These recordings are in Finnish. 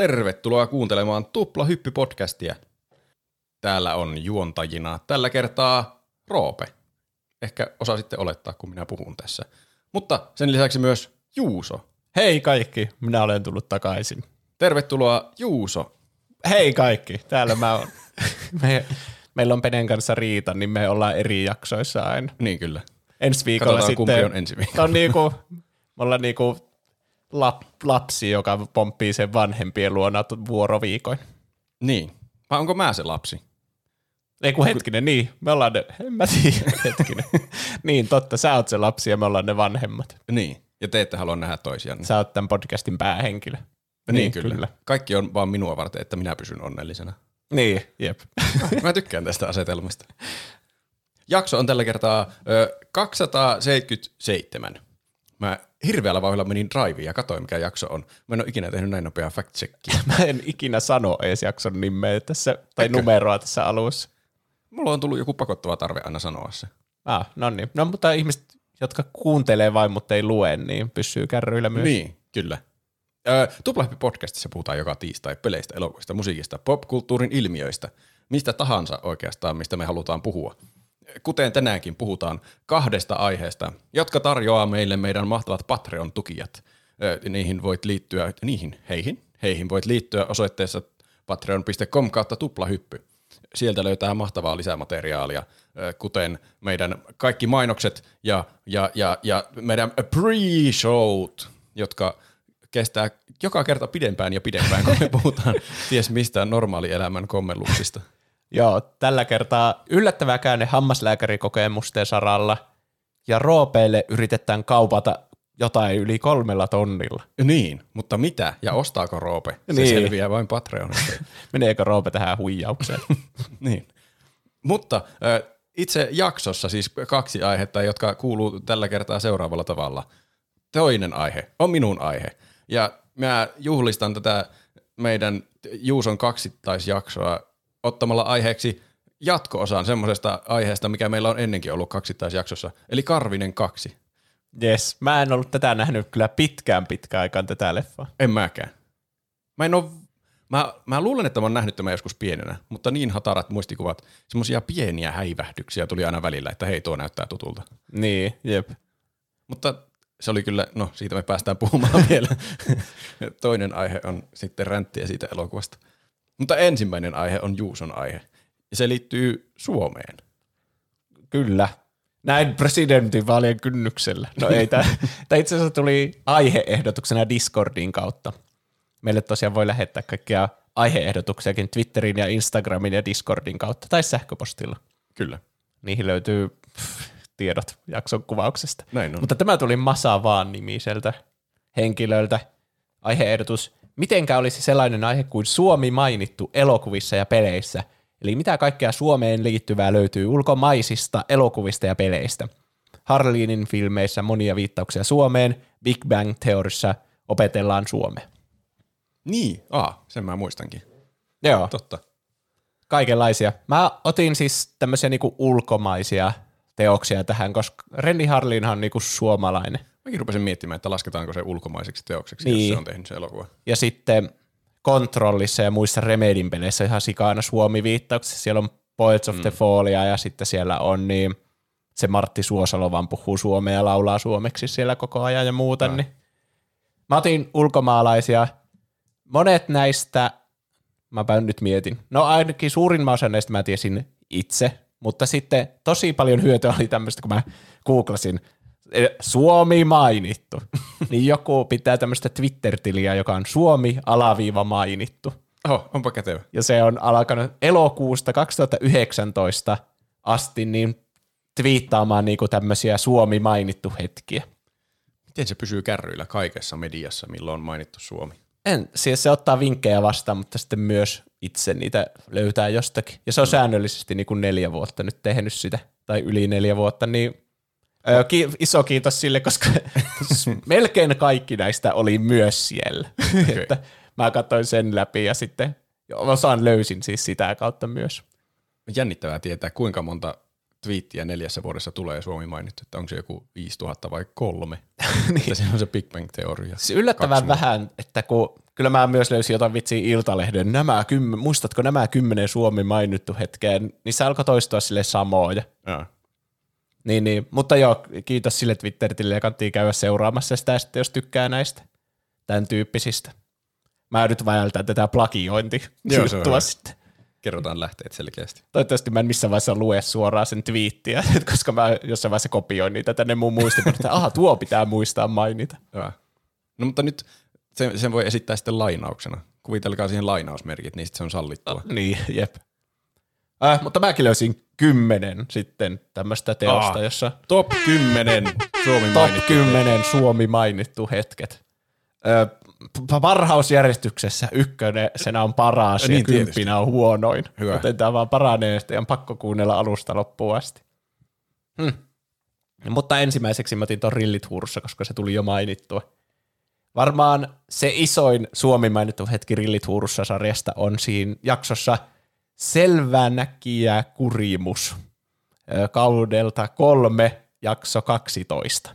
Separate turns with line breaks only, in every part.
Tervetuloa kuuntelemaan Tupla Hyppy-podcastia. Täällä on juontajina tällä kertaa Roope. Ehkä osasitte olettaa, kun minä puhun tässä. Mutta sen lisäksi myös Juuso.
Hei kaikki, minä olen tullut takaisin.
Tervetuloa Juuso.
Hei kaikki, täällä mä oon. Me, meillä on Penen kanssa riita, niin me ollaan eri jaksoissa aina.
Niin kyllä.
Ensi viikolla
Katsotaan, kumpi
sitten
on ensi viikolla.
on niinku, me ollaan niinku lap, lapsi, joka pomppii sen vanhempien luona vuoroviikoin.
Niin. Vai onko mä se lapsi?
Ei kun hetkinen, niin, me ollaan ne, en mä tiedä, hetkinen. niin, totta, sä oot se lapsi ja me ollaan ne vanhemmat.
Niin. Ja te ette halua nähdä toisianne.
Sä oot tämän podcastin päähenkilö.
niin, kyllä. kyllä. Kaikki on vaan minua varten, että minä pysyn onnellisena.
Niin, jep.
Mä tykkään tästä asetelmasta. Jakso on tällä kertaa ö, 277. Mä hirveällä vauhdilla menin driveen ja katsoin, mikä jakso on. Mä en ole ikinä tehnyt näin nopeaa fact checkia.
Mä en ikinä sano edes jakson nimeä tässä, tai
Eikö?
numeroa tässä alussa.
Mulla on tullut joku pakottava tarve aina sanoa se.
Ah, no niin. No mutta ihmiset, jotka kuuntelee vain, mutta ei lue, niin pysyy kärryillä myös.
Niin, kyllä. Ö, Tuplahyppi podcastissa puhutaan joka tiistai peleistä, elokuvista, musiikista, popkulttuurin ilmiöistä, mistä tahansa oikeastaan, mistä me halutaan puhua. Kuten tänäänkin puhutaan kahdesta aiheesta, jotka tarjoaa meille meidän mahtavat Patreon-tukijat. Niihin voit liittyä, niihin, heihin, heihin voit liittyä osoitteessa patreon.com kautta tuplahyppy. Sieltä löytää mahtavaa lisämateriaalia, kuten meidän kaikki mainokset ja, ja, ja, ja meidän pre-showt, jotka kestää joka kerta pidempään ja pidempään, kun me puhutaan ties mistään normaalielämän kommelluksista.
Joo, tällä kertaa yllättävää käänne hammaslääkärikokemusten saralla, ja Roopeille yritetään kaupata jotain yli kolmella tonnilla.
Niin, mutta mitä? Ja ostaako Roope? Se
Niin.
selviää vain Patreonista.
Meneekö Roope tähän huijaukseen?
niin. Mutta itse jaksossa siis kaksi aihetta, jotka kuuluu tällä kertaa seuraavalla tavalla. Toinen aihe on minun aihe. Ja mä juhlistan tätä meidän Juuson kaksittaisjaksoa ottamalla aiheeksi jatko-osan semmoisesta aiheesta, mikä meillä on ennenkin ollut kaksittaisjaksossa, eli Karvinen kaksi.
Yes, mä en ollut tätä nähnyt kyllä pitkään pitkään aikaan tätä leffaa.
En mäkään. Mä en oo, mä, mä luulen, että mä oon nähnyt tämän joskus pienenä, mutta niin hatarat muistikuvat, semmoisia pieniä häivähdyksiä tuli aina välillä, että hei tuo näyttää tutulta.
Niin, jep.
Mutta se oli kyllä, no siitä me päästään puhumaan vielä. Toinen aihe on sitten ränttiä siitä elokuvasta. Mutta ensimmäinen aihe on Juuson aihe. Ja se liittyy Suomeen.
Kyllä. Näin presidentinvaalien kynnyksellä. No ei, tämä itse asiassa tuli aiheehdotuksena Discordin kautta. Meille tosiaan voi lähettää kaikkia aiheehdotuksiakin Twitterin ja Instagramin ja Discordin kautta tai sähköpostilla.
Kyllä.
Niihin löytyy pff, tiedot jakson kuvauksesta.
Näin on.
Mutta tämä tuli Masa vaan nimiseltä henkilöltä. Aiheehdotus. Mitenkä olisi sellainen aihe kuin Suomi mainittu elokuvissa ja peleissä? Eli mitä kaikkea Suomeen liittyvää löytyy ulkomaisista elokuvista ja peleistä? Harlinin filmeissä monia viittauksia Suomeen, Big Bang Theorissa opetellaan Suomea.
Niin, aa, sen mä muistankin.
Joo,
Totta.
kaikenlaisia. Mä otin siis tämmöisiä niinku ulkomaisia teoksia tähän, koska Renny Harlinhan on niinku suomalainen.
Mäkin rupesin miettimään, että lasketaanko se ulkomaiseksi teokseksi,
Niin.
jos se on tehnyt se elokuva.
Ja sitten Kontrollissa ja muissa Remedin peleissä ihan sikana Suomi-viittauksissa. Siellä on Poets of the Fallia ja sitten siellä on niin se Martti Suosalo vaan puhuu suomea ja laulaa suomeksi siellä koko ajan ja muuta. Niin. Mä otin ulkomaalaisia. Monet näistä, mäpä nyt mietin, no ainakin suurin osa näistä mä tiesin itse, mutta sitten tosi paljon hyötyä oli tämmöistä, kun mä googlasin Suomi mainittu, niin joku pitää tämmöistä Twitter-tiliä, joka on Suomi alaviiva mainittu.
Oho, onpa kätevä.
Ja se on alkanut elokuusta 2019 asti niin twiittaamaan niinku tämmöisiä Suomi mainittu hetkiä.
Miten se pysyy kärryillä kaikessa mediassa, milloin on mainittu Suomi?
En, siis se ottaa vinkkejä vastaan, mutta sitten myös itse niitä löytää jostakin. Ja se on säännöllisesti niin kuin neljä vuotta nyt tehnyt sitä, tai yli neljä vuotta, niin öö, ki- iso kiitos sille, koska melkein kaikki näistä oli myös siellä.
Okei.
että mä katsoin sen läpi ja sitten osaan löysin siis sitä kautta myös.
Jännittävää tietää, kuinka monta twiittiä neljässä vuodessa tulee Suomi mainittu, että onko se joku 5000 vai kolme. niin. Että se on se Big Bang Teoria.
Se yllättävän vähän, että kun Kyllä mä myös löysin jotain vitsiä Iltalehden. Nämä kymmen, muistatko nämä kymmenen Suomi mainittu hetkeen? Niissä alkoi toistua sille samoja.
Joo.
Niin, niin. Mutta joo, kiitos sille Twitteritille ja kannattaa käydä seuraamassa sitä sitten, jos tykkää näistä tämän tyyppisistä. Mä nyt vältän tätä plagiointi
hyvä.
sitten.
Kerrotaan lähteet selkeästi.
Toivottavasti mä en missään vaiheessa lue suoraan sen twiittiä, koska mä jossain vaiheessa kopioin niitä tänne mun muistin, että aha, tuo pitää muistaa mainita.
Hyvä. No mutta nyt sen, sen voi esittää sitten lainauksena. Kuvitelkaa siihen lainausmerkit, niin sitten se on sallittua.
Niin, jep. Äh, mutta mäkin löysin kymmenen sitten tämmöistä teosta,
Aa.
jossa
Top 10 Suomi
top
mainittu.
10 Suomi mainittu hetket. Ö, parhausjärjestyksessä ykkönen, senä on paras
Niin,
ja kymppinä on huonoin.
Hyvä.
Joten tämä vaan paranee ja on pakko kuunnella alusta loppuun asti. Hmm. Mutta ensimmäiseksi mä otin ton Rillit Huurussa, koska se tuli jo mainittua. Varmaan se isoin Suomi mainittu hetki Rillit Huurussa sarjasta on siinä jaksossa Selvänäkijä kurimus kaudelta kolme, jakso 12.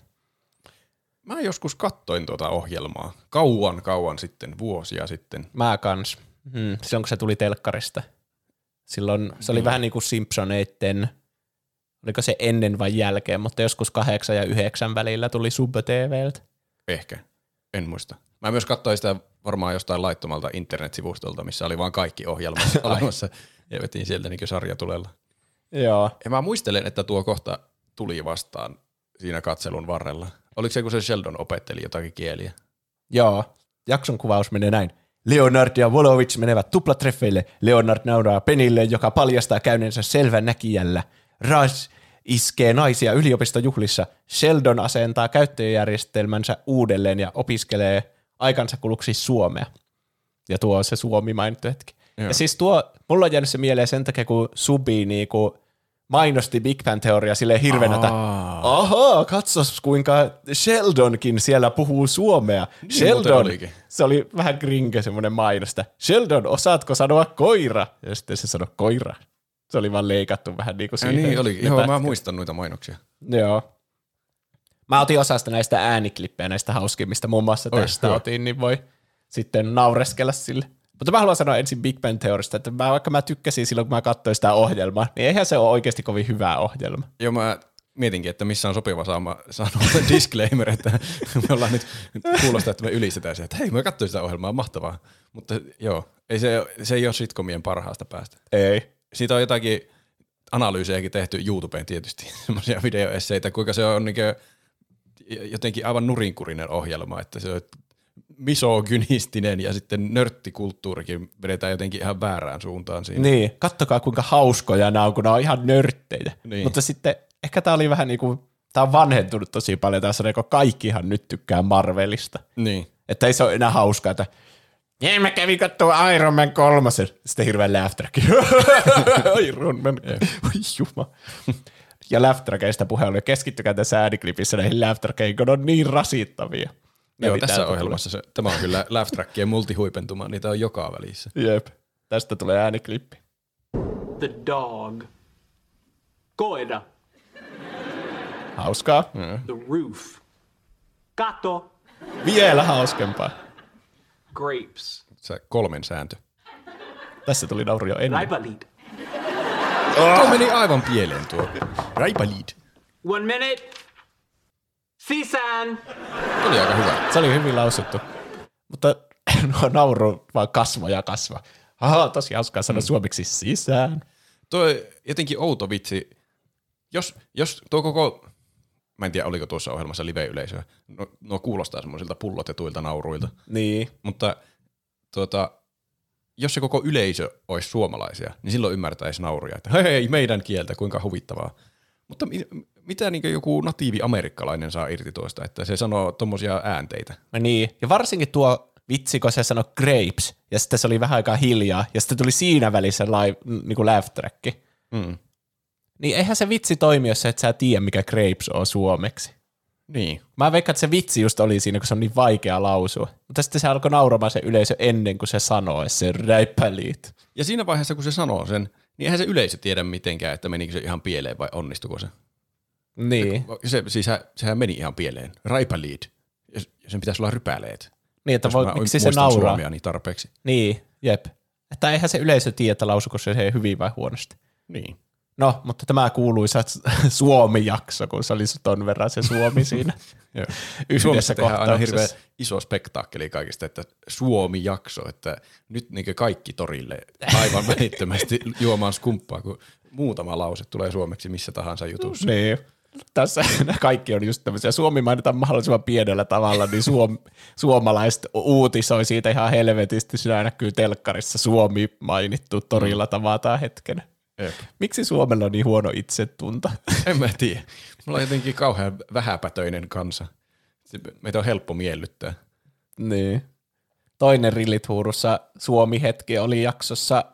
Mä joskus kattoin tuota ohjelmaa. Kauan, kauan sitten, vuosia sitten.
Mä kans. Hmm. Silloin kun se tuli telkkarista. Silloin se oli vähän niin kuin Simpsoneitten, oliko se ennen vai jälkeen, mutta joskus kahdeksan ja yhdeksän välillä tuli Sub TVltä.
Ehkä. En muista. Mä myös katsoin sitä varmaan jostain laittomalta internetsivustolta, missä oli vaan kaikki ohjelmat olemassa. Ja vetin sieltä niin sarjatulella.
Joo.
Ja mä muistelen, että tuo kohta tuli vastaan siinä katselun varrella. Oliko se, kun se Sheldon opetteli jotakin kieliä?
Joo. Jakson kuvaus menee näin. Leonard ja Wolovic menevät tuplatreffeille. Leonard nauraa Penille, joka paljastaa käyneensä selvän näkijällä. Raj iskee naisia yliopistojuhlissa. Sheldon asentaa käyttöjärjestelmänsä uudelleen ja opiskelee aikansa kuluksi suomea. Ja tuo on se Suomi mainittu hetki.
Joo.
Ja siis tuo, mulla on jäänyt se mieleen sen takia, kun Subi niinku mainosti Big Bang Teoria silleen hirveänä, että
Aa.
ahaa, katsos kuinka Sheldonkin siellä puhuu suomea.
muuten
Sheldon, se oli vähän grinke semmoinen mainosta. Sheldon, osaatko sanoa koira? Ja sitten se sanoi koira. Se oli vaan leikattu vähän niin kuin
Ja
siihen.
niin oli. Joo, mä muistan noita mainoksia.
Joo. Mä otin osasta näistä ääniklippejä, näistä hauskimmista, muun muassa
Oi,
tästä
hyvä.
otin, niin voi sitten naureskella sille. Mutta mä haluan sanoa ensin Big Bang Theorista, että mä, vaikka mä tykkäsin silloin, kun mä katsoin sitä ohjelmaa, niin eihän se ole oikeasti kovin hyvä ohjelma.
Joo, mä mietinkin, että missä on sopiva saama, sanoa disclaimer, että me ollaan nyt nyt kuulostaa, että me ylistetään se, että hei, mä katsoin sitä ohjelmaa, mahtavaa. Mutta joo, ei se, se ei ole sitcomien parhaasta päästä.
Ei.
Siitä on jotakin analyysejäkin tehty YouTubeen tietysti, semmoisia videoesseitä, kuinka se on niin jotenkin aivan nurinkurinen ohjelma, että se on misogynistinen ja sitten nörttikulttuurikin vedetään jotenkin ihan väärään suuntaan siinä.
Niin, kattokaa kuinka hauskoja nämä on, kun nämä on ihan nörttejä.
Niin.
Mutta sitten ehkä tämä oli vähän niin kuin, tämä on vanhentunut tosi paljon tässä, kun kaikkihan nyt tykkää Marvelista.
Niin.
Että ei se ole enää hauskaa, että Jee, mä kävin katsoa Iron Man kolmosen. Sitten hirveän laugh track. Iron Man. Oi juma. Ja laugh trackeista puheen oli keskittykää tässä ääniklipissä näihin laugh trackeihin, kun on niin rasittavia.
Joo, tässä ohjelmassa se, tämä on kyllä laugh trackien multihuipentuma, niitä on joka välissä.
Jep. Tästä tulee ääniklippi.
The dog. Koira.
Hauskaa.
The roof. Kato.
Vielä hauskempaa.
Grapes.
Se kolmen sääntö.
Tässä tuli nauru jo ennen.
Raibalit.
Tuo meni aivan pieleen tuo. Raipalead.
One minute. Sisään.
Oli aika hyvä.
Se oli hyvin lausuttu. Mutta nuo nauru vaan kasvo ja kasva. Aha, tosi hauskaa sanoa mm. suomeksi sisään.
Tuo jotenkin outo vitsi. Jos, jos tuo koko, mä en tiedä oliko tuossa ohjelmassa live-yleisöä, no, nuo kuulostaa semmoisilta pullotetuilta nauruilta,
Niin.
mutta tuota, jos se koko yleisö olisi suomalaisia, niin silloin ymmärtäisi nauruja, että hei, meidän kieltä, kuinka huvittavaa. Mutta mitä niin joku natiivi amerikkalainen saa irti tuosta, että se sanoo tommosia äänteitä?
No niin. Ja varsinkin tuo vitsi, kun se sanoi grapes, ja sitten se oli vähän aikaa hiljaa, ja sitten tuli siinä välissä live, niin kuin laugh track.
Mm.
Niin eihän se vitsi toimi, jos et sä tiedä, mikä grapes on suomeksi.
Niin.
Mä veikkaan, että se vitsi just oli siinä, kun se on niin vaikea lausua. Mutta sitten se alkoi nauramaan se yleisö ennen kuin se sanoi se räipäliit.
Ja siinä vaiheessa, kun se sanoo sen, niin eihän se yleisö tiedä mitenkään, että menikö se ihan pieleen vai onnistuko se.
Niin.
Se, siis sehän meni ihan pieleen. Raipalead. Ja sen pitäisi olla rypäleet.
Niin, että voi, miksi se nauraa.
suomia niin tarpeeksi.
Niin, jep. Että eihän se yleisö tiedä, että lausuko se hyvin vai huonosti.
Niin.
No, mutta tämä kuuluisa Suomi-jakso, kun se oli ton verran se Suomi siinä yhdessä
Suomessa aina hirveän iso spektaakkeli kaikista, että Suomi-jakso, että nyt niin kaikki torille aivan välittömästi juomaan skumppaa, kun muutama lause tulee suomeksi missä tahansa jutussa.
Niin. Tässä kaikki on just tämmöisiä. Suomi mainitaan mahdollisimman pienellä tavalla, niin suom, suomalaiset uutisoi siitä ihan helvetisti. Siinä näkyy telkkarissa Suomi mainittu, torilla tavataan hetken.
Jep.
Miksi Suomella on niin huono itsetunto?
En mä tiedä. Mulla on jotenkin kauhean vähäpätöinen kansa. Meitä on helppo miellyttää.
Niin. Toinen Rillithuurussa Suomi-hetki oli jaksossa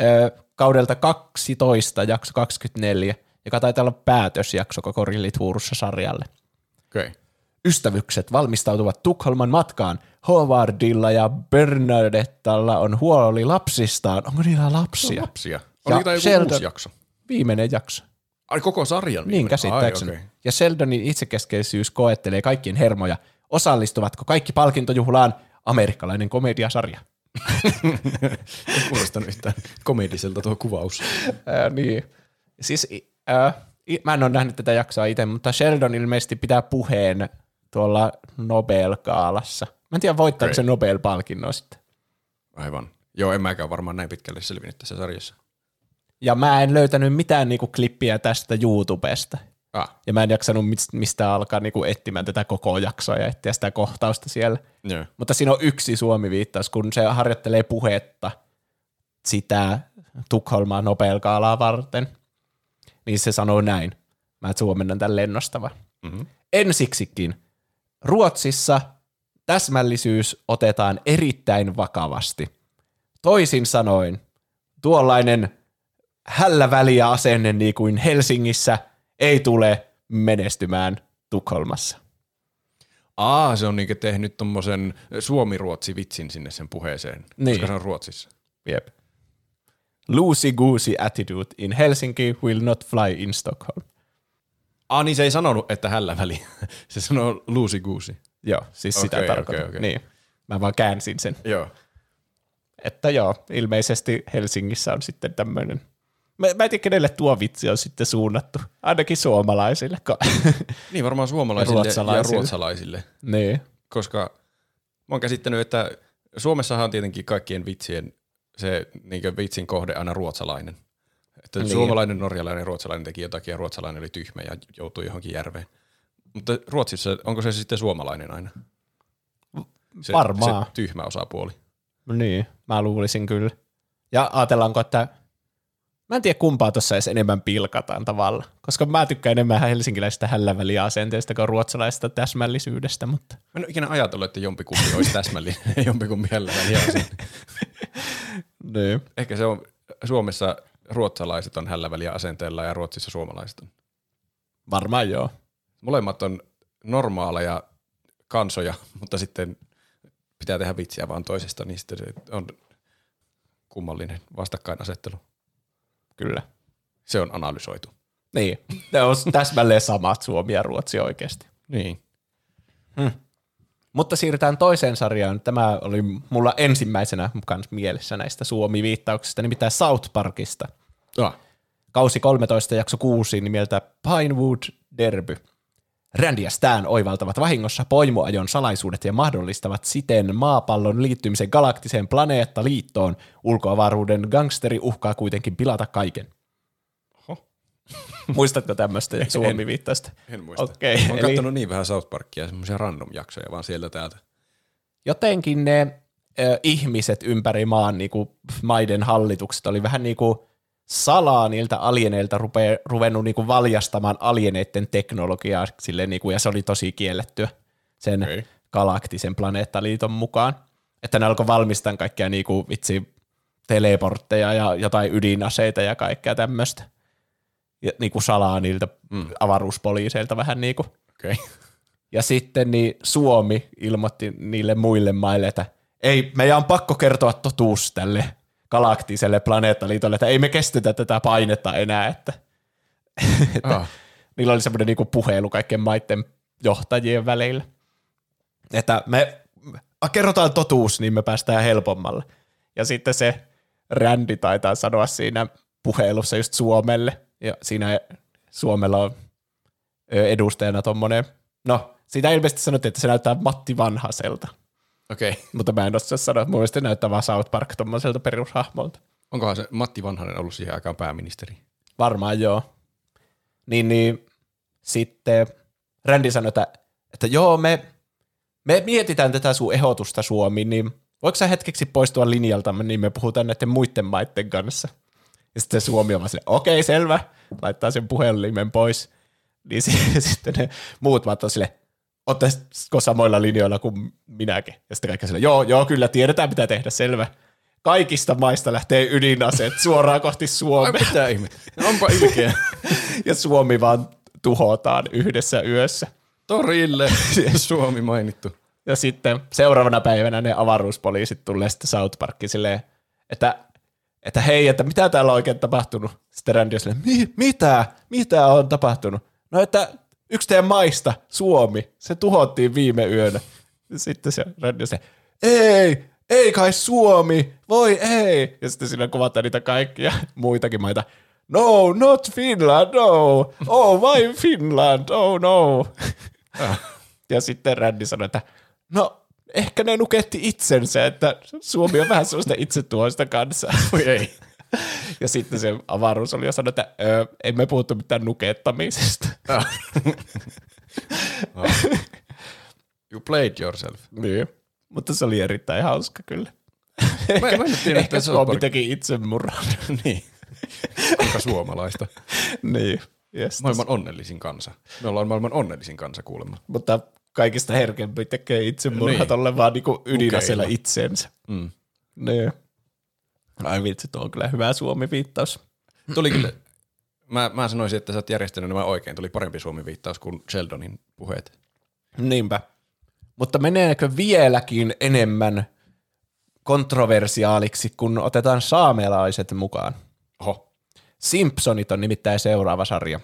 ö, kaudelta 12, jakso 24, joka taitaa olla päätösjakso koko Rillithuurussa sarjalle.
Okay.
Ystävykset valmistautuvat Tukholman matkaan. Howardilla ja Bernadettalla on huoli lapsistaan. Onko niillä lapsia?
Lapsia.
Ja
Oli joku
Sheldon-
uusi jakso.
Viimeinen jakso.
Ai koko sarjan
Niin
viimeinen?
käsittääkseni.
Ai, okay.
Ja Sheldonin itsekeskeisyys koettelee kaikkien hermoja. Osallistuvatko kaikki palkintojuhlaan? Amerikkalainen komediasarja.
Ei kuulostanut yhtään komediselta tuo kuvaus.
Ää, niin. Siis mä en ole nähnyt tätä jaksoa itse, mutta Sheldon ilmeisesti pitää puheen tuolla Nobel-kaalassa. Mä en tiedä, voittaako se Nobel-palkinnon sitten.
Aivan. Joo, en mäkään varmaan näin pitkälle selvinnyt tässä sarjassa.
Ja mä en löytänyt mitään niinku klippiä tästä YouTubesta.
Ah,
Ja mä en jaksanut mis- mistään alkaa niinku etsimään tätä koko jaksoa ja etsiä sitä kohtausta siellä.
joo.
Mutta siinä on yksi Suomi-viittaus, kun se harjoittelee puhetta sitä Tukholmaa Nobel-kaalaa varten. Niin se sanoo näin. Mä suomennan tämän lennostava.
Mm-hmm.
Ensiksikin, Ruotsissa täsmällisyys otetaan erittäin vakavasti. Toisin sanoen, tuollainen hällä väliä asenne niin kuin Helsingissä ei tule menestymään Tukholmassa.
Aa, se on niinku tehnyt tommosen suomi-ruotsi-vitsin sinne sen puheeseen,
Niin.
koska se on Ruotsissa.
Yep. Loosey goosey attitude in Helsinki will not fly in Stockholm.
Ah, niin se ei sanonut, että hällä väli. se sanoo guusi.
Joo, siis sitä
Okei,
tarkoitan.
okei, okei.
Niin. Mä vaan käänsin sen.
Joo.
Että joo, ilmeisesti Helsingissä on sitten tämmöinen. Mä, mä en tiedä, kenelle tuo vitsi on sitten suunnattu. Ainakin suomalaisille.
Niin varmaan suomalaisille ja
Ruotsalaisille.
ruotsalaisille.
niin.
Koska mä oon käsittänyt, että Suomessahan on tietenkin kaikkien vitsien se niin vitsin kohde aina ruotsalainen. Että
Niin.
suomalainen, norjalainen ja ruotsalainen teki jotakin ja ruotsalainen oli tyhmä ja joutui johonkin järveen. Mutta Ruotsissa, onko se sitten suomalainen aina? Se,
Varmaan.
Se tyhmä osapuoli.
Niin, mä luulisin kyllä. Ja ajatellaanko, että mä en tiedä kumpaa tuossa edes enemmän pilkataan tavalla, koska mä tykkään enemmän helsinkiläisestä hälläväliä asenteesta kuin ruotsalaisesta täsmällisyydestä, mutta
Mä en ole ikinä ajatellut, että jompikumpi olisi täsmällinen ja jompikumpi jällä väliä
niin.
Ehkä se on Suomessa ruotsalaiset on hällä väliä asenteella ja Ruotsissa suomalaiset on.
varmaan joo.
Molemmat on normaaleja kansoja, mutta sitten pitää tehdä vitsiä vaan toisesta, niin sitten se on kummallinen vastakkainasettelu.
Kyllä.
Se on analysoitu.
Niin, ne on täsmälleen samat Suomi ja Ruotsi oikeasti.
Niin.
Mutta siirrytään toiseen sarjaan. Tämä oli mulla ensimmäisenä mukaan mielessä näistä Suomi-viittauksista, nimittäin South Parkista.
Ah.
Kausi 13, jakso 6 nimeltä Pinewood Derby. Randy ja Stan oivaltavat vahingossa poimuajon salaisuudet ja mahdollistavat siten maapallon liittymisen galaktiseen planeettaliittoon. Ulkoavaruuden gangsteri uhkaa kuitenkin pilata kaiken. Muistatko tämmöistä Suomi-viittausta?
En muista.
Okei,
Mä oon
eli-
kattonut niin vähän South Parkia semmoisia random jaksoja vaan sieltä täältä.
jotenkin ne ö, ihmiset ympäri maan niin kuin, maiden hallitukset oli vähän niin kuin salaa niiltä alieneilta rupee, ruvennut niin kuin valjastamaan alieneiden teknologiaa silleen, niin kuin, ja se oli tosi kiellettyä sen okay. galaktisen planeettaliiton mukaan. Että ne alkoi valmistaa kaikkia niin kuin, vitsi, teleportteja ja jotain ydinaseita ja kaikkea tämmöistä. Ja niin kuin salaa niiltä mm. avaruuspoliiseilta vähän niin kuin.
Okay.
Ja sitten niin Suomi ilmoitti niille muille maille, että ei, meidän on pakko kertoa totuus tälle galaktiselle planeettaliitolle, että ei me kestetä tätä painetta enää, että, että
Ah.
niillä oli semmoinen niinku puhelu kaikkien maiden johtajien välillä. Että me "A, kerrotaan totuus, niin me päästään helpommalle. Ja sitten se Rändi taitaa sanoa siinä puhelussa just Suomelle, ja siinä Suomella on edustajana tommonen, no, siitä ilmeisesti sanottiin, että se näyttää Matti Vanhaselta,
Okei. Okay.
mutta mä en osaa sanoa, mun mielestä se näyttää vaan South Park tommoselta perushahmolta.
Onkohan se Matti Vanhanen ollut siihen aikaan pääministeri?
Varmaan joo. Niin, niin sitten Randy sanoi, että, että joo, me, me mietitään tätä sun ehdotusta Suomi, niin voiko sä hetkeksi poistua linjaltamme, niin me puhutaan näiden muiden maiden kanssa. Ja sitten Suomi on vaan silleen, okei, selvä, laittaa sen puhelimen pois. Niin si- sitten ne muut maat on silleen, ootteko samoilla linjoilla kuin minäkin? Ja sitten kaikki silleen, joo, joo, kyllä tiedetään mitä tehdä, selvä. Kaikista maista lähtee ydinaseet suoraan kohti
Ai
Suomea
mitä ihmettä. No, onpa ilkeä.
ja Suomi vaan tuhotaan yhdessä yössä.
Torille Suomi mainittu.
Ja sitten seuraavana päivänä ne avaruuspoliisit tulee sitten South Parkiin silleen, että, että hei, että mitä täällä on oikein tapahtunut? Sitten Randy on silleen, Mi- mitä? Mitä on tapahtunut? No, että yksi teidän maista, Suomi, se tuhottiin viime yönä. Sitten se Randy on silleen, ei, ei kai Suomi, voi ei. Ja sitten siinä kuvataan niitä kaikkia muitakin maita. No, not Finland, no. Oh, why Finland? Oh no. Ja sitten Randy sanoi, että no ehkä ne nuketti itsensä, että Suomi on vähän sellaista itsetuhoista kansaa.
Voi ei.
Ja sitten se avaruus oli jo sanonut, että öö, emme puhuttu mitään nukettamisesta.
You played yourself.
niin. Mutta se oli erittäin hauska kyllä.
Mä, mä en nyt tiedä,
Ehkä
että
Suomi
Suomi
teki itsemurhan.
niin. Kuinka suomalaista.
niin. Yes.
Maailman onnellisin kansa. Me ollaan maailman onnellisin kansa kuulemma.
Mutta kaikista herkempi tekee itsemurhat
Niin.
ollen vaan niinku ydinaseella
Nukeilla.
itseensä.
Mm.
Niin. Ai vitsi, tuo on kyllä hyvä Suomi-viittaus.
Tuli kyllä, mä, mä sanoisin, että sä oot järjestänyt nämä oikein. Tuli parempi Suomi-viittaus kuin Sheldonin puheet.
Niinpä. Mutta meneekö vieläkin enemmän kontroversiaaliksi, kun otetaan saamelaiset mukaan?
Oho.
Simpsonit on nimittäin seuraava sarja.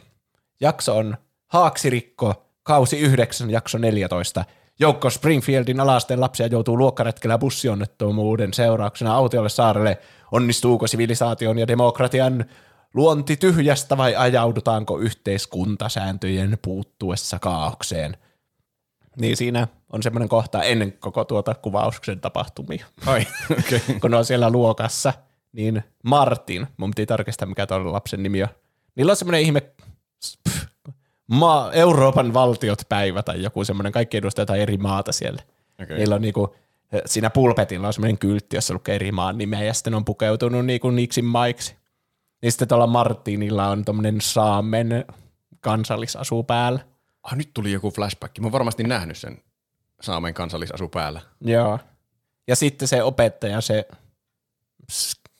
Jakso on Haaksirikko, kausi 9, jakso 14. Joukko Springfieldin alasteen lapsia joutuu luokkaretkellä bussionnettomuuden seurauksena autiolle saarelle. Onnistuuko sivilisaation ja demokratian luonti tyhjästä vai ajaudutaanko yhteiskuntasääntöjen puuttuessa kaaukseen? Niin siinä on semmoinen kohta ennen koko tuota kuvauksen tapahtumia
Ai. Okay.
kun on siellä luokassa, niin Martin, mun piti tarkistaa mikä tuon lapsen nimi on, niillä on semmoinen ihme pff, maa, Euroopan valtiot päivä tai joku semmoinen, kaikki edustaa jotain eri maata siellä.
Okei.
Niillä on niinku, siinä pulpetilla on semmoinen kyltti, jossa lukee eri maan nimeä ja sitten on pukeutunut niinku niiksi maiksi. Niin sitten tuolla Martinilla on tommonen Saamen kansallisasu päällä.
Ah, nyt tuli joku flashback. Mä oon varmasti nähnyt sen Saamen kansallisasu päällä.
Joo. Ja sitten se opettaja, se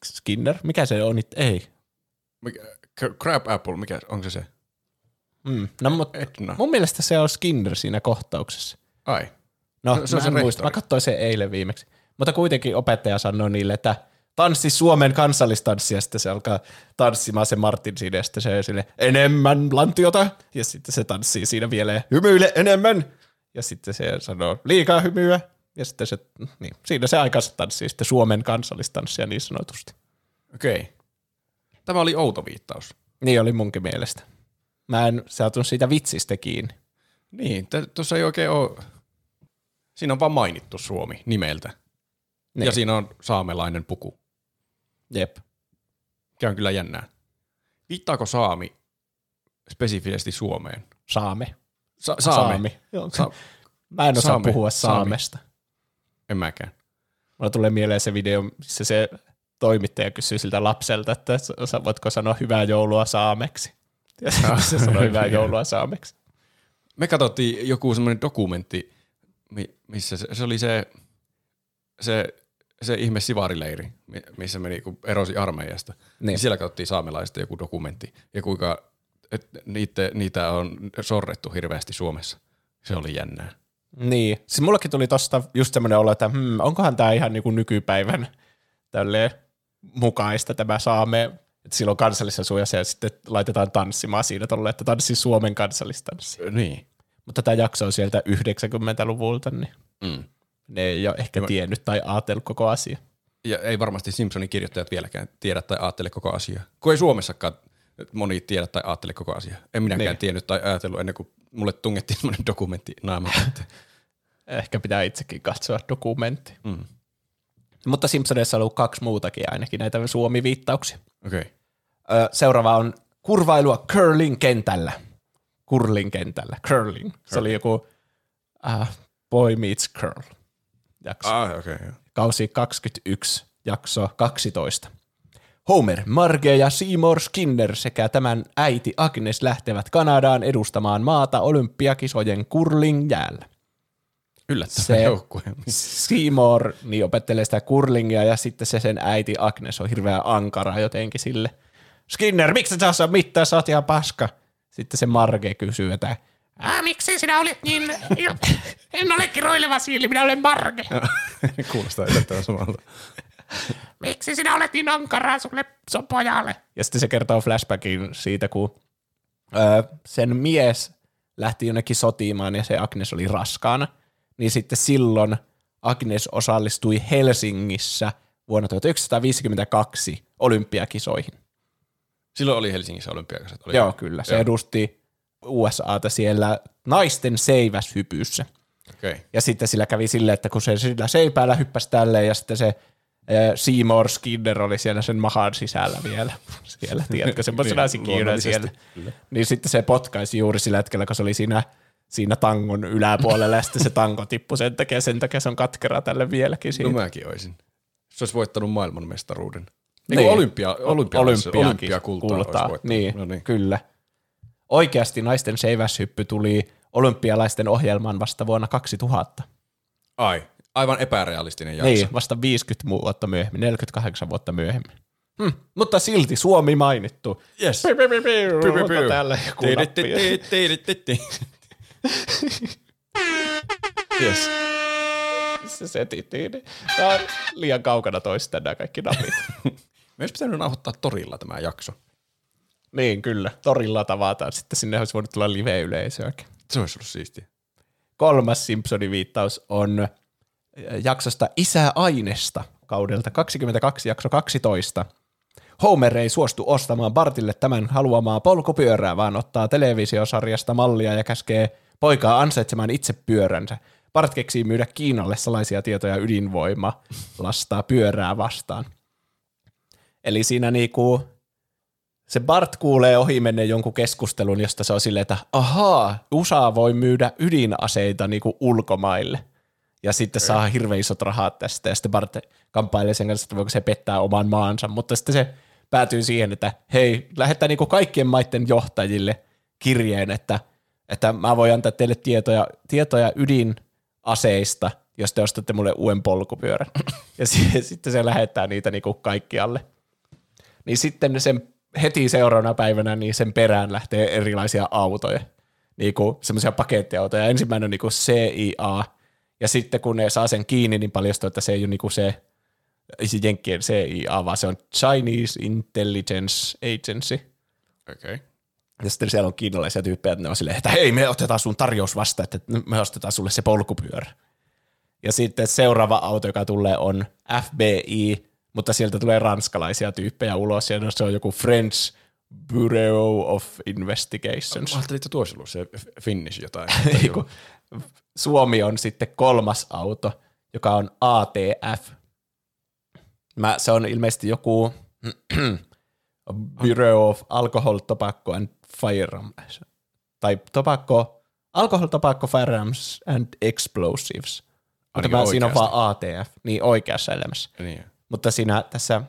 Skinner, mikä se on nyt? Ei.
Mikä, Crab Apple, mikä, onko se se?
Mm. No, mutta
Etna.
mun mielestä se on Skinner siinä kohtauksessa.
Ai.
No,
Se-
se,
se on
mä
se
muista. Mä katsoin sen eilen viimeksi. Mutta kuitenkin opettaja sanoi niille, että tanssi Suomen kansallistanssi, ja sitten se alkaa tanssimaan se Martin siinä, ja sitten se sille enemmän lantiota, ja sitten se tanssii siinä vielä, hymyile enemmän, ja sitten se sanoo liikaa hymyä, ja sitten se, niin, siinä se aikansa tanssii sitten Suomen kansallistanssia niin sanotusti.
Okei. Okay. Tämä oli outo viittaus.
Niin oli munkin mielestä. Mä en saatu siitä vitsistä kiinni.
Niin, tuossa ei oikein ole... Siinä on vaan mainittu Suomi nimeltä. Niin.
Niin.
Ja siinä on saamelainen puku.
Jep.
Mikä on kyllä jännää. Viittaako saami spesifisesti Suomeen?
Saame.
Sa- saame.
Saami. Joo.
Sa-
Mä en osaa
Saame.
puhua
Saami.
saamesta.
en mäkään.
Mulla tulee mieleen se video, missä se toimittaja kysyy siltä lapselta, että voitko sanoa hyvää joulua saameksi. Ja sitten se sanoi hyvää joulua saameksi.
Me katsottiin joku semmoinen dokumentti, mi- missä se, se oli se, se, se ihme sivarileiri, mi- missä me niinku erosi armeijasta. Niin.
Niin.
Siellä katsottiin saamelaista joku dokumentti ja kuinka et niitä, niitä on sorrettu hirveästi Suomessa. Se oli jännää.
Niin. Siis mullekin tuli tosta just semmoinen olo, että hmm, onkohan tämä ihan niinku nykypäivän tälleen mukaista tämä saame, että silloin kansallisessa suojassa ja sitten laitetaan tanssimaan siinä tolle, että tanssi Suomen kansallistanssi.
Niin.
Mutta tämä jakso on sieltä 90-luvulta, niin
Mm.
ne ei ole ehkä tiennyt tai ajatellut koko asia.
Ja ei varmasti Simpsonin kirjoittajat vieläkään tiedä tai ajattele koko asiaa. Kun ei Suomessakaan moni tiedä tai ajattele koko asiaa. En minäkään
Niin.
tiennyt tai ajatellut ennen kuin mulle tungettiin semmoinen dokumentti naamaan. että-
Ehkä pitää itsekin katsoa dokumentti. Mm. Mutta Simpsoneissa on ollut kaksi muutakin ainakin näitä Suomi-viittauksia.
Okay.
Seuraava on kurvailua curling-kentällä. Curling-kentällä. Curling. Se oli joku uh, Boy Meets Curl jakso.
Ah. Okay,
Kausi 21, jakso 12. Homer, Marge ja Seymour Skinner sekä tämän äiti Agnes lähtevät Kanadaan edustamaan maata olympiakisojen curling-jäällä.
Yllättävä
Se-
joukkue.
Seymour niin opettelee sitä curlingia ja sitten se sen äiti Agnes on hirveän ankara jotenkin sille. Skinner, miksi sä osaa mitään, sä oot ihan paska. Sitten se Marge kysyy, että
Ah, miksi sinä olet niin... En ole kiroileva siili, minä olen Marge.
Kuulostaa yllättävän samalta.
Miksi sinä olet niin ankaraa sulle sun pojalle?
Ja sitten se kertoo flashbackin siitä, kun öö, sen mies lähti jonnekin sotimaan ja se Agnes oli raskaana. Niin sitten silloin Agnes osallistui Helsingissä vuonna 1952 olympiakisoihin.
Silloin oli Helsingissä olympiakasat. Oli
Joo, kyllä. Se
Joo.
edusti USAta siellä naisten seiväshypyssä.
Okei. Okay.
Ja sitten sillä kävi silleen, että kun se sillä seipäällä hyppäsi tälleen ja sitten se äh, Seymour Skinner oli siellä sen mahan sisällä vielä. Siellä, tiedätkö, semmoisena
Niin,
sikiönä siellä. Niin sitten se potkaisi juuri sillä hetkellä, kun se oli siinä, siinä tangon yläpuolella ja sitten se tanko tippui sen takia, sen takia se on katkera tälle vieläkin siitä.
No mäkin olisin. Se olisi voittanut maailmanmestaruuden.
Niin.
Niin. Olympia, olympia,
Olympiakin
olympiakultaa olisi
kultaa.
voittanut.
Niin,
No niin.
kyllä. Oikeasti naisten seiväshyppy tuli olympialaisten ohjelmaan vasta vuonna 2000.
Ai, aivan epärealistinen jakso.
Niin, vasta 50 vuotta myöhemmin, 48 vuotta myöhemmin. Hm, mutta silti Suomi mainittu.
Yes.
Piu, piu, piu, piu.
Piu, piu,
Onko
piu.
täällä joku
Yes.
Se setittiin. Tämä on liian kaukana toista nämä kaikki napit.
Me olisi pitänyt nauhoittaa torilla tämä jakso.
niin, kyllä. Torilla tavataan. Sitten sinne olisi voinut tulla live-yleisöäkin.
Se olisi ollut siistiä.
Kolmas Simpsonin viittaus on äh, jaksosta Isä Ainesta kaudelta 22 jakso 12. Homer ei suostu ostamaan Bartille tämän haluamaa polkupyörää, vaan ottaa televisiosarjasta mallia ja käskee poikaa ansaitsemaan itse pyöränsä. Bart keksii myydä Kiinalle salaisia tietoja ydinvoima lastaa pyörää vastaan. Eli siinä niinku se Bart kuulee ohi menneen jonkun keskustelun, josta se on silleen, että ahaa, USA voi myydä ydinaseita niinku ulkomaille. Ja sitten saa hirveän isot rahat tästä, ja sitten Bart kamppailee sen kanssa, että voiko se pettää oman maansa, mutta sitten se päätyy siihen, että hei, lähettää niinku kaikkien maiden johtajille kirjeen, että, että mä voin antaa teille tietoja, tietoja ydinaseista, jos te ostatte mulle uuden polkupyörän. Ja si- sitten se lähettää niitä niinku kaikkialle niin sitten sen heti seuraavana päivänä niin sen perään lähtee erilaisia autoja, niinku semmoisia pakettiautoja. Ensimmäinen on niinku CIA, ja sitten kun ne saa sen kiinni, niin paljastuu, että se ei ole niinku se Jenkkien CIA, vaan se on Chinese Intelligence Agency.
Okay.
Ja sitten siellä on kiinalaisia tyyppejä, että ne on silleen, että hei, me otetaan sun tarjous vasta, että me ostetaan sulle se polkupyörä. Ja sitten seuraava auto, joka tulee, on FBI, mutta sieltä tulee ranskalaisia tyyppejä ulos, ja se on joku French Bureau of Investigations.
Mä ajattelin, että tuo olisi ollut se Finnish jotain.
Suomi on sitten kolmas auto, joka on ATF. Mä, se on ilmeisesti joku Bureau of Alcohol, Tobacco and Firearms. Tai tobacco, Alcohol, Tobacco, Firearms and Explosives. Mutta mä, siinä on vaan ATF, niin oikeassa elämässä.
niin.
Mutta siinä tässä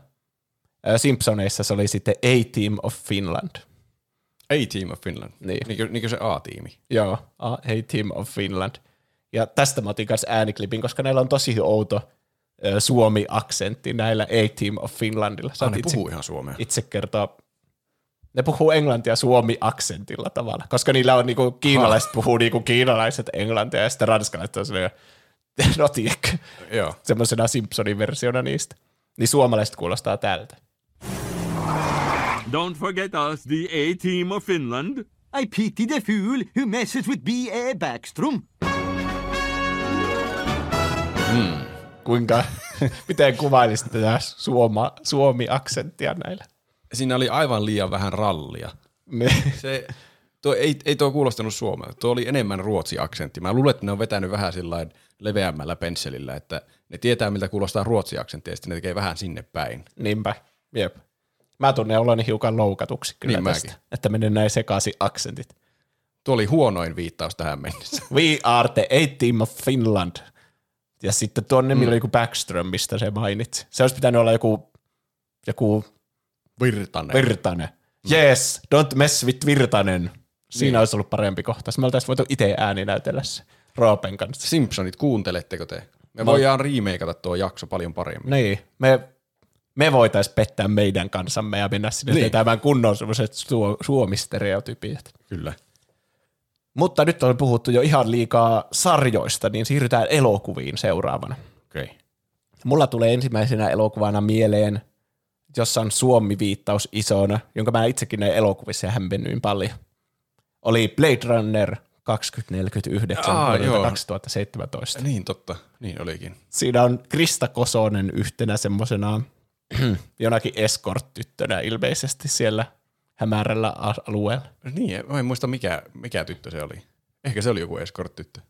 Simpsoneissa se oli sitten A-Team of Finland.
A-Team of Finland.
Niin.
Niinkö, niinkö se A-tiimi?
Joo, A Team of Finland. Ja tästä mä otin kanssa ääniklipin, koska näillä on tosi outo suomi-aksentti näillä A-Team of Finlandilla. Saat
Ah, ne
itse,
puhuu ihan suomea.
itse kertoa. Ne puhuu englantia suomi-aksentilla tavalla, koska niillä on niinku, kiinalaiset puhuu niinku kiinalaiset englantia ja sitten ranskalaiset on silleen, no tiedätkö,
Joo.
semmoisena Simpsonin versiona niistä. Niin suomalaiset kuulostaa tältä.
Don't forget us, the A team of Finland.
I pity the fool who messes with B.A. Backstrom.
Mm. Kuinka, miten kuvailisit tätä suoma, suomi-aksenttia näillä?
Siinä oli aivan liian vähän rallia.
Ne.
Se, tuo, ei, ei tuo kuulostanut suomea. Tuo oli enemmän ruotsi-aksentti. Mä luulen, että ne on vetänyt vähän sillä leveämmällä pensselillä, että ne tietää, miltä kuulostaa ruotsi-aksentti, ja sitten ne tekee vähän sinne päin.
Niinpä, jep. Mä tunnen oloni hiukan loukatuksi kyllä
Niin
tästä,
mäkin.
että menee näin sekaisin aksentit.
Tuo oli huonoin viittaus tähän mennessä.
We are the A team of Finland. Ja sitten tuon nimi mm. oli joku Backström, mistä se mainitsi. Se olisi pitänyt olla joku, joku
Virtanen.
Virtanen. Yes, don't mess with Virtanen. Siinä
Niin.
olisi ollut parempi kohtaus. Me oltaisiin voitu itse ääni näytellä se Roopen kanssa.
Simpsonit, kuunteletteko te? Me
Mä-
voidaan remakeata tuo jakso paljon paremmin.
Niin, me, me voitaisiin pettää meidän kansamme ja mennä sinne
Niin.
tekemään kunnon semmoiset suo, suomistereotypiat.
Kyllä.
Mutta nyt on puhuttu jo ihan liikaa sarjoista, niin siirrytään elokuviin seuraavana.
Okei. Okay.
Mulla tulee ensimmäisenä elokuvana mieleen, jossa on Suomi-viittaus isona, jonka mä itsekin näin elokuvissa ja hämpennyin paljon. Oli Blade Runner 2049
Aa,
vuodelta
joo.
2017.
Niin totta, niin olikin.
Siinä on Krista Kosonen yhtenä semmosena jonakin escort-tyttönä ilmeisesti siellä hämärällä alueella.
Niin, mä en muista mikä, mikä tyttö se oli. Ehkä se oli joku escort-tyttö.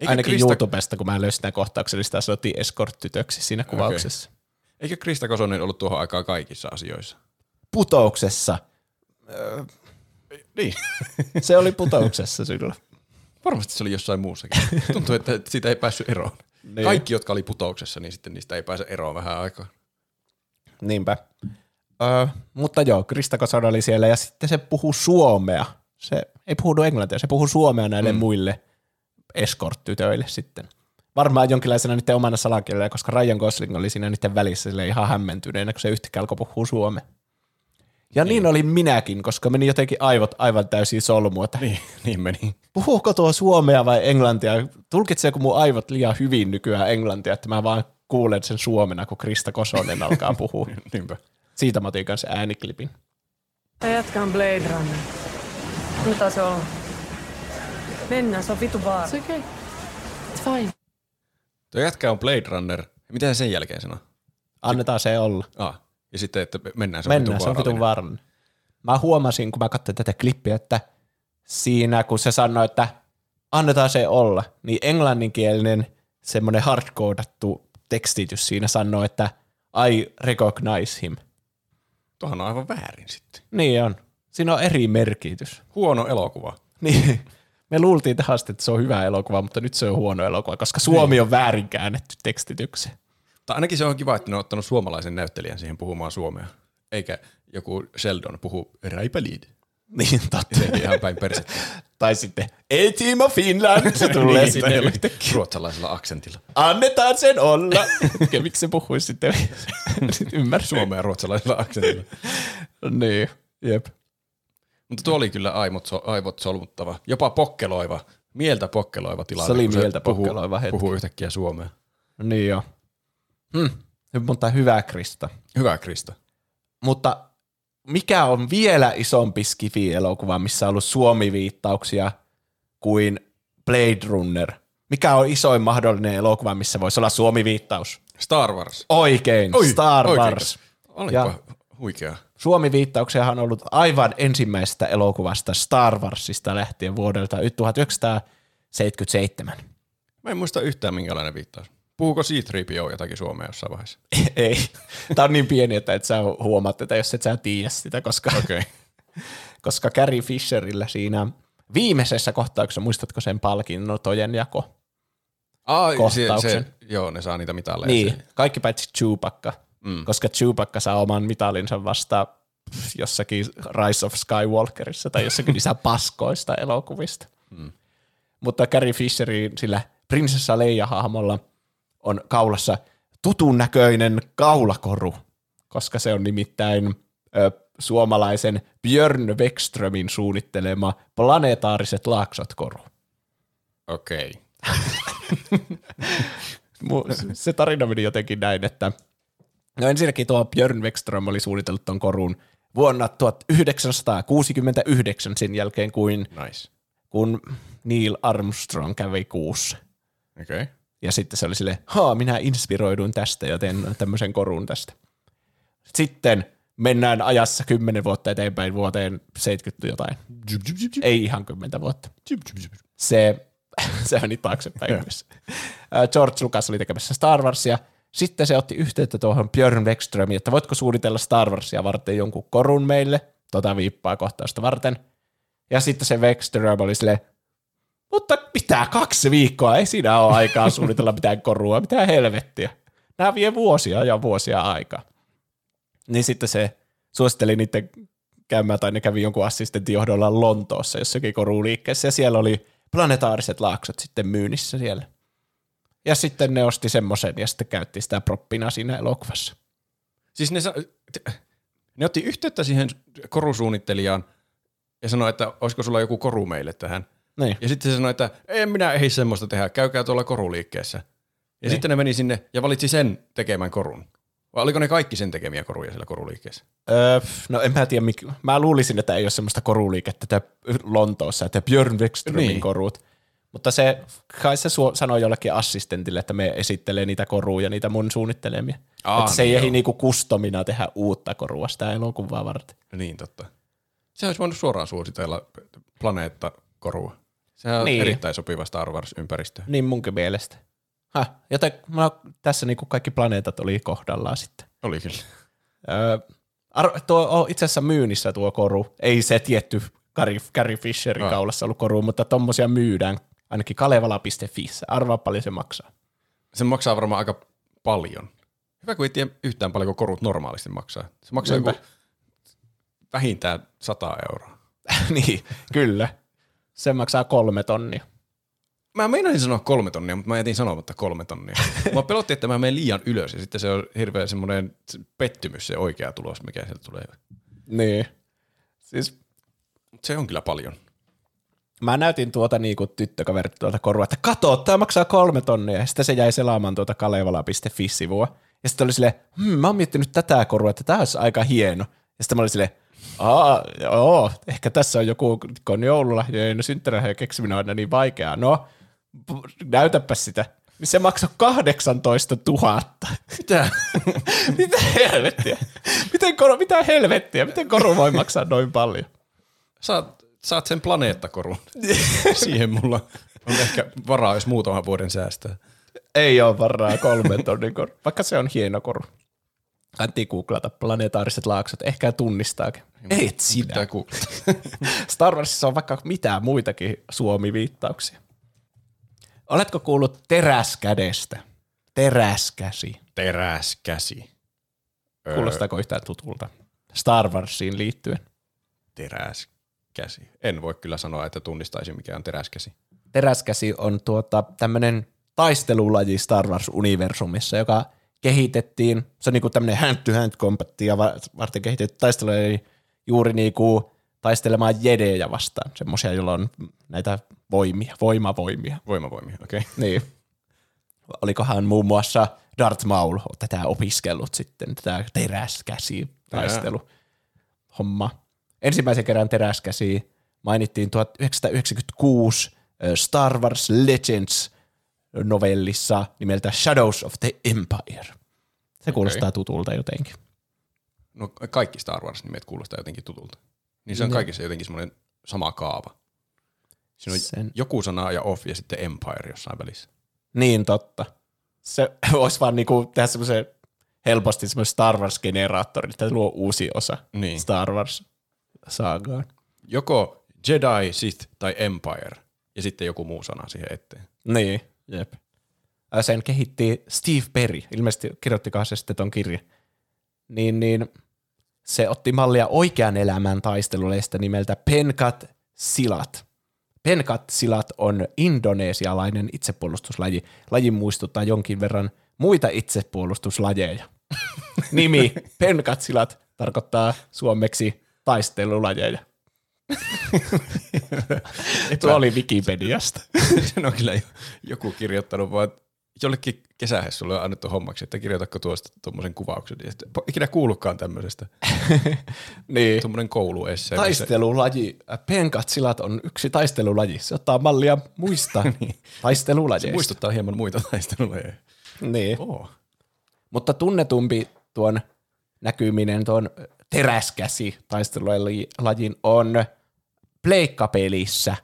Eikö
Ainakin
Krista,
YouTubesta, kun mä löysin tämän kohtauksen, niin sitä sanottiin escort-tytöksi siinä kuvauksessa.
Eikö Krista Kosonen ollut tuohon aikaan kaikissa asioissa?
Putouksessa.
Niin.
Se oli putouksessa silloin.
Varmasti se oli jossain muussakin. Tuntuu, että siitä ei päässyt eroon.
Niin.
Kaikki, jotka oli putouksessa, niin sitten niistä ei pääse eroon vähän aikaa.
Niinpä. Öö, mutta joo, Krista Kosonen oli siellä ja sitten se puhuu suomea. Se ei puhunut englantia, se puhuu suomea näille mm. muille escort-tytöille sitten. Varmaan jonkinlaisena niiden omana salakielellä, koska Ryan Gosling oli siinä niiden välissä sille ihan hämmentyneenä, kun se yhtäkkiä alkoi puhua suomea. Ja niin. niin olin minäkin, koska meni jotenkin aivot aivan täysin solmuun, että
Niin, niin meni.
puhuuko tuo suomea vai englantia? Tulkitseeko mun aivot liian hyvin nykyään englantia, että mä vaan kuulen sen suomena, kun Krista Kosonen alkaa puhua.
Niinpä.
Siitä mä otin kanssa ääniklipin.
Mä jatkan Blade Runner. Annetaan se olla. Mennään, se on vitu vaara.
It's okay. It's fine.
Tuo jätkä on Blade Runner. Mitä se sen jälkeen sanoo?
Annetaan se olla.
Ah, ja sitten, että mennään, se on
Mennään, se on vitun
vaarallinen.
vaarallinen. Mä huomasin, kun mä katsoin tätä klippiä, että siinä kun se sanoi, että annetaan se olla, niin englanninkielinen semmoinen hardcodattu tekstitys siinä sanoo, että I recognize him.
Tuohan on aivan väärin sitten.
Niin on. Siinä on eri merkitys.
Huono elokuva.
Niin. Me luultiin tähän asti, että se on hyvä elokuva, mutta nyt se on huono elokuva, koska Suomi
Niin.
on väärin käännetty tekstitykseen.
Tai ainakin se on kiva, että ne on ottanut suomalaisen näyttelijän siihen puhumaan suomea. Eikä joku Sheldon puhu räipälid.
Niin, totta.
Ihan päin persettä.
Tai sitten A-Team of Finland, se tulee
Niin,
sinne yhtäkkiä.
Ruotsalaisella aksentilla.
Annetaan sen olla. Ja miksi se puhuisi sitten? sitten ymmärsi.
Suomea ruotsalaisella aksentilla.
Niin, jep.
Mutta tuo oli kyllä aivot, aivot solmuttava. Jopa pokkeloiva, mieltä pokkeloiva tilanne.
Se oli mieltä
puhuu,
pokkeloiva hetki.
Puhuu yhtäkkiä suomea.
Niin joo. Hmm. Mutta hyvä Krista.
Hyvä Krista.
Mutta mikä on vielä isompi skifi-elokuva, missä on ollut Suomi-viittauksia kuin Blade Runner? Mikä on isoin mahdollinen elokuva, missä voisi olla Suomi-viittaus?
Star Wars.
Oikein,
Oi,
Star
oikein.
Wars.
Olipa
Ja-
huikea.
Suomi-viittauksiahan on ollut aivan ensimmäisestä elokuvasta Star Warsista lähtien vuodelta 1977.
Mä en muista yhtään minkälainen viittaus. Puhuuko C-3PO jotakin suomea jossain vaiheessa?
Ei. Tämä on niin pieni, että et sä huomaat tätä, jos et sä tiedä sitä, koska.
Okay.
koska Carrie Fisherillä siinä viimeisessä kohtauksessa, muistatko sen palkinnotojen jako?
Se,
Kohtauksen.
se, joo, ne saa niitä mitaleja.
Niin,
Se-
kaikki paitsi Chewbacca, mm. koska Chewbacca saa oman mitalinsa vasta jossakin Rise of Skywalkerissa tai jossakin niissä paskoista elokuvista. Mm. Mutta Carrie Fisherin sillä prinsessa Leia-hahmolla on kaulassa tutun näköinen kaulakoru, koska se on nimittäin ö, suomalaisen Björn Wexströmin suunnittelema planetaariset laaksot koru.
Okei.
Mu- se tarina meni jotenkin näin, että no ensinnäkin tuo Björn Wexström oli suunnitellut tuon korun vuonna 1969 sen jälkeen, kuin,
Nice.
kun Neil Armstrong kävi kuussa.
Okei. Okay.
Ja sitten se oli silleen, haa, minä inspiroiduin tästä ja teen tämmöisen korun tästä. Sitten mennään ajassa kymmenen vuotta eteenpäin vuoteen 70 jotain. Ei ihan kymmentä vuotta. Se, se meni taaksepäin yhdessä. Äh, George Lucas oli tekemässä Star Warsia. Sitten se otti yhteyttä tuohon Björn Wexströmiin, että voitko suunnitella Star Warsia varten jonkun korun meille, tota viippaa kohtausta varten. Ja sitten se Wexström oli silleen, mutta mitä kaksi viikkoa, ei siinä ole aikaa suunnitella mitään korua, mitä helvettiä. Nämä vie vuosia ja vuosia aikaa. Niin sitten se suositteli niiden käymään, tai ne kävi jonkun assistentin johdolla Lontoossa jossakin koruliikkeessä, ja siellä oli planetaariset laaksot sitten myynnissä siellä. Ja sitten ne osti semmoisen, ja sitten käytti sitä proppina siinä elokuvassa.
Siis ne, sa- ne otti yhteyttä siihen korusuunnittelijaan ja sanoi, että olisiko sulla joku koru meille tähän.
Niin.
Ja sitten se sanoi, että en minä ehdi semmoista tehdä, käykää tuolla koruliikkeessä. Ja niin. sitten ne meni sinne ja valitsi sen tekemään korun. Vai oliko ne kaikki sen tekemiä koruja siellä koruliikkeessä?
Öö, no en mä tiedä, mik... mä luulisin, että ei ole semmoista koruliikettä että Lontoossa, että Björn Wexströmin
Niin.
niin. korut. Mutta se, kai se suo, sanoi jollekin assistentille, että me esittelee niitä koruja, niitä mun suunnittelemia.
Aa,
että se ei
niin
ehdi
joo.
niinku kustomina tehdä uutta korua sitä elokuvaa varten.
Niin, totta. Se olisi voinut suoraan suositella planeettakorua. Sehän on
Niin.
erittäin sopiva Star Wars-ympäristö.
Niin munkin mielestä. Häh, joten mä, tässä niinku kaikki planeetat oli kohdallaan sitten.
Oli kyllä.
Öö, ar- tuo on itse asiassa myynnissä tuo koru. Ei se tietty Carrie, Fisherin kaulassa ollut koru, mutta tommosia myydään ainakin kalevala.fi. Arvaa paljon se maksaa.
Se maksaa varmaan aika paljon. Hyvä, kun ei tiedä yhtään paljonko korut normaalisti maksaa. Se maksaa
Niinpä.
joku vähintään 100 euroa.
niin, kyllä. Se maksaa kolme tonnia.
Mä meinasin sanoa kolme tonnia, mutta mä jätin sanomatta kolme tonnia. Mä pelotti, että mä menen liian ylös ja sitten se on hirveä semmoinen pettymys se oikea tulos, mikä sieltä tulee.
Niin. Siis
Se on kyllä paljon.
Mä näytin tuota niinku tyttökaverit tuota korua, että kato, tämä maksaa kolme tonnia. Ja sitten se jäi selaamaan tuota kalevala.fi-sivua. Ja sitten oli silleen, hm, mä oon miettinyt tätä korua, että tämä olisi aika hieno. Ja sitten mä olin silleen, aa, joo, ehkä tässä on joku, kun joululahjojen synttärilahjojen keksiminen on aina niin vaikeaa. No, näytäpä sitä. Niin se maksoi 18 000.
Mitä?
mitä helvettiä? Miten koru, mitä helvettiä? Miten koru voi maksaa noin paljon?
saat, saat sen planeettakorun. Siihen mulla on ehkä varaa, jos muutaman vuoden säästää.
Ei ole varaa kolmen tonnin koru, vaikka se on hieno koru. Kannattaa googlata planetaariset laaksot, ehkä tunnistaakin. Et
googlata.
Star Warsissa on vaikka mitään muitakin Suomi-viittauksia. Oletko kuullut teräskädestä? Teräskäsi.
Teräskäsi. Öö,
Kuulostaako yhtään tutulta? Star Warsiin liittyen.
Teräskäsi. En voi kyllä sanoa, että tunnistaisin mikä on teräskäsi.
Teräskäsi on tuota, tämmöinen taistelulaji Star Wars-universumissa, joka kehitettiin, se on niinku tämmöinen hand-to-hand kombattia va- varten kehitetty taistelulaji juuri niinku taistelemaan jedejä vastaan, semmoisia, joilla on näitä voimia, voimavoimia.
Voimavoimia, okei. Okay.
Niin. Olikohan muun muassa Darth Maul tätä opiskellut sitten, tätä teräskäsi taistelu homma. Ensimmäisen kerran teräskäsi mainittiin 1996 ö, Star Wars Legends novellissa nimeltä Shadows of the Empire. Se kuulostaa tutulta jotenkin.
No kaikki Star Wars-nimet kuulostaa jotenkin tutulta. Niin se on kaikissa jotenkin semmoinen sama kaava. Siinä on
Sen-
joku sana ja off ja sitten Empire jossain välissä.
Niin totta. Se olisi vaan niinku tehdä semmoisen helposti semmoisen Star Wars-generaattori, että luo uusi osa
Niin.
Star Wars-saagaan.
Joko Jedi, Sith tai Empire ja sitten joku muu sana siihen eteen.
Niin, jep. Sen kehitti Steve Perry, ilmeisesti kirjoittikohan se sitten ton kirja. Niin, niin se otti mallia oikean elämän taisteluleista nimeltä Penkat Silat. Penkat Silat on indonesialainen itsepuolustuslaji. Laji muistuttaa jonkin verran muita itsepuolustuslajeja. Nimi Penkat Silat tarkoittaa suomeksi taistelulajeja. Tuo oli Wikipediasta.
Sen on kyllä joku kirjoittanut vaan jollekin kesähessulle on annettu hommaksi, että kirjoitatko tuosta tuommoisen kuvauksen. Ja sitten, ikinä kuullutkaan tämmöisestä.
Niin.
Tuommoinen kouluesse.
Taistelulaji. Penkatsilat on yksi taistelulaji. Se ottaa mallia muista niin. taistelulajeista.
Muistuttaa hieman muita taistelulajeja.
Niin.
Oh.
Mutta tunnetumpi tuon näkyminen tuon teräskäsi taistelulajin on pleikkapelissä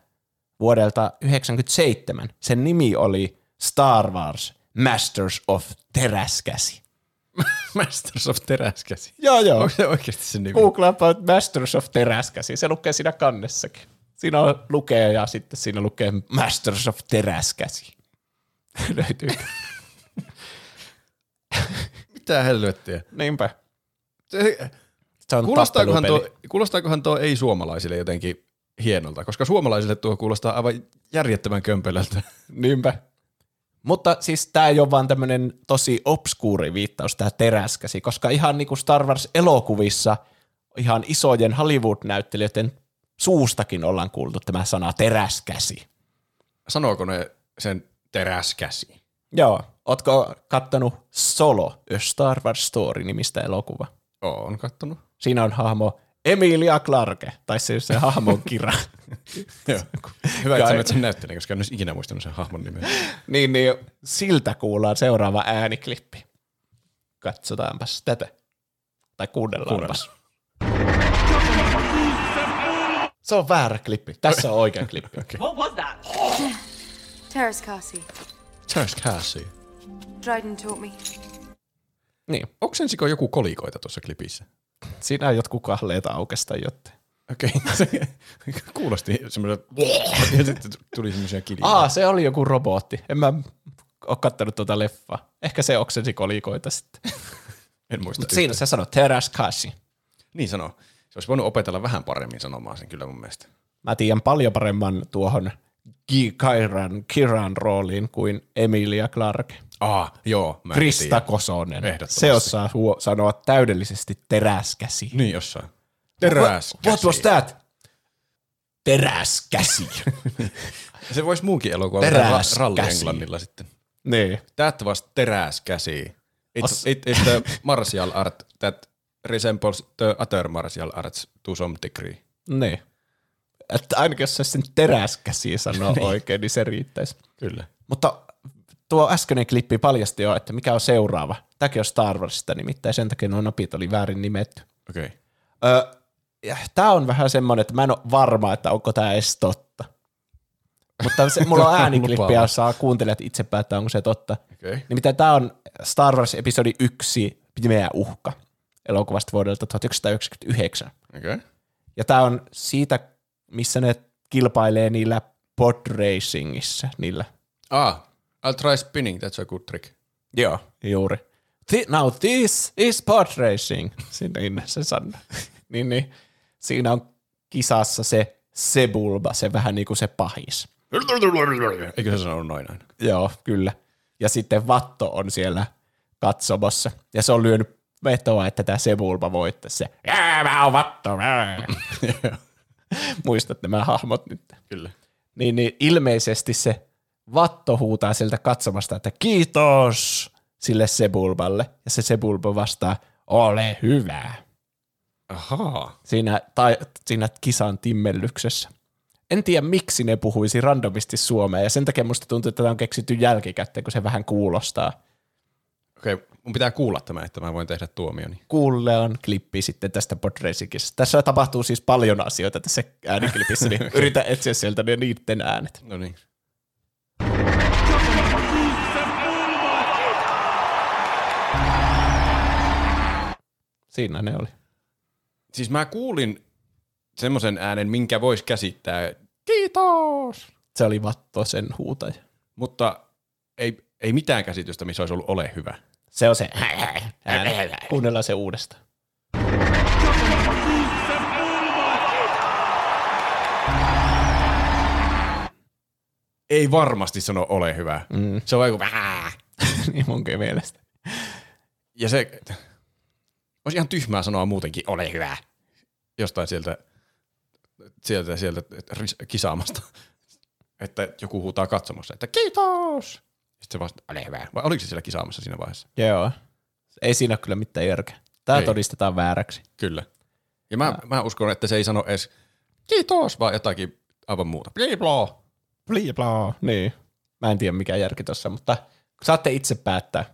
vuodelta 1997. Sen nimi oli Star Wars Masters of Teräskäsi.
Masters of Teräskäsi.
Joo, joo.
Onko se oikeasti se nimi?
Googlaapa Masters of Teräskäsi. Se lukee siinä kannessakin. Siinä on, lukee ja sitten siinä lukee Masters of Teräskäsi. Löytyy.
Mitä helvettiä?
Niinpä.
Se,
Se on
kuulostaakohan, tuo, kuulostaakohan tuo ei suomalaisille jotenkin hienolta, koska suomalaisille tuo kuulostaa aivan järjettömän kömpelöltä.
Niinpä. Mutta siis tämä ei ole vaan tämmöinen tosi obskuuri viittaus, tämä teräskäsi, koska ihan niin kuin Star Wars-elokuvissa ihan isojen Hollywood-näyttelijöiden suustakin ollaan kuultu tämä sana teräskäsi.
Sanooko ne sen teräskäsi?
Joo. Ootko kattonut Solo, A Star Wars Story nimistä elokuva?
Oon kattonut.
Siinä on hahmo Emilia Clarke, tai se, se hahmon kira.
Joo. Hyvä, että sanoit sen näyttelijän, koska en olisi ikinä muistanut sen hahmon nimeä.
niin, niin siltä kuullaan seuraava ääniklippi. Katsotaanpas tätä. Tai kuunnellaanpas. Se on väärä klippi. Tässä on oikea klippi. okay.
What was that?
Terrace Cassie.
Charles Cassie.
Dryden taught me.
Niin.
Oksensiko joku kolikoita tuossa klipissä?
Siinä on jotkut kahleita aukesta jotain.
Okei, okay. kuulosti semmoiselta, ja sitten tuli semmoisia kiljoja.
Aa, se oli joku robotti. En mä oo kattanut tuota leffaa. Ehkä se oksensi kolikoita sitten.
En muista
Mutta siinä se sanoo teräs kasi.
Niin sanoo. Se olisi voinut opetella vähän paremmin sanomaan sen kyllä mun mielestä.
Mä tiedän paljon paremman tuohon G. Kiran, Kiran rooliin kuin Emilia Clarke.
Aa, joo. Mä
Krista. Kosonen.
Ehdottomasti.
Se osaa huo- sanoa täydellisesti teräskäsi.
Niin jossain. Teräs.
What was that? Teräskäsi.
Se voisi muukin elokuva
Teräs
ra- ralli englannilla sitten.
niin.
That was teräs käsi. It,
As-
it is the martial art that resembles the other martial arts to some degree.
Niin. Että ainakin jos se sen teräskäsi sanoo oikein, niin se riittäisi.
Kyllä.
Mutta tuo äskeinen klippi paljasti jo, että mikä on seuraava. Tämäkin on Star Warsista nimittäin, sen takia nuo napit oli väärin nimetty.
Okei. Okay.
Öö, tämä on vähän semmoinen, että mä en ole varma, että onko tämä edes totta. Mutta se, mulla on ääniklippi ja
Lupaava.
saa kuuntelijat itse päättää, onko se totta.
Okei.
Nimittäin tämä on Star Wars episodi 1, Pimeä uhka, elokuvasta vuodelta 1999.
Okei. Okay.
Ja tämä on siitä, missä ne kilpailee niillä pod racingissa, niillä
Ah, I'll try spinning, that's a good trick.
Joo, juuri. Thi- now this is pod racing. Siinä niin se sanoo. niin, niin. Siinä on kisassa se Sebulba, se vähän niin kuin se pahis.
Eikö se sanonut noin aina?
Joo, kyllä. Ja sitten Vatto on siellä katsomassa. Ja se on lyönyt vetoa, että tämä Sebulba voittaisi se. Jää, mä oon Vatto. mä." Muistat nämä hahmot nyt.
Kyllä.
Niin, niin ilmeisesti se Vatto huutaa sieltä katsomasta, että kiitos sille Sebulballe. Ja se Sebulba vastaa, ole hyvä.
Ahaa.
Siinä, tai, siinä kisan timmellyksessä. En tiedä, miksi ne puhuisi randomisti suomea, ja sen takia musta tuntuu, että tämä on keksitty jälkikäteen, kun se vähän kuulostaa.
Okei, okay, mun pitää kuulla tämä, että mä voin tehdä tuomioni.
Kuulle on klippi sitten tästä Podracingista. Tässä tapahtuu siis paljon asioita tässä ääniklipissä, niin yritä etsiä sieltä ne niiden äänet.
No niin.
Siinä ne oli.
Siis mä kuulin semmoisen äänen, minkä voisi käsittää kiitos,
Se oli Vatto sen huutaja.
mutta ei, ei mitään käsitystä, missä olisi ollut ole hyvä.
Se on se ääni. Kuunnellaan se uudestaan.
Ei varmasti sano ole hyvä. Mm. Se on joku
niin munkin mielestä.
Ja se olisi ihan tyhmää sanoa muutenkin ole hyvä. Jostain sieltä, sieltä, sieltä kisaamasta. Että joku huutaa katsomassa, että kiitos. Sitten se vasta, ole hyvä. Vai oliko se siellä kisaamassa siinä vaiheessa?
Joo. Ei siinä ole kyllä mitään järkeä. Tämä
Ei.
todistetaan vääräksi.
Kyllä. Ja mä, mä uskon, että se ei sano edes kiitos, vaan jotakin aivan muuta. Bliblo.
Blibla. Niin. Mä en tiedä mikä järki tuossa, mutta saatte itse päättää.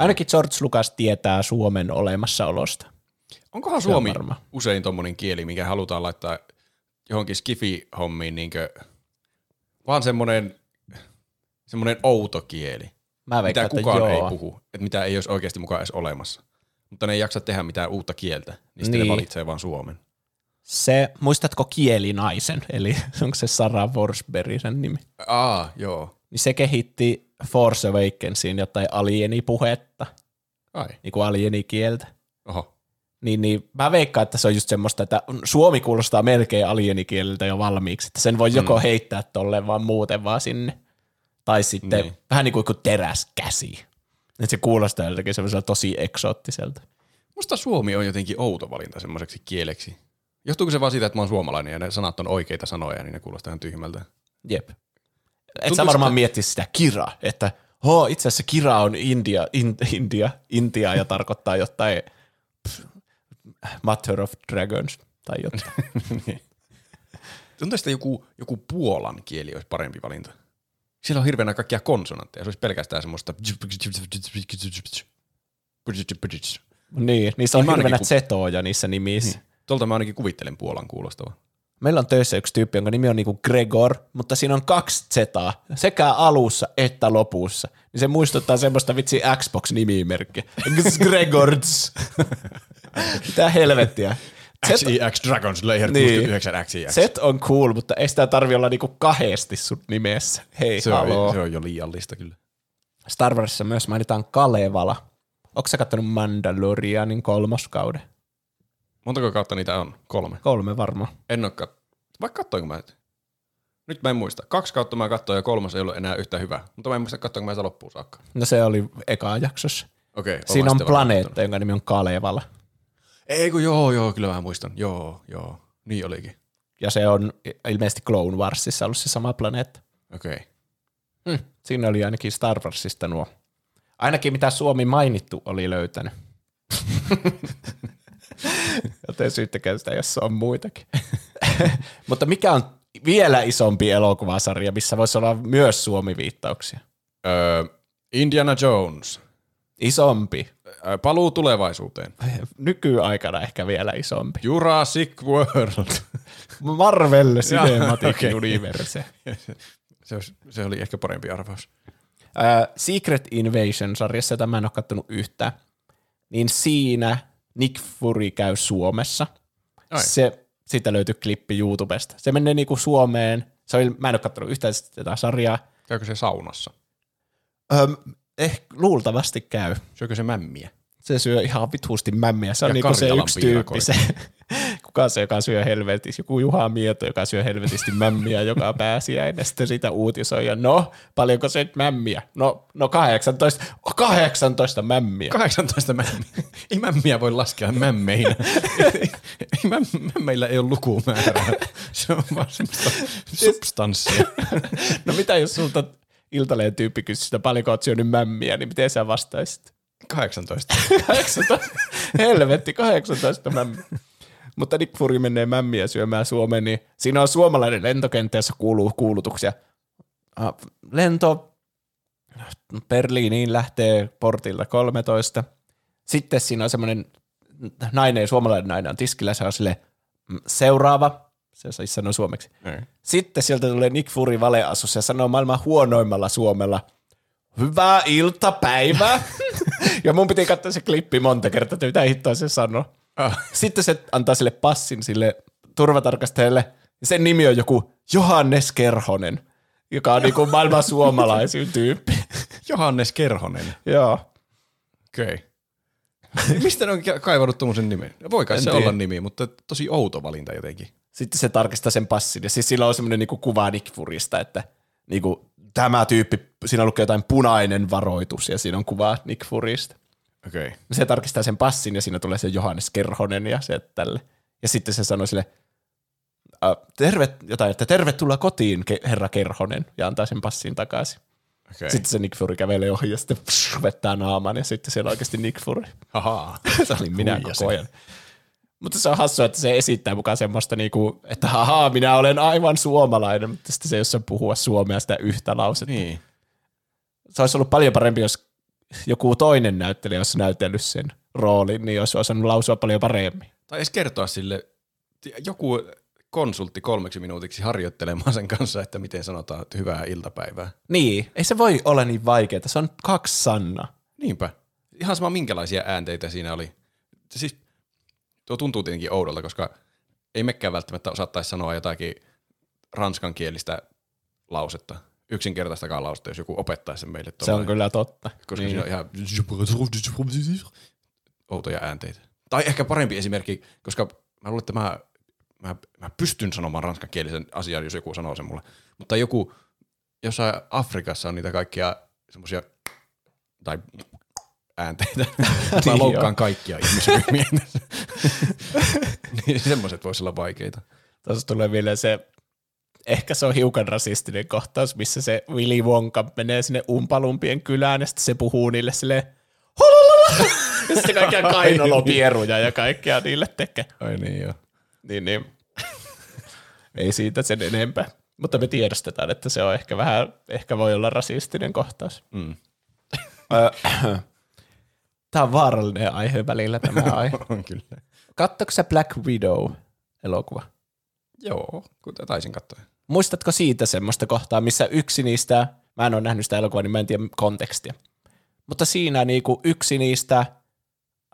Ainakin George Lucas tietää Suomen olemassaolosta.
Onkohan
Se on
Suomi
varma.
usein tommonen kieli, mikä halutaan laittaa johonkin skifi-hommiin niinkö, vaan semmonen, semmonen outo kieli,
Mä veikkaan,
mitä
että
kukaan
joo.
ei puhu, että mitä ei olisi oikeasti mukaan edes olemassa. Mutta ne ei jaksa tehdä mitään uutta kieltä, niin sitten
Niin.
ne valitsee vaan suomen.
Se, muistatko kielinaisen, eli onko se Sarah Forsberg sen nimi?
Aa, joo.
Niin se kehitti Force Awakensiin jotain alienipuhetta,
Ai,
niin kuin alienikieltä.
oho.
Niin, niin mä veikkaan, että se on just semmoista, että suomi kuulostaa melkein alienikieleltä jo valmiiksi, että sen voi joko heittää tolleen vaan muuten vaan sinne, tai sitten
Niin.
niin. vähän niin kuin joku teräskäsi. Että se kuulostaa jotenkin semmoiselta tosi eksoottiselta.
Musta suomi on jotenkin outo valinta semmoiseksi kieleksi. Johtuuko se vaan siitä, että mä oon suomalainen ja ne sanat on oikeita sanoja, niin ne kuulostaa ihan tyhmältä?
Jep. Et sä varmaan miettisit sitä kira, että ho, itse asiassa kira on India, in, India, Intia ja tarkoittaa jotain pff, Matter of Dragons tai jotain.
Tuntuu, että joku, joku puolan kieli olisi parempi valinta. Siellä on hirveänä kaikkia konsonantteja. Se olisi pelkästään semmoista...
niin, niissä on
Niin
hirveänä
ku-
zetoja niissä nimissä.
Niin. Tuolta mä ainakin kuvittelen Puolan kuulostava.
Meillä on töissä yksi tyyppi, jonka nimi on niinku Gregor, mutta siinä on kaksi zetaa, sekä alussa että lopussa. Niin se muistuttaa semmoista vitsi Xbox-nimimerkkiä. Gregords. Mitä helvettiä.
XEX Dragon Slayer
Niin.
69 XEX.
Z on cool, mutta ei sitä tarvi olla niinku kahdesti sun nimessä. Hei,
Se
haloo.
on, se on jo liiallista kyllä.
Star Warsissa myös mainitaan Kalevala. Onko sä kattonut Mandalorianin kolmoskauden?
Montako kautta niitä on? Kolme.
Kolme varmaan.
En ole kat... Vaikka katsoinko mä nyt? Nyt mä en muista. Kaksi kautta mä katsoin ja kolmas ei ollut enää yhtä hyvä. Mutta mä en muista katsoinko mä sitä loppuun saakka.
No se oli eka jaksossa.
Okei. oon
Siinä on planeetta, jonka nimi on Kalevala.
Ei kun joo, joo, kyllä mä muistan. Joo, joo. Niin olikin.
Ja se on ilmeisesti Clone Warsissa ollut se sama planeetta.
Okei.
Mm. Siinä oli ainakin Star Warsista nuo. Ainakin mitä Suomi mainittu oli löytänyt. Joten syyttäkää sitä, jos on muitakin. Mutta mikä on vielä isompi elokuvasarja, missä voisi olla myös Suomi-viittauksia?
Öö, Indiana Jones.
Isompi.
Öö, paluu tulevaisuuteen.
Nykyaikana ehkä vielä isompi.
Jurassic World.
Marvel Cinematic. Universe.
se, olisi, se oli ehkä parempi arvaus.
Äh, Secret Invasion-sarjassa, jota mä en ole kattonut yhtään, niin siinä Nick Fury käy Suomessa.
Ai.
Se, siitä löytyy klippi YouTubesta. Se menee niinku Suomeen. Se oli, mä en ole kattonut yhtään tätä sarjaa.
Käykö se saunassa?
Öm, ehkä luultavasti käy.
Syökö se mämmiä?
Se syö ihan vituusti mämmiä. Se on
Ja
niinku se yksi tyyppi. Se, kuka se, joka syö helvetisti? Joku Juha Mieto, joka syö helvetisti mämmiä joka pääsiäinen. Sitten sitä uutisoi. Ja no, paljonko se nyt mämmiä? No, no 18, 18 mämmiä.
18 mämmiä. Ei mämmiä voi laskea mämmeinä. ei, mäm- mämmeillä ei ole lukumäärää. Se on vaan semmoista substanssia.
No mitä jos sulta Iltaleen tyyppi kysyy sitä, paljonko oot syönyt mämmiä, niin miten sä vastaisit?
18.
18, helvetti, 18 mämmiä. Mutta Nick Fury menee mämmiä syömään Suomeen, niin siinä on suomalainen lentokenttä, jossa kuuluu kuulutuksia. Ah, Lento Berliiniin lähtee portilta 13. Sitten siinä on semmoinen nainen, suomalainen nainen on tiskillä, se on sille seuraava, se saisi sanoa suomeksi.
Ei.
Sitten sieltä tulee Nick Fury valeasus ja sanoo maailman huonoimmalla suomella, hyvää iltapäivää. ja mun piti katsoa se klippi monta kertaa, että mitä hittoa se sanoo. Sitten se antaa sille passin sille turvatarkastajalle, ja sen nimi on joku Johannes Kerhonen, joka on niinku maailman suomalaisin tyyppi.
Johannes Kerhonen.
Joo.
Okei. Okay. Mistä ne on ka- kaivannut tuommoisen nimen? Voi kai
En
se
tiedä.
olla nimi, mutta tosi outo valinta jotenkin.
Sitten se tarkistaa sen passin, ja siis sillä on semmoinen niinku kuva Nick Furysta, että niinku, tämä tyyppi, siinä lukee jotain punainen varoitus, ja siinä on kuva Nick Furysta.
Okei. Okay.
Se tarkistaa sen passin ja siinä tulee se Johannes Kerhonen ja se tälle. Ja sitten se sanoi sille, "Ä, terve, jotain, että tervetuloa kotiin, herra Kerhonen, ja antaa sen passin takaisin.
Okei.
Sitten se Nick Fury kävelee ohi ja sitten psh, vettää naaman ja sitten siellä on oikeasti Nick Fury.
Ahaa.
se oli minä
Huijasi.
koko ajan. Mutta se on hassua, että se esittää mukaan semmoista, niinku, että haha, minä olen aivan suomalainen, mutta sitten se ei osaa puhua suomea sitä yhtä lausetta.
Niin.
Se olisi ollut paljon parempi, jos joku toinen näyttelijä olisi näytellyt sen roolin, niin olisi osannut lausua paljon paremmin.
Tai edes kertoa sille, joku konsultti kolmeksi minuutiksi harjoittelemaan sen kanssa, että miten sanotaan että hyvää iltapäivää.
Niin, ei se voi olla niin vaikeaa. Se on kaksi sannaa.
Niinpä. Ihan sama minkälaisia äänteitä siinä oli. Siis tuo tuntuu tietenkin oudolta, koska ei mekään välttämättä osattaisi sanoa jotakin ranskankielistä lausetta. Yksinkertaistakaan lausetta, jos joku opettaisi sen meille.
Se on kyllä totta.
Koska
Niin.
siinä on ihan outoja äänteitä. Tai ehkä parempi esimerkki, koska mä luulen, että mä, mä, mä pystyn sanomaan ranskankielisen asian, jos joku sanoo sen mulle. Mutta joku, jossain Afrikassa on niitä kaikkia semmoisia, tai äänteitä. mä
Niin
loukkaan kaikkia ihmisryhmiä. niin semmoiset voisi olla vaikeita.
Tuossa tulee vielä se, ehkä se on hiukan rasistinen kohtaus, missä se Willy Wonka menee sinne Umpalumpien kylään ja sitten se puhuu niille silleen ja sitten kaikkia kainolopieruja ja kaikkea niille tekee.
Ai niin joo.
Niin, niin. Ei siitä sen enempää. Mutta me tiedostetaan, että se on ehkä vähän, ehkä voi olla rasistinen kohtaus.
Mm.
Tämä on vaarallinen aihe välillä tämä aihe.
On kyllä.
Kattoiko sä Black Widow-elokuva?
Joo, kuten taisin katsoa.
Muistatko siitä semmoista kohtaa, missä yksi niistä, mä en ole nähnyt sitä elokuvaa, niin mä en tiedä kontekstia, mutta siinä niinku yksi niistä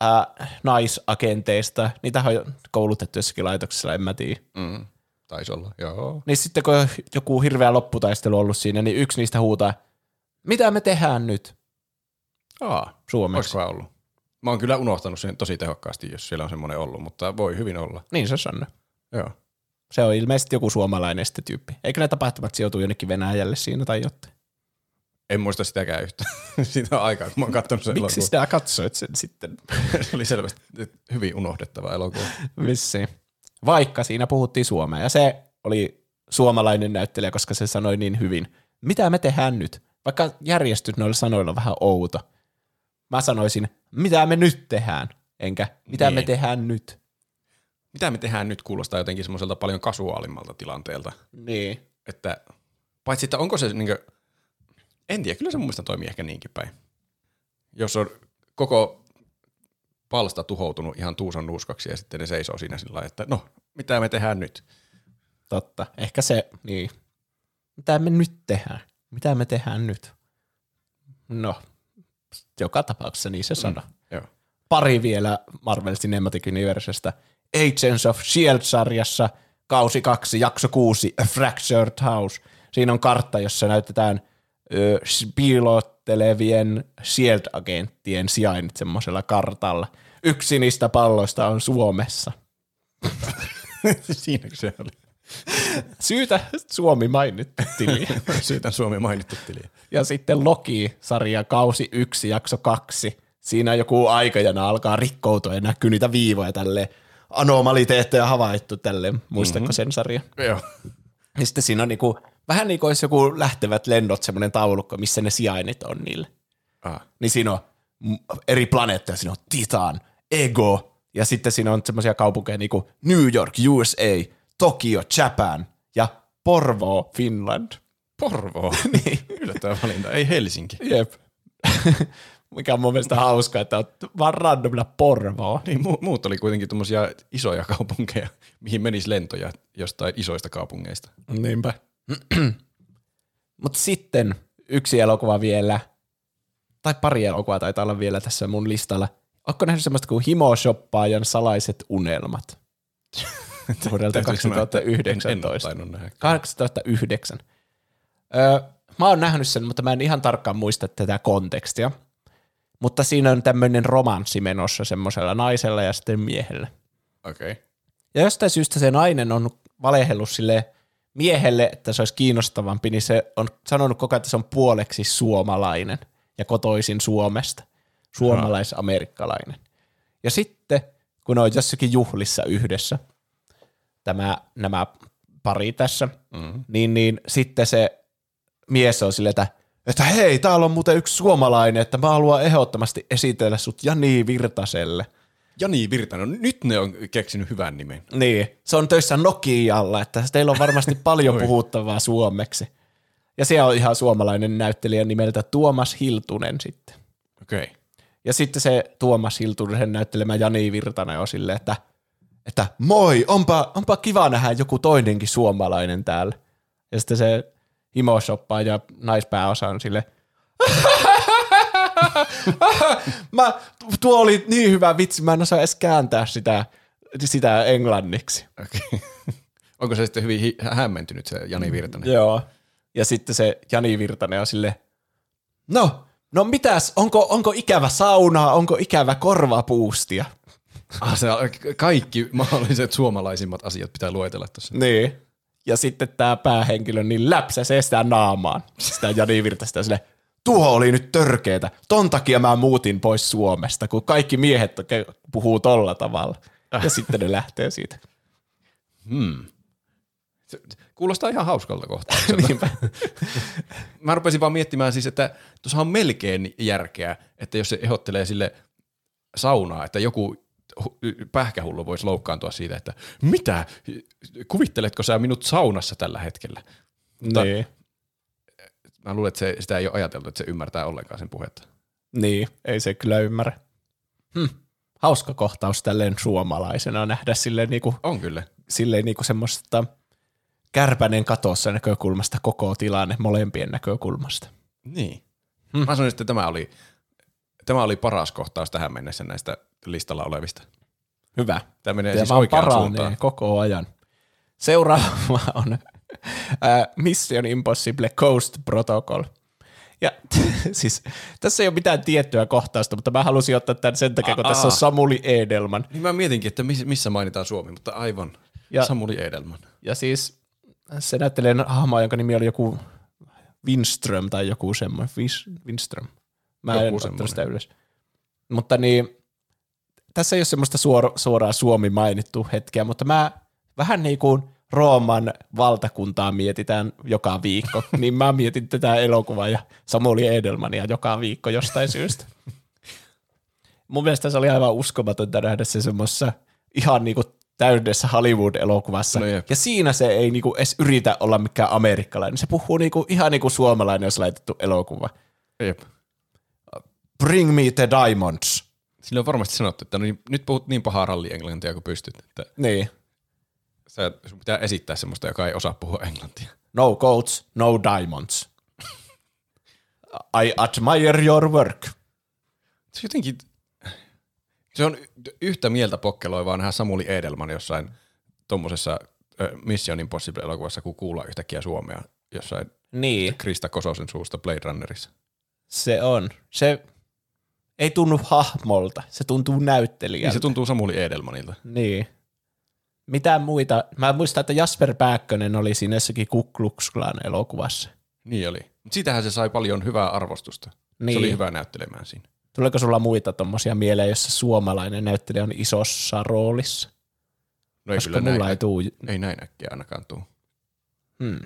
ää, naisagenteista, niitä on koulutettu jossakin laitoksessa, en mä tiedä.
Mm. Taisi olla, joo.
Niin sitten kun joku hirveä lopputaistelu ollut siinä, niin yksi niistä huutaa, mitä me tehdään nyt
Aa,
suomeksi?
olisiko ollut? Mä oon kyllä unohtanut sen tosi tehokkaasti, jos siellä on semmoinen ollut, mutta voi hyvin olla.
Niin se sanoo.
Joo.
Se on ilmeisesti joku suomalainen sitten tyyppi. Eikö ne tapahtumat sijoitu jonnekin Venäjälle siinä tai jotain?
En muista sitäkään yhtään. Siitä on aikaa, kun mä oon katsonut sen
Miksi
elokuvan.
sitä katsoit sen sitten?
Se oli selvästi hyvin unohdettava elokuva.
Vissiin. Vaikka siinä puhuttiin suomea ja se oli suomalainen näyttelijä, koska se sanoi niin hyvin. Mitä me tehdään nyt? Vaikka järjestys noilla sanoilla on vähän outo. Mä sanoisin, mitä me nyt tehdään? Enkä, mitä
Niin.
me tehdään nyt?
Mitä me tehdään nyt kuulostaa jotenkin semmoiselta paljon kasuaalimmalta tilanteelta.
Niin.
Että, paitsi että onko se niinkö, en tiedä, kyllä se mun mielestä toimii ehkä niinkin päin. Jos on koko palsta tuhoutunut ihan tuusan nuuskaksi ja sitten ne seisoo siinä sillä lailla, että no, mitä me tehdään nyt?
Totta. Ehkä se, niin. Mitä me nyt tehdään? Mitä me tehdään nyt? No, joka tapauksessa niin se sana. Mm.
Joo.
Pari vielä Marvel Cinematic Universesta. Agents of S.H.I.E.L.D.-sarjassa kausi kaksi, jakso kuusi, A Fractured House. Siinä on kartta, jossa näytetään ö, piilottelevien S.H.I.E.L.D.-agenttien sijainnit semmoisella kartalla. Yksi niistä palloista on Suomessa.
Siinäkö se oli?
Syytä Suomi mainittu tili.
Siitä Suomi mainittu tili.
Ja sitten Loki-sarja kausi yksi, jakso kaksi. Siinä joku aikajana alkaa rikkoutua ja näkyy niitä viivoja tälle anomaliteetteja havaittu tälle. Muistatko mm-hmm. sen sarjan?
Joo.
Ja sitten siinä on niinku, vähän niin kuin olisi joku lähtevät lennot, semmoinen taulukko, missä ne sijainnit on niille.
Ah.
Niin siinä on eri planeettoja, siinä on Titan, Ego, ja sitten siinä on semmoisia kaupunkeja niin kuin New York, USA, Tokyo, Japan ja Porvoo, Finland.
Porvoo.
niin.
Yllättävä valinta. Ei Helsinki.
Jep. Mikä on mun mielestä hauskaa, että on vaan randomilla Porvoo.
Niin, mu- muut oli kuitenkin tuommoisia isoja kaupunkeja, mihin menisi lentoja jostain isoista kaupungeista.
Niinpä. Mutta sitten yksi elokuva vielä, tai pari elokuvaa taitaa olla vielä tässä mun listalla. Onko nähnyt semmoista kuin Himo-shoppaajan salaiset unelmat? Vuodelta
Täytyykö sanoa, että
2019.
En tainnut nähdä.
2009. Öö, mä oon nähnyt sen, mutta mä en ihan tarkkaan muista tätä kontekstia. Mutta siinä on tämmöinen romanssi menossa semmoisella naisella ja sitten miehellä.
Okei. Okay.
Ja jostain syystä se nainen on valehellut sille miehelle, että se olisi kiinnostavampi, niin se on sanonut koko ajan, että se on puoleksi suomalainen ja kotoisin Suomesta. Suomalais-amerikkalainen. Ja sitten, kun on jossakin juhlissa yhdessä, tämä, nämä pari tässä, mm-hmm. niin, niin sitten se mies on silleen, että että hei, täällä on muuten yksi suomalainen, että mä haluan ehdottomasti esitellä sut Jani Virtaselle.
Jani Virtanen, no nyt ne on keksinyt hyvän nimen.
Niin, se on töissä Nokialla, että teillä on varmasti paljon puhuttavaa suomeksi. Ja siellä on ihan suomalainen näyttelijä nimeltä Tuomas Hiltunen sitten.
Okei. Okay.
Ja sitten se Tuomas Hiltunen näyttelemä Jani Virtanen on silleen, että, että moi, onpa, onpa kiva nähdä joku toinenkin suomalainen täällä. Ja sitten se himoshoppa ja naispääosa on sille mä, tuo oli niin hyvä vitsi, mä en osaa edes kääntää sitä, sitä englanniksi.
Okay. Onko se sitten hyvin hi- hämmentynyt se Jani Virtanen?
Joo. Ja sitten se Jani Virtanen on sille, no, no mitäs, onko, onko ikävä saunaa, onko ikävä korvapuustia?
Ah, se kaikki mahdolliset suomalaisimmat asiat pitää luetella tuossa.
Niin. Ja sitten tämä päähenkilö niin läpsäsee sitä naamaan, sitä Jani Virtasta sille, tuo oli nyt törkeetä. Ton takia mä muutin pois Suomesta, kun kaikki miehet puhuu tolla tavalla. Ja sitten ne lähtee siitä.
Se- Kuulostaa ihan hauskalta kohtaa.
Niinpä.
Mä rupesin vaan miettimään siis, että tuossa on melkein järkeä, että jos se ehdottelee sille saunaa, että joku pähkähullu voisi loukkaantua siitä, että mitä, kuvitteletko sä minut saunassa tällä hetkellä? Mutta
Niin.
Mä luulen, että se, sitä ei ole ajateltu, että se ymmärtää ollenkaan sen puhetta.
Niin, ei se kyllä ymmärrä. Hm. Hauska kohtaus tälleen suomalaisena nähdä silleen, niinku,
On kyllä.
silleen niinku semmoista kärpänen katossa näkökulmasta koko tilanne molempien näkökulmasta.
Niin. Hmm. Mä sanoin, että tämä oli, tämä oli paras kohtaus tähän mennessä näistä listalla olevista.
Hyvä.
Tämä menee
Ja
siis oikeaan
paranee
suuntaan.
koko ajan. Seuraava on äh, Mission Impossible Coast Protocol. Ja siis tässä ei ole mitään tiettyä kohtausta, mutta mä halusin ottaa tämän sen takia, kun
Aa.
tässä on Samuli Edelman.
Niin mä mietinkin, että miss- missä mainitaan Suomi, mutta aivan.
Ja-.
Samuli Edelman.
Ja siis se näyttelee hahmoa, jonka nimi oli joku Winström tai joku semmoinen. Winström. Mä
Joku
en ottanut
semmoinen.
sitä ylös. Mutta niin, tässä ei ole semmoista suor- suoraa Suomi mainittu hetkeä, mutta mä vähän niin kuin Rooman valtakuntaa mietitään joka viikko, niin mä mietin tätä elokuvaa ja Samuli Edelmania joka viikko jostain syystä. Mun mielestä se oli aivan uskomatonta nähdä se semmoisessa ihan niinku täydessä Hollywood-elokuvassa.
No jep.
ja siinä se ei niinku edes yritä olla mikään amerikkalainen. Se puhuu niinku, ihan niin kuin suomalainen, jos laitettu elokuva.
Jep.
Bring me the diamonds.
Sillä on varmasti sanottu, että no niin, nyt puhut niin pahaa rallienglantia kuin pystyt, että
Niin.
sä, sun pitää esittää semmoista, joka ei osaa puhua englantia.
No coats, no diamonds. I admire your work.
Se jotenkin, se on yhtä mieltä pokkeloivaa nähdä Samuli Edelman jossain tuommoisessa Mission Impossible-elokuvassa, kun kuullaan yhtäkkiä Suomea jossain
Niin,
Krista Kososen suusta Blade Runnerissa.
se on. Se ei tunnu hahmolta, se tuntuu
Niin
näyttelijältä.
se tuntuu Samuli Edelmanilta.
Niin. Mitä muita? Mä muistan, että Jasper Pääkkönen oli siinä jossakin Ku Klux Klan elokuvassa.
Niin oli. Mutta siitähän se sai paljon hyvää arvostusta.
Niin.
Se oli hyvä näyttelemään siinä.
Tuleeko sulla muita tommosia mieleen, jossa suomalainen näyttelijä on isossa roolissa?
No ei
Koska
kyllä näin,
mulla ei tuu,
ei näin äkkiä ainakaan tuu.
hmm.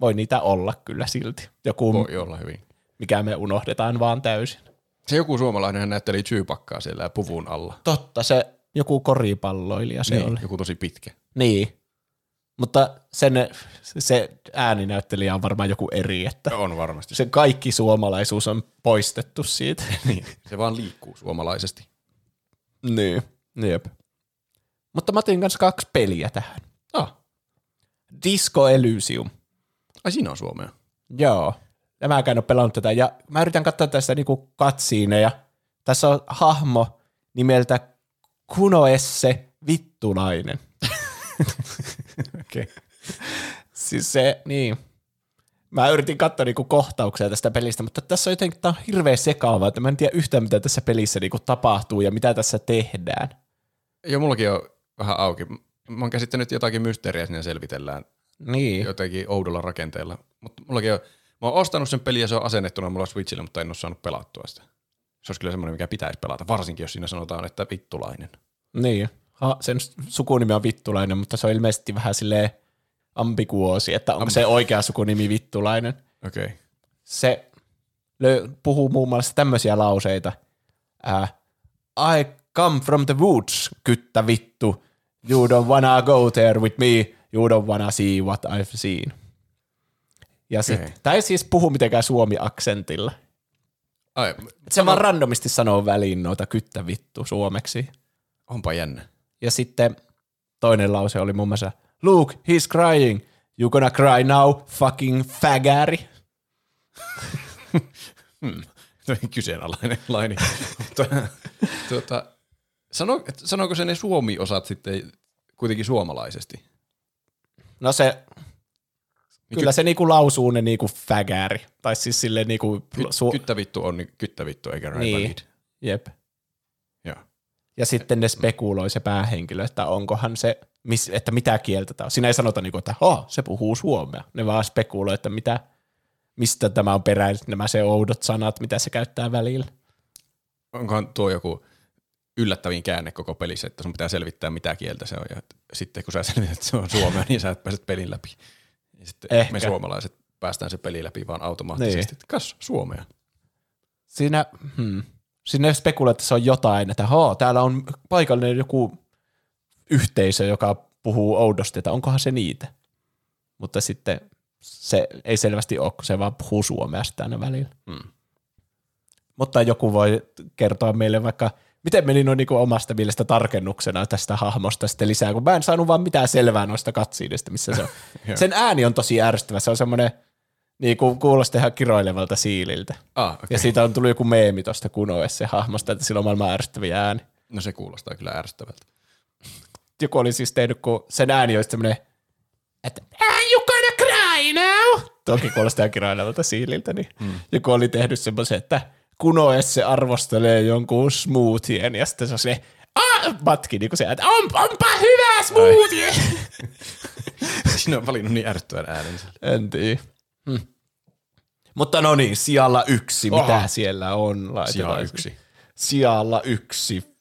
voi niitä olla kyllä silti. Joku,
Voi olla hyvin.
mikä me unohdetaan vaan täysin.
Se joku suomalainen hän näytteli Chewbaccaa siellä puvun alla.
Totta, se joku koripalloilija se
niin,
oli.
joku tosi pitkä.
Niin. Mutta sen, se ääninäyttelijä on varmaan joku eri, että
On varmasti.
se kaikki suomalaisuus on poistettu siitä.
niin, se vaan liikkuu suomalaisesti.
Niin. Jep. Mutta mä otin kanssa kaksi peliä tähän.
Ah,
Disco Elysium.
ai siinä on Suomea.
Joo. Ja mä en ole pelannut tätä. Ja mä yritän katsoa tästä niinku katsiineja. Tässä on hahmo nimeltä Kunoesse Vittulainen.
Okei. Okay.
Siis se, niin. Mä yritin katsoa niinku kohtauksia tästä pelistä, mutta tässä on jotenkin, tää on hirveän sekaavaa, että mä en tiedä yhtään, mitä tässä pelissä niinku tapahtuu ja mitä tässä tehdään.
Joo, mullakin on vähän auki. Mä oon käsittänyt jotakin mysteeriä sinne selvitellään
Niin.
jotenkin oudolla rakenteella. Mutta mullakin on, mä oon ostanut sen pelin ja se on asennettuna mulla Switchille, mutta en ole saanut pelattua sitä. Se olisi kyllä semmoinen, mikä pitäisi pelata, varsinkin jos siinä sanotaan, että vittulainen.
Niin. Ha, sen sukunimi on Vittulainen, mutta se on ilmeisesti vähän silleen ambiguosi, että onko se oikea sukunimi Vittulainen.
Okei. Okay.
se puhuu muun muassa tämmöisiä lauseita. Äh, I come from the woods, kyttä vittu. You don't wanna go there with me. You don't wanna see what I've seen. Ja sit,
Okei.
tää ei siis puhu mitenkään suomi-aksentilla.
Ai,
Se vaan randomisti sanoo väliin noita kyttä vittu suomeksi.
onpa jännä.
Ja sitten toinen lause oli muun muassa, Luke, he's crying. You gonna cry now, fucking fagäri.
Kyseenalainen laini. Mutta, tuota, sano, et sanooko se ne suomi-osat sitten kuitenkin suomalaisesti?
No se, kyllä se niinku lausuu ne niinku fagäri. Tai siis silleen niinku...
Ky-
su-
kyttävittu on niin kyttävittu eikä
niin,
valid.
jep.
Joo.
Ja sitten ne spekuloi se päähenkilö, että onkohan se, mis, että mitä kieltä tämä on. Siinä ei sanota, niinku, että oh, se puhuu suomea. Ne vaan spekuloi, että mitä, mistä tämä on peräisin, nämä se oudot sanat, mitä se käyttää välillä.
Onkohan tuo joku yllättävin käänne koko pelissä, että sun pitää selvittää mitä kieltä se on ja sitten kun sä selvität, että se on suomea, niin sä et pääset pelin läpi. Ja sitten
Ehkä.
me suomalaiset päästään se peli läpi vaan automaattisesti.
Niin.
Niin. Kas, suomea.
Siinä, hmm, siinä spekuloi, että se on jotain, että hoo, täällä on paikallinen joku yhteisö, joka puhuu oudosti, että onkohan se niitä. Mutta sitten se ei selvästi ole, kun se vaan puhuu suomea sitä aina välillä.
Hmm.
Mutta joku voi kertoa meille vaikka, miten meni noin niinku omasta mielestä tarkennuksena tästä hahmosta sitten lisää, kun mä en saanut vaan mitään selvää noista katsiidista, missä se on. Sen ääni on tosi ärsyttävä, se on semmoinen, niinku kuulosti ihan kiroilevalta siililtä.
Ah, okay.
Ja siitä on tullut joku meemi tuosta Kunoes se hahmosta, että sillä on maailman ärsyttäviä ääni.
No se kuulostaa kyllä ärsyttävältä.
Joku oli siis tehnyt, kun sen ääni olisi semmoinen, että
Ah, you gonna cry now?
toki kuulostaa kiroilevalta siililtä, niin mm. joku oli tehnyt semmoisen, että Kunoes se arvostelee jonkun smoothien ja sitten se on se ah, matki, niin kuin se, että
On, onpa hyvä smoothie.
Sinä on valinnut niin ärsyttävän äänen.
en tiedä. Hmm. Mutta no niin, sijalla yksi,
Oha.
mitä siellä on?
Sijalla yksi.
Sijalla yksi.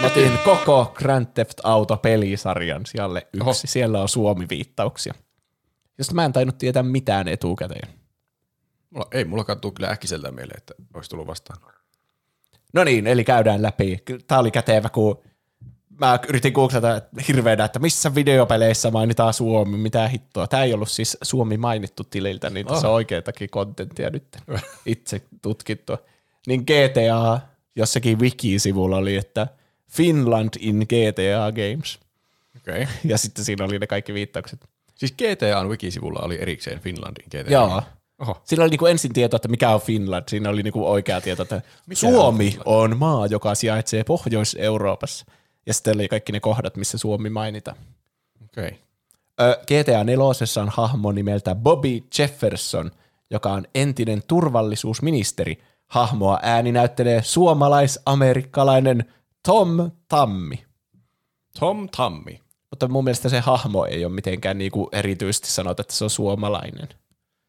Mä otin koko Grand Theft Auto-pelisarjan sijalle yksi.
Oho.
Siellä on Suomi-viittauksia. Josta mä en tainnut tietää mitään etukäteen.
Mulla, ei mullakaan tuu kyllä äkkiseltä mieleen, että olisi tullut vastaan.
No niin, eli käydään läpi. Tämä oli kätevä, kun mä yritin googlata hirveänä, että missä videopeleissä mainitaan Suomi, mitä hittoa. Tämä ei ollut siis Suomi mainittu tililtä, niin tässä on oikeatakin kontenttia nyt itse tutkittua. Niin GTA, jossakin wiki-sivulla oli, että Finland in GTA Games.
Okei. Okay.
Ja sitten siinä oli ne kaikki viittaukset.
Siis GTAn wikisivulla oli erikseen Finlandin GTA.
Joo.
Oho.
Siinä oli niinku ensin tieto, että mikä on Finland. Siinä oli niinku oikea tieto, että Suomi on, maa, joka sijaitsee Pohjois-Euroopassa. Ja sitten oli kaikki ne kohdat, missä Suomi mainitaan.
Okei. Okay.
Ö, GTA 4 on hahmo nimeltä Bobby Jefferson, joka on entinen turvallisuusministeri. Hahmoa ääni näyttelee suomalais-amerikkalainen Tom Tammi.
Tom Tammi.
Mutta mun mielestä se hahmo ei ole mitenkään niinku erityisesti sanota, että se on suomalainen.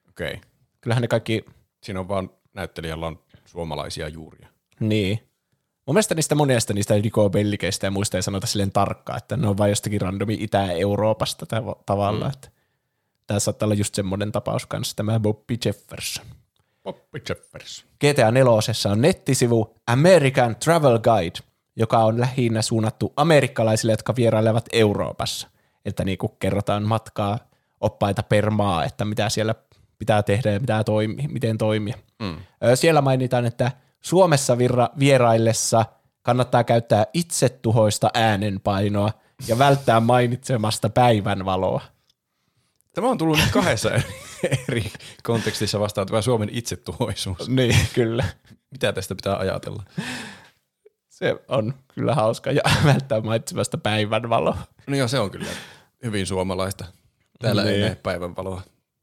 Okei. Okay.
Kyllähän ne kaikki
Siinä on vaan näyttelijällä on suomalaisia juuria.
Niin. Mun mielestä niistä monesta niistä Nico Bellikeistä ja muista ei sanota silleen tarkkaan, että ne on vain jostakin randomi Itä-Euroopasta tav- tavalla. Mm. Että tämä saattaa olla just semmoinen tapaus kanssa, tämä Bobby Jefferson.
Bobby Jeffers.
GTA 4 on nettisivu American Travel Guide, joka on lähinnä suunnattu amerikkalaisille, jotka vierailevat Euroopassa. Että niin kuin kerrotaan matkaa oppaita per maa, että mitä siellä pitää tehdä ja mitä toimi, miten toimia. Mm. Siellä mainitaan, että Suomessa virra, vieraillessa kannattaa käyttää itsetuhoista äänenpainoa ja välttää mainitsemasta päivänvaloa.
Tämä on tullut nyt kahdessa eri kontekstissa vastaan tämä Suomen itsetuhoisuus.
Niin, kyllä.
Mitä tästä pitää ajatella?
Se on kyllä hauska ja välttää mainitsemasta päivänvaloa.
No joo, se on kyllä hyvin suomalaista. Täällä niin. ei näe päivänvaloa.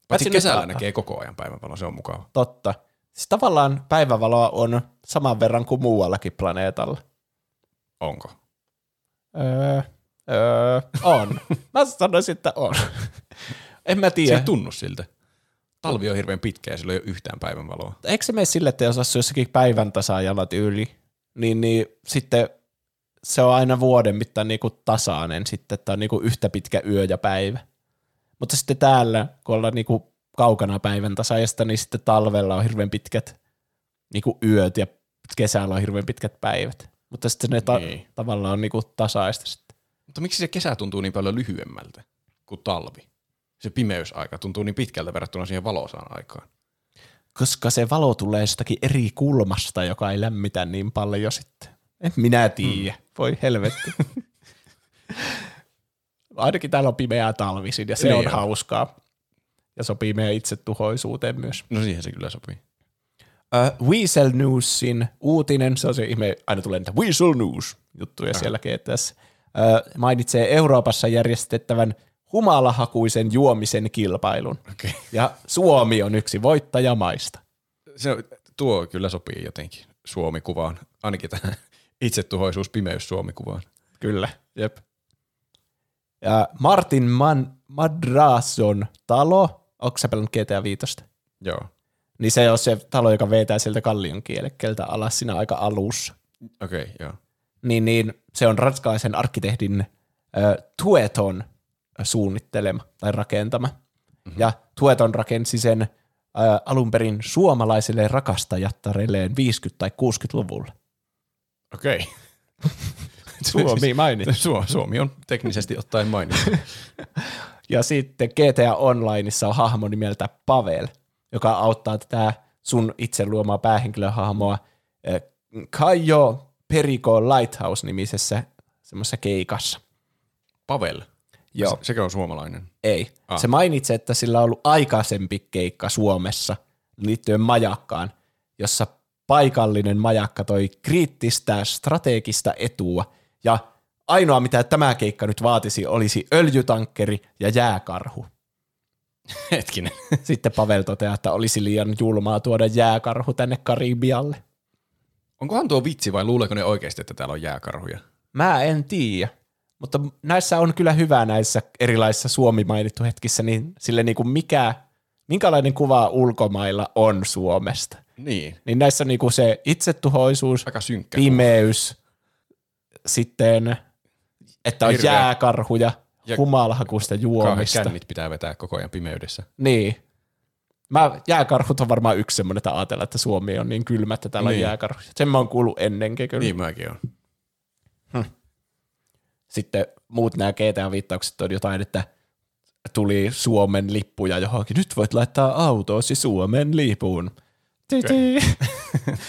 Paitsi
kesällä
a-
näkee koko ajan päivänvaloa, se on mukava.
Totta. Siis tavallaan päivävaloa on saman verran kuin muuallakin planeetalla.
Onko?
Öö, öö, on. Mä sanoisin, että on. en mä
Se
tiedä.
ei tunnu siltä. Talvi on hirveän pitkä ja sillä ei ole yhtään päivänvaloa.
Eikö se mene sille, että jos asuu jossakin päivän tasaajalla tyyli, niin, niin sitten se on aina vuoden mittaan niinku tasainen sitten, että on niinku yhtä pitkä yö ja päivä. Mutta sitten täällä, kun ollaan niinku kaukana päivän tasaajasta, niin sitten talvella on hirveän pitkät niin kuin yöt ja kesällä on hirveän pitkät päivät. Mutta sitten ne ta-
Niin.
tavallaan on niin kuin tasaista sitten.
Mutta miksi se kesä tuntuu niin paljon lyhyemmältä kuin talvi? Se pimeysaika tuntuu niin pitkältä verrattuna siihen valoisaan aikaan.
Koska se valo tulee jostakin eri kulmasta, joka ei lämmitä niin paljon sitten. En minä tiedä. Mm. Voi helvetti. Ainakin täällä on pimeää talvisin ja se
Niin
on
on.
hauskaa. Ja sopii meidän itsetuhoisuuteen myös.
No siihen se kyllä sopii.
Uh, Weasel Newsin uutinen, se on se ihme, aina tulee niitä Weasel News juttuja siellä GTS, uh, mainitsee Euroopassa järjestettävän humalahakuisen juomisen kilpailun.
Okei.
Ja Suomi on yksi voittajamaista.
Se, tuo kyllä sopii jotenkin Suomi-kuvaan, ainakin tähän itsetuhoisuus pimeys Suomi-kuvaan.
Kyllä, jep. Ja Martin Man- Madrason talo, onko sä pelannut GTA 5?
Joo.
Niin se on se talo, joka vetää sieltä kallion kielekkeeltä alas siinä aika alussa.
Okei, okay, joo.
Niin, niin se on ranskalaisen arkkitehdin äh, Tueton suunnittelema tai rakentama. Mm-hmm. Ja Tueton rakensi sen äh, alun perin suomalaisille rakastajattarelleen 50- tai 60-luvulla.
Okei.
Suomi mainittu.
Su- Suomi on teknisesti ottaen mainittu.
Ja sitten GTA Onlineissa on hahmo nimeltä Pavel, joka auttaa tätä sun itse luomaa päähenkilöhahmoa äh, Kajo Perico Lighthouse-nimisessä semmoisessa keikassa.
Pavel.
Joo.
Se, sekö on suomalainen?
Ei.
Ah.
Se mainitsi, että sillä on ollut aikaisempi keikka Suomessa liittyen majakkaan, jossa paikallinen majakka toi kriittistä strategista etua ja ainoa mitä tämä keikka nyt vaatisi olisi öljytankkeri ja jääkarhu.
Hetkinen.
Sitten Pavel toteaa, että olisi liian julmaa tuoda jääkarhu tänne Karibialle.
Onkohan tuo vitsi vai luuleeko ne oikeasti, että täällä on jääkarhuja?
Mä en tiedä, mutta näissä on kyllä hyvä näissä erilaisissa Suomi mainittu hetkissä, niin sille niin kuin mikä, minkälainen kuva ulkomailla on Suomesta.
Niin.
Niin näissä on niinku se itsetuhoisuus,
Aika
pimeys, sitten, että on
Hirveä-
jääkarhuja,
Ja- Kauheat
juomista.
kännit pitää vetää koko ajan pimeydessä.
Niin. Mä, jääkarhut on varmaan yksi semmoinen, että ajatellaan, että Suomi on niin kylmä, että täällä
Niin.
on jääkarhuja. Sen mä oon kuullut ennenkin kyllä.
Niin mäkin on.
Sitten muut nämä GTA-viittaukset on jotain, että tuli Suomen lippuja johonkin. Nyt voit laittaa autoosi Suomen.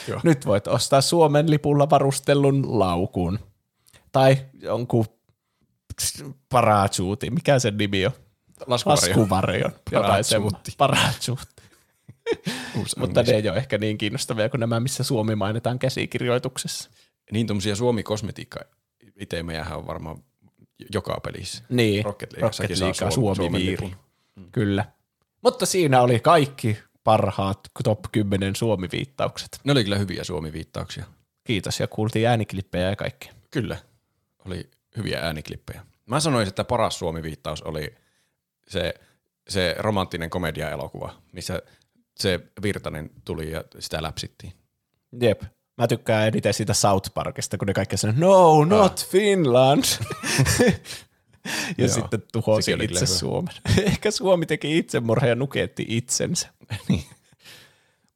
Joo.
Nyt voit ostaa Suomen lipulla varustellun laukun. Tai jonkun parachuuti. Mikä sen nimi on?
Laskuvarjo.
Laskuvarjon.
Parachuutti.
Parachuutti. Mutta ne ei ole ehkä niin kiinnostavia kuin nämä, missä Suomi mainitaan käsikirjoituksessa.
Niin tommosia Suomi-kosmetiikka itemejähän on varmaan joka pelissä.
Niin,
Rocket Leagueissakin saa
League,
Suom-
Suomi
Suomen
viiri.
lipun.
Kyllä. Mutta siinä oli kaikki parhaat top 10 Suomi-viittaukset.
Ne oli kyllä hyviä Suomi-viittauksia.
Kiitos ja kuultiin ääniklippejä ja kaikkea.
Kyllä. Oli hyviä ääniklippejä. Mä sanoisin, että paras Suomi-viittaus oli se, se romanttinen komedia-elokuva, missä se Virtanen tuli ja sitä läpsittiin.
Jep. Mä tykkään eniten siitä South Parkista, kun ne kaikki sanoo, no, not Finland. ja
Joo,
sitten tuhosi itse. Suomen. Ehkä Suomi teki itsemurha ja nuketti itsensä.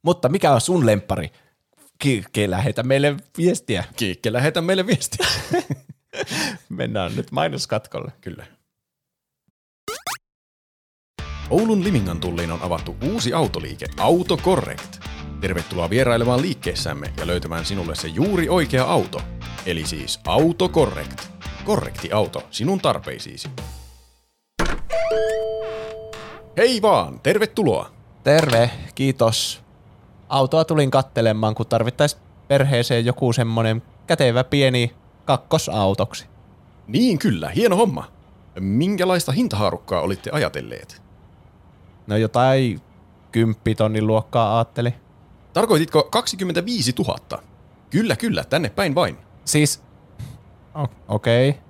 Mutta mikä on sun lempari? Kirkki, lähetä meille viestiä.
Kiikke, lähetä meille viestiä.
Mennään nyt mainoskatkolle.
Kyllä. Oulun Limingan tulliin on avattu uusi autoliike Auto Correct. Tervetuloa vierailemaan liikkeessämme ja löytämään sinulle se juuri oikea auto. Eli siis Auto Correct. Korrekti auto sinun tarpeisiisi. Hei vaan, tervetuloa.
Terve, kiitos. Autoa tulin kattelemaan, kun tarvittaisiin perheeseen joku semmonen kätevä pieni kakkosautoksi.
Niin kyllä, hieno homma. Minkälaista hintahaarukkaa olitte ajatelleet?
No jotain kymppitonnin luokkaa ajatteli.
Tarkoititko 25 000? Kyllä, kyllä, tänne päin vain.
Siis, okei. Okay.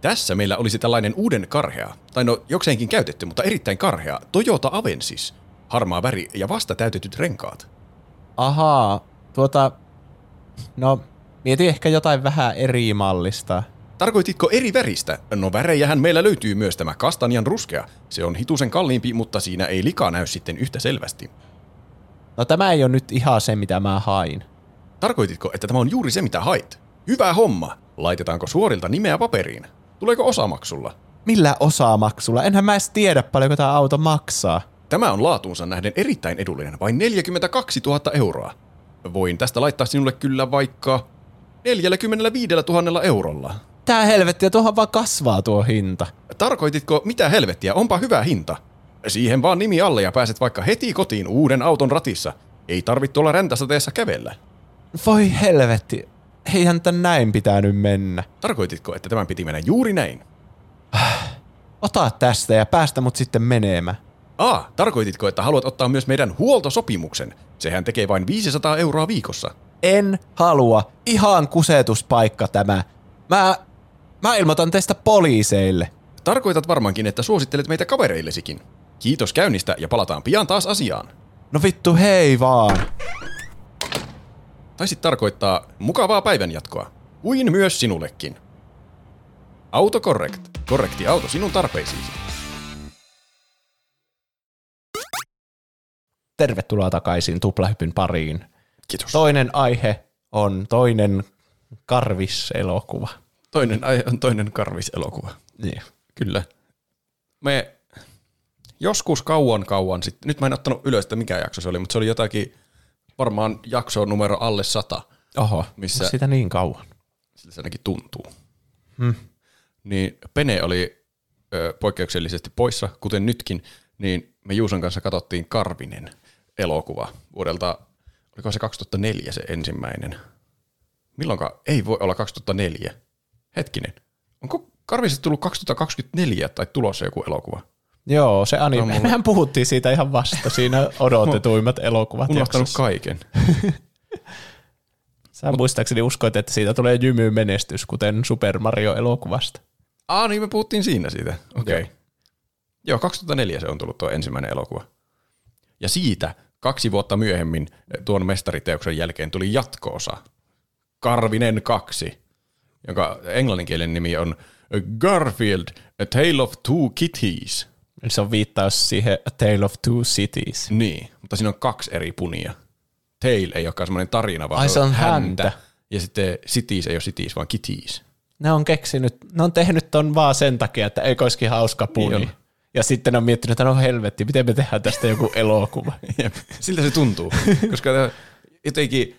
Tässä meillä olisi tällainen uuden karhea, tai no jokseenkin käytetty, mutta erittäin karhea, Toyota Avensis. Harmaa väri ja vasta täytetyt renkaat.
Ahaa, tuota, no mietin ehkä jotain vähän eri mallista.
Tarkoititko eri väristä? No värejähän meillä löytyy myös tämä kastanjan ruskea. Se on hitusen kalliimpi, mutta siinä ei lika näy sitten yhtä selvästi.
No tämä ei ole nyt ihan se, mitä mä hain.
Tarkoititko, että tämä on juuri se, mitä hait? Hyvä homma! Laitetaanko suorilta nimeä paperiin? Tuleeko osamaksulla?
Millä osamaksulla? Enhän mä edes tiedä, paljonko tämä auto maksaa.
Tämä on laatuunsa nähden erittäin edullinen, vain 42 000 euroa. Voin tästä laittaa sinulle kyllä vaikka 45 000 eurolla.
Tää helvettiä, tuohon vaan kasvaa tuo hinta.
Tarkoititko, mitä helvettiä, onpa hyvä hinta? Siihen vaan nimi alle ja pääset vaikka heti kotiin uuden auton ratissa. Ei tarvitse olla räntäsateessa kävellä.
Voi helvetti. Eihän tän näin pitänyt mennä.
Tarkoititko, että tämän piti mennä juuri näin?
Ota tästä ja päästä mut sitten menemään.
A, tarkoititko, että haluat ottaa myös meidän huoltosopimuksen? Sehän tekee vain 500 euroa viikossa.
En halua. Ihan kusetuspaikka tämä. Mä, mä ilmoitan teistä poliiseille.
Tarkoitat varmaankin, että suosittelet meitä kavereillesikin. Kiitos käynnistä ja palataan pian taas asiaan.
No vittu hei vaan.
Taisit tarkoittaa mukavaa päivänjatkoa. Kuin myös sinullekin. Autocorrect. Korrekti auto sinun tarpeisiisi.
Tervetuloa takaisin Tuplahypyn pariin.
Kiitos.
Toinen aihe on toinen karviselokuva.
Toinen aihe on toinen karviselokuva.
Niin.
Kyllä. Me joskus kauan kauan sitten, nyt mä en ottanut ylös, että mikä jakso se oli, mutta se oli jotakin varmaan jakso numero alle sata.
Oho,
Missä-
sitä niin kauan.
Siltä se ainakin tuntuu. Hmm. Niin Pene oli ö, poikkeuksellisesti poissa, kuten nytkin, niin me Juuson kanssa katsottiin Karvinen elokuva vuodelta, oliko se 2004 se ensimmäinen? Milloinka? Ei voi olla 2004. Hetkinen. Onko Karvisesta tullut 2024 tai tulossa joku elokuva?
Joo, se anime.
mulla-
Mehän puhuttiin siitä ihan vasta siinä odotetuimmat elokuvat.
Unohtanut
jaksossa.
kaiken.
Sä muistaakseni uskoit, että siitä tulee jymy menestys, kuten Super Mario-elokuvasta.
Ah, niin me puhuttiin siinä siitä. Okei. Okay. Joo, 2004 se on tullut tuo ensimmäinen elokuva. Ja siitä kaksi vuotta myöhemmin eh, tuon mestariteoksen jälkeen tuli jatkoosa. Karvinen 2, jonka englanninkielinen nimi on Garfield, A Tale of Two Kitties.
Se on viittaus siihen A Tale of Two Cities.
Niin, mutta siinä on kaksi eri punia. Tale ei olekaan semmoinen tarina, vaan
Ai, se on häntä.
Ja sitten Cities ei ole Cities, vaan Kitties.
Ne on keksinyt, ne on tehnyt ton vaan sen takia, että ei olisikin hauska puni.
Niin on.
Ja sitten on miettinyt, että no helvetti, miten me tehdään tästä joku elokuva.
Jep. Siltä se tuntuu, koska jotenkin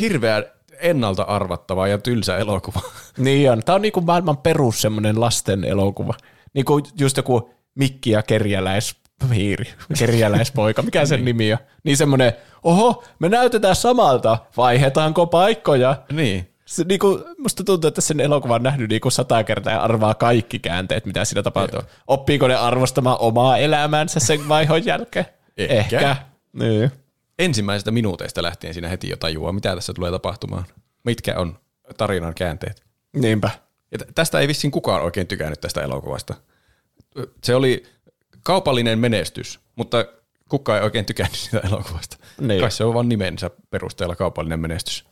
hirveän ennalta arvattava ja tylsä elokuva.
niin on. Tämä on niinku maailman perus semmoinen lasten elokuva. Niinku just joku Mikki ja kerjäläishiiri, kerjäläispoika, mikä sen nimi on. Niin semmoinen, oho, me näytetään samalta, vaihdetaanko paikkoja?
niin.
Se, niinku, musta tuntuu, että sen elokuvan on nähnyt niinku sata kertaa ja arvaa kaikki käänteet, mitä siinä tapahtuu. Oppiiko ne arvostamaan omaa elämäänsä sen vaihon jälkeen?
Ehkä.
Ehkä. Niin.
Ensimmäisestä minuuteista lähtien siinä heti jo tajuaa, mitä tässä tulee tapahtumaan. Mitkä on tarinan käänteet.
Niinpä.
Ja tästä ei vissiin kukaan oikein tykännyt tästä elokuvasta. Se oli kaupallinen menestys, mutta kukaan ei oikein tykännyt sitä elokuvasta.
Niin.
Kai se on vain nimensä perusteella kaupallinen menestys.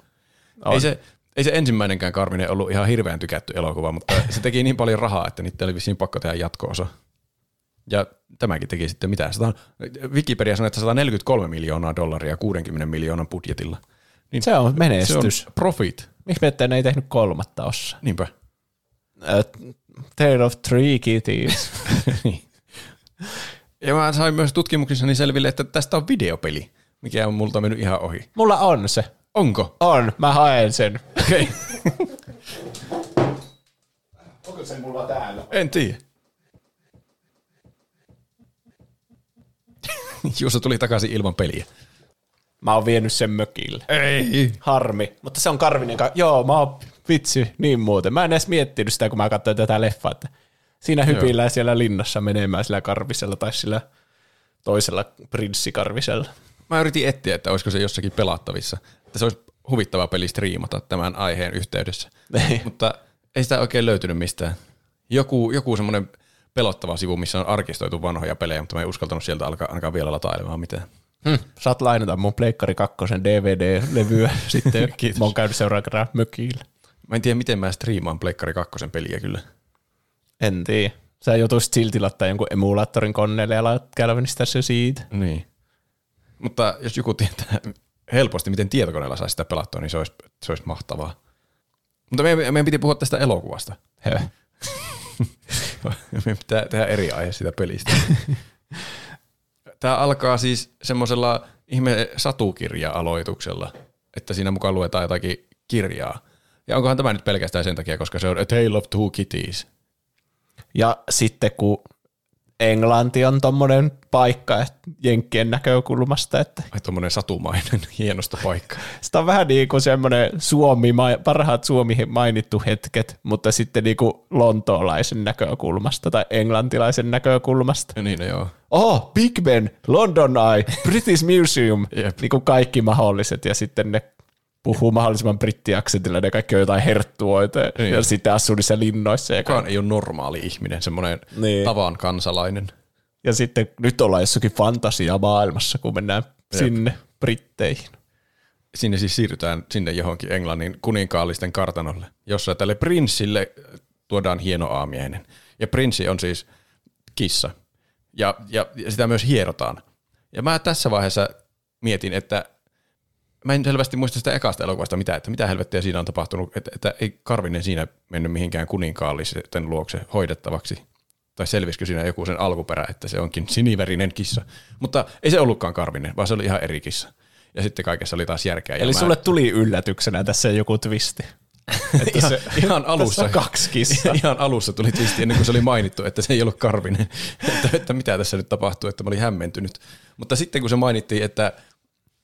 On.
Ei se, ei se ensimmäinenkään Karvinen ollut ihan hirveän tykätty elokuva, mutta se teki niin paljon rahaa, että niitä oli vissiin pakko tehdä jatko-osa. Ja tämäkin teki sitten mitä? Sata, Wikipedia sanoi, että 143 miljoonaa dollaria 60 miljoonan budjetilla. Niin
Se on menestys.
Se on profit.
Miksi me ettei ne ei tehnyt kolmatta osaa?
Niinpä.
Uh, Tale of Three Kitties.
Niin. Ja mä sain myös tutkimuksissani selville, että tästä on videopeli, mikä on multa mennyt ihan ohi.
Mulla on se.
Onko?
On, mä haen sen.
Okei.
Onko se mulla täällä?
En tiedä. Juuso tuli takaisin ilman peliä.
Mä oon vienyt sen mökille.
Ei.
Harmi. Mutta se on Karvinen kanssa. Joo, mä oon vitsi, niin muuten. Mä en edes miettinyt sitä, kun mä katsoin tätä leffaa, että siinä hypillään siellä linnassa menemään sillä karvisella tai sillä toisella prinssikarvisella.
Mä yritin etsiä, että olisiko se jossakin pelattavissa. Että se olisi huvittava peli striimata tämän aiheen yhteydessä.
Niin.
Mutta ei sitä oikein löytynyt mistään. Joku, joku semmoinen pelottava sivu, missä on arkistoitu vanhoja pelejä, mutta mä en uskaltanut sieltä alkaa, ainakaan vielä latailemaan mitään.
Hm. Saat lainata mun Pleikkari 2 DVD-levyä sitten.
Kiitos.
Mä oon käynyt seuraavan kerran mökillä.
Mä en tiedä, miten mä striimaan Pleikkari 2 peliä kyllä.
En tiedä. Sä joutuisit silti laittaa jonkun emulaattorin koneelle ja käydä se siitä.
Niin. Mutta jos joku tietää helposti, miten tietokoneella saisi sitä pelattua, niin se olisi, se olisi mahtavaa. Mutta meidän, meidän piti puhua tästä elokuvasta. Meidän pitää tehdä eri aihe sitä pelistä. Tämä alkaa siis semmoisella ihme satukirja-aloituksella, että siinä mukaan luetaan jotakin kirjaa. Ja onkohan tämä nyt pelkästään sen takia, koska se on A Tale of Two Kitties.
Ja sitten kun Englanti on tommonen paikka että Jenkkien näkökulmasta, että
Ai tuommoinen satumainen, hienosta paikka.
sitä on vähän niin kuin semmoinen Suomi, parhaat Suomi mainittu hetket, mutta sitten niin kuin lontoolaisen näkökulmasta tai englantilaisen näkökulmasta.
Ja niin, no joo.
Oh, Big Ben, London Eye, British Museum,
Jep.
niin kuin kaikki mahdolliset ja sitten ne puhuu mahdollisimman brittiaksentilla, ne kaikki on jotain herttuoita
Niin.
ja sitten asuu niissä linnoissa. Ja,
Kukaan ei ole normaali ihminen, semmoinen
Niin.
tavan kansalainen.
ja sitten nyt ollaan jossakin fantasiamaailmassa, kun mennään sinne Britteihin.
Sinne siis siirrytään sinne johonkin Englannin kuninkaallisten kartanolle, jossa tälle prinssille tuodaan hieno aamiainen. Ja prinssi on siis kissa. Ja, ja, ja sitä myös hierotaan. Ja mä tässä vaiheessa mietin, että mä en selvästi muista sitä ekasta elokuvasta mitä, että mitä helvettiä siinä on tapahtunut, että, että ei Karvinen siinä mennyt mihinkään kuninkaallisten luokse hoidettavaksi. Tai selvisikö siinä joku sen alkuperä, että se onkin siniverinen kissa. Mutta ei se ollutkaan Karvinen, vaan se oli ihan eri kissa. Ja sitten kaikessa oli taas järkeä.
Eli
mä-
sulle tuli yllätyksenä tässä joku twisti.
että ihan, ihan alussa,
kaksi kissaa.
ihan alussa tuli twisti ennen kuin se oli mainittu, että se ei ollut Karvinen. että, että mitä tässä nyt tapahtuu, että mä olin hämmentynyt. Mutta sitten kun se mainittiin, että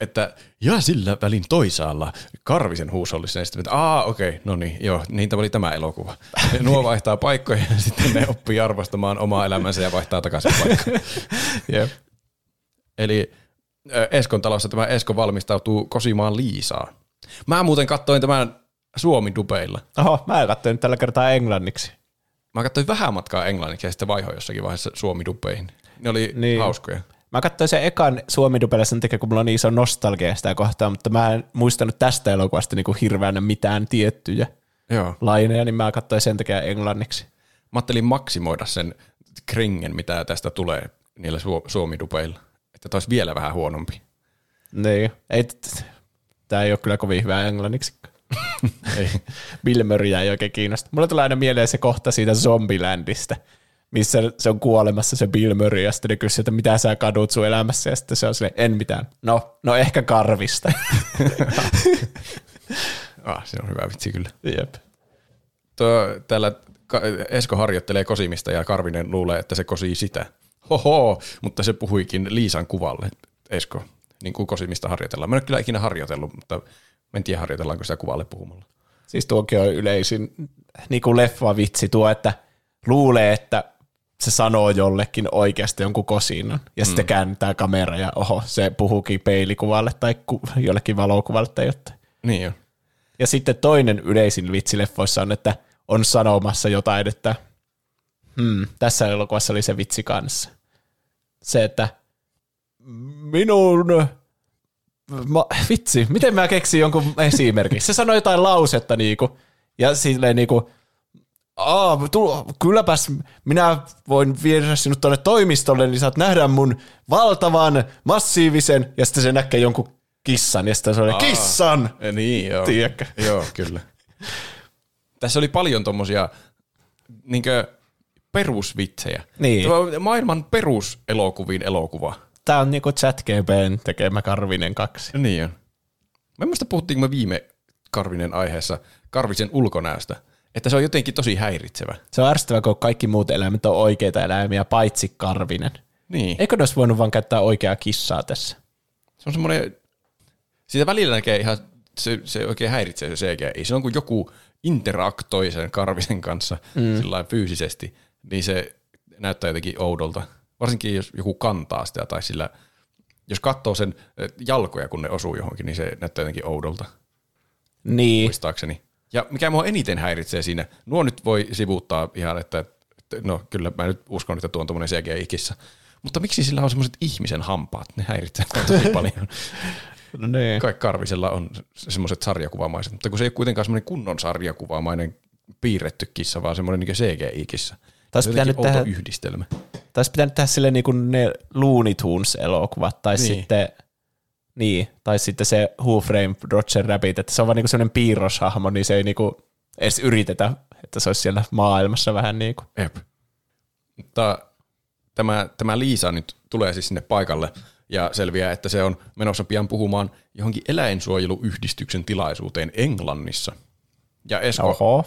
että ja sillä välin toisaalla Karvisen huusollisen, ja sitten että aa okei, okay, no niin, joo, niin tämä oli tämä elokuva. Ja nuo vaihtaa paikkoja ja sitten ne oppii arvostamaan omaa elämänsä ja vaihtaa takaisin paikkaa. Eli Eskon talossa tämä Esko valmistautuu kosimaan Liisaa. Mä muuten katsoin tämän Suomi-dubeilla.
Oho, mä katsoin tällä kertaa englanniksi.
Mä katsoin vähän matkaa englanniksi ja sitten vaihoin jossakin vaiheessa suomi-dupeihin. Ne oli niin.
Niin.
hauskoja.
Mä katsoin sen ekan suomi dubelle sen takia, kun mulla on niin iso nostalgia sitä kohtaa, mutta mä en muistanut tästä elokuvasta niinku hirveänä mitään tiettyjä
Joo.
laineja, niin mä katsoin sen takia englanniksi.
Mä ajattelin maksimoida sen kringen, mitä tästä tulee niillä su- suomi-dupeilla. Että taas vielä vähän huonompi.
Niin. Ei, t- tää ei ole kyllä kovin hyvä englanniksi. ei. Bill Murray ei oikein kiinnosta. Mulla tulee aina mieleen se kohta siitä Zombielandista, missä se on kuolemassa se Bill Murray, ja sitten ne kysyy, että mitä sä kadut sun elämässä, ja sitten se on silleen, en mitään. No, no ehkä karvista.
Ah, se on hyvä vitsi kyllä.
Jep.
Tuo, täällä Esko harjoittelee kosimista ja Karvinen luulee, että se kosii sitä. Hoho, mutta se puhuikin Liisan kuvalle, Esko, niin kuin kosimista harjoitellaan. Mä en ole kyllä ikinä harjoitellut, mutta en tiedä harjoitellaanko sitä kuvalle puhumalla.
Siis tuokin on yleisin niin kuin leffa vitsi tuo, että luulee, että se sanoo jollekin oikeasti jonkun kosinnan, ja mm. sitten kääntää kamera, ja oho, se puhuukin peilikuvalle tai ku, jollekin valokuvalle tai jotain.
Niin on.
Ja sitten toinen yleisin vitsi leffoissa on, että on sanomassa jotain, että hmm, tässä elokuvassa oli se vitsi kanssa. Se, että minun... Ma, vitsi, miten mä keksin jonkun esimerkin? Se sanoi jotain lausetta niinku, ja silleen niinku, Aa, tu, kylläpäs minä voin viedä sinut tuonne toimistolle, niin saat nähdä mun valtavan, massiivisen, ja sitten se näkee jonkun kissan, ja sitten se oli kissan!
Ja niin, joo.
Tiedätkö?
Joo, kyllä. Tässä oli paljon tommosia niinkö perusvitsejä.
Niin.
Tämä on maailman peruselokuvin elokuva.
Tää on niinku ChatGPn tekemä Karvinen kaksi.
Niin on. Mä en muista puhuttiinko me viime Karvinen aiheessa Karvisen ulkonäöstä, että se on jotenkin tosi häiritsevä.
Se on ärsyttävä, kun kaikki muut eläimet on oikeita eläimiä, paitsi Karvinen.
Niin.
Eikö ne olisi voinut vaan käyttää oikeaa kissaa tässä?
Se on semmoinen, siitä välillä näkee ihan, se, se oikein häiritsee se CGI. Silloin kun joku interaktoi sen Karvisen kanssa mm. sillä fyysisesti, niin se näyttää jotenkin oudolta. Varsinkin jos joku kantaa sitä tai sillä, jos katsoo sen eh, jalkoja, kun ne osuu johonkin, niin se näyttää jotenkin oudolta,
Niin.
muistaakseni. Ja mikä mua eniten häiritsee siinä, nuo nyt voi sivuuttaa ihan, että no kyllä mä nyt uskon, että tuo on tuommoinen CGI-kissa. Mutta miksi sillä on semmoiset ihmisen hampaat? Ne häiritsee tosi paljon.
No niin.
Kai Karvisella on semmoiset sarjakuvamaiset, mutta kun se ei ole kuitenkaan semmoinen kunnon sarjakuvamainen piirretty kissa, vaan semmoinen niin CGI-kissa.
Taisi
jotenkin
pitänyt tehdä-
yhdistelmä.
Taisi pitänyt tehdä silleen niin kuin ne Looney Tunes-elokuvat, tai
niin.
sitten, niin, tai sitten se Who Framed Roger Rabbit, että se on vaan niin semmoinen piirroshahmo, niin se ei niin kuin edes yritetä, että se olisi siellä maailmassa vähän niin kuin.
Jep. Mutta tämä, tämä Liisa nyt tulee siis sinne paikalle ja selviää, että se on menossa pian puhumaan johonkin eläinsuojeluyhdistyksen tilaisuuteen Englannissa. Ja Esko,
Oho.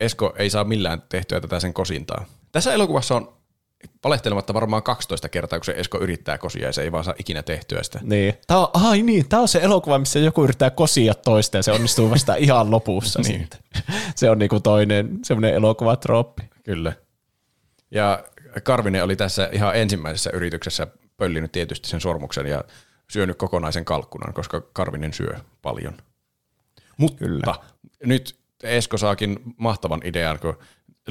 Esko ei saa millään tehtyä tätä sen kosintaa. Tässä elokuvassa on valehtelematta varmaan 12 kertaa, kun se Esko yrittää kosia ja se ei vaan saa ikinä tehtyä sitä.
Niin. Tämä on, ai niin, tämä on se elokuva, missä joku yrittää kosia toista ja se onnistuu vasta ihan lopussa
Niin.
sitten. Se on niinku toinen semmoinen elokuvatrooppi.
Kyllä. Ja Karvinen oli tässä ihan ensimmäisessä yrityksessä pöllinyt tietysti sen sormuksen ja syönyt kokonaisen kalkkunan, koska Karvinen syö paljon. Mutta
Kyllä.
nyt Esko saakin mahtavan idean, kun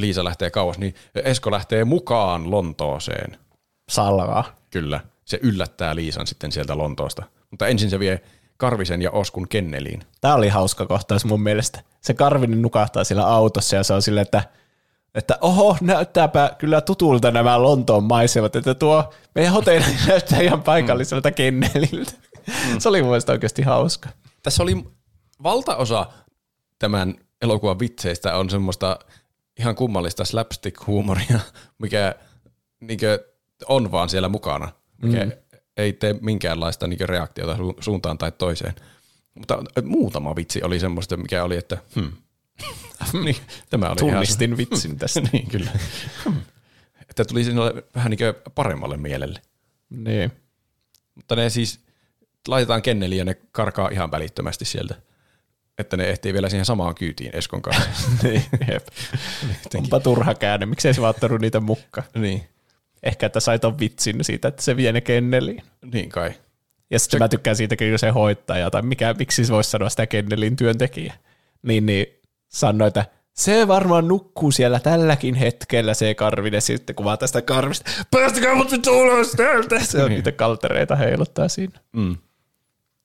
Liisa lähtee kauas, niin Esko lähtee mukaan Lontooseen.
Salvaa.
Kyllä. Se yllättää Liisan sitten sieltä Lontoosta. Mutta ensin se vie Karvisen ja Oskun kenneliin.
Tämä oli hauska kohtaus mun mielestä. Se Karvinen nukahtaa siellä autossa ja se on silleen, että, että oho, näyttääpä kyllä tutulta nämä Lontoon maisemat, että tuo meidän hotelli näyttää ihan paikalliselta kenneliltä. Se oli mun mielestä oikeasti hauska.
Tässä oli valtaosa tämän elokuvan vitseistä on semmoista ihan kummallista slapstick-huumoria, mikä niinkö on vaan siellä mukana, mikä mm. ei tee minkäänlaista niinkö reaktiota su- suuntaan tai toiseen. Mutta muutama vitsi oli semmoista, mikä oli, että hmm. niin, tämä oli ihan-
Tunnistin vitsin tästä.
niin, kyllä. Hmm. että tuli sinulle vähän niinkö paremmalle mielelle.
niin.
Mutta ne siis laitetaan kenneliin ja ne karkaa ihan välittömästi sieltä. Että ne ehtii vielä siihen samaan kyytiin Eskon kanssa.
niin, jep. Onpa turha käänne, miksei se vaan ottanut niitä mukaan.
niin,
Ehkä, että sai ton vitsin siitä, että se vie ne kenneliin.
niin kai.
Ja sitten mä tykkään siitäkin, kun se hoittaja, tai mikä, miksi se voisi sanoa sitä kennelin työntekijä. Niin, niin sanoi, että se varmaan nukkuu siellä tälläkin hetkellä se karvinen sitten kuvaa tästä karvista. Päästäkää mut nyt ulos täältä. Se on niitä kaltereita heiluttaa siinä.
Mm.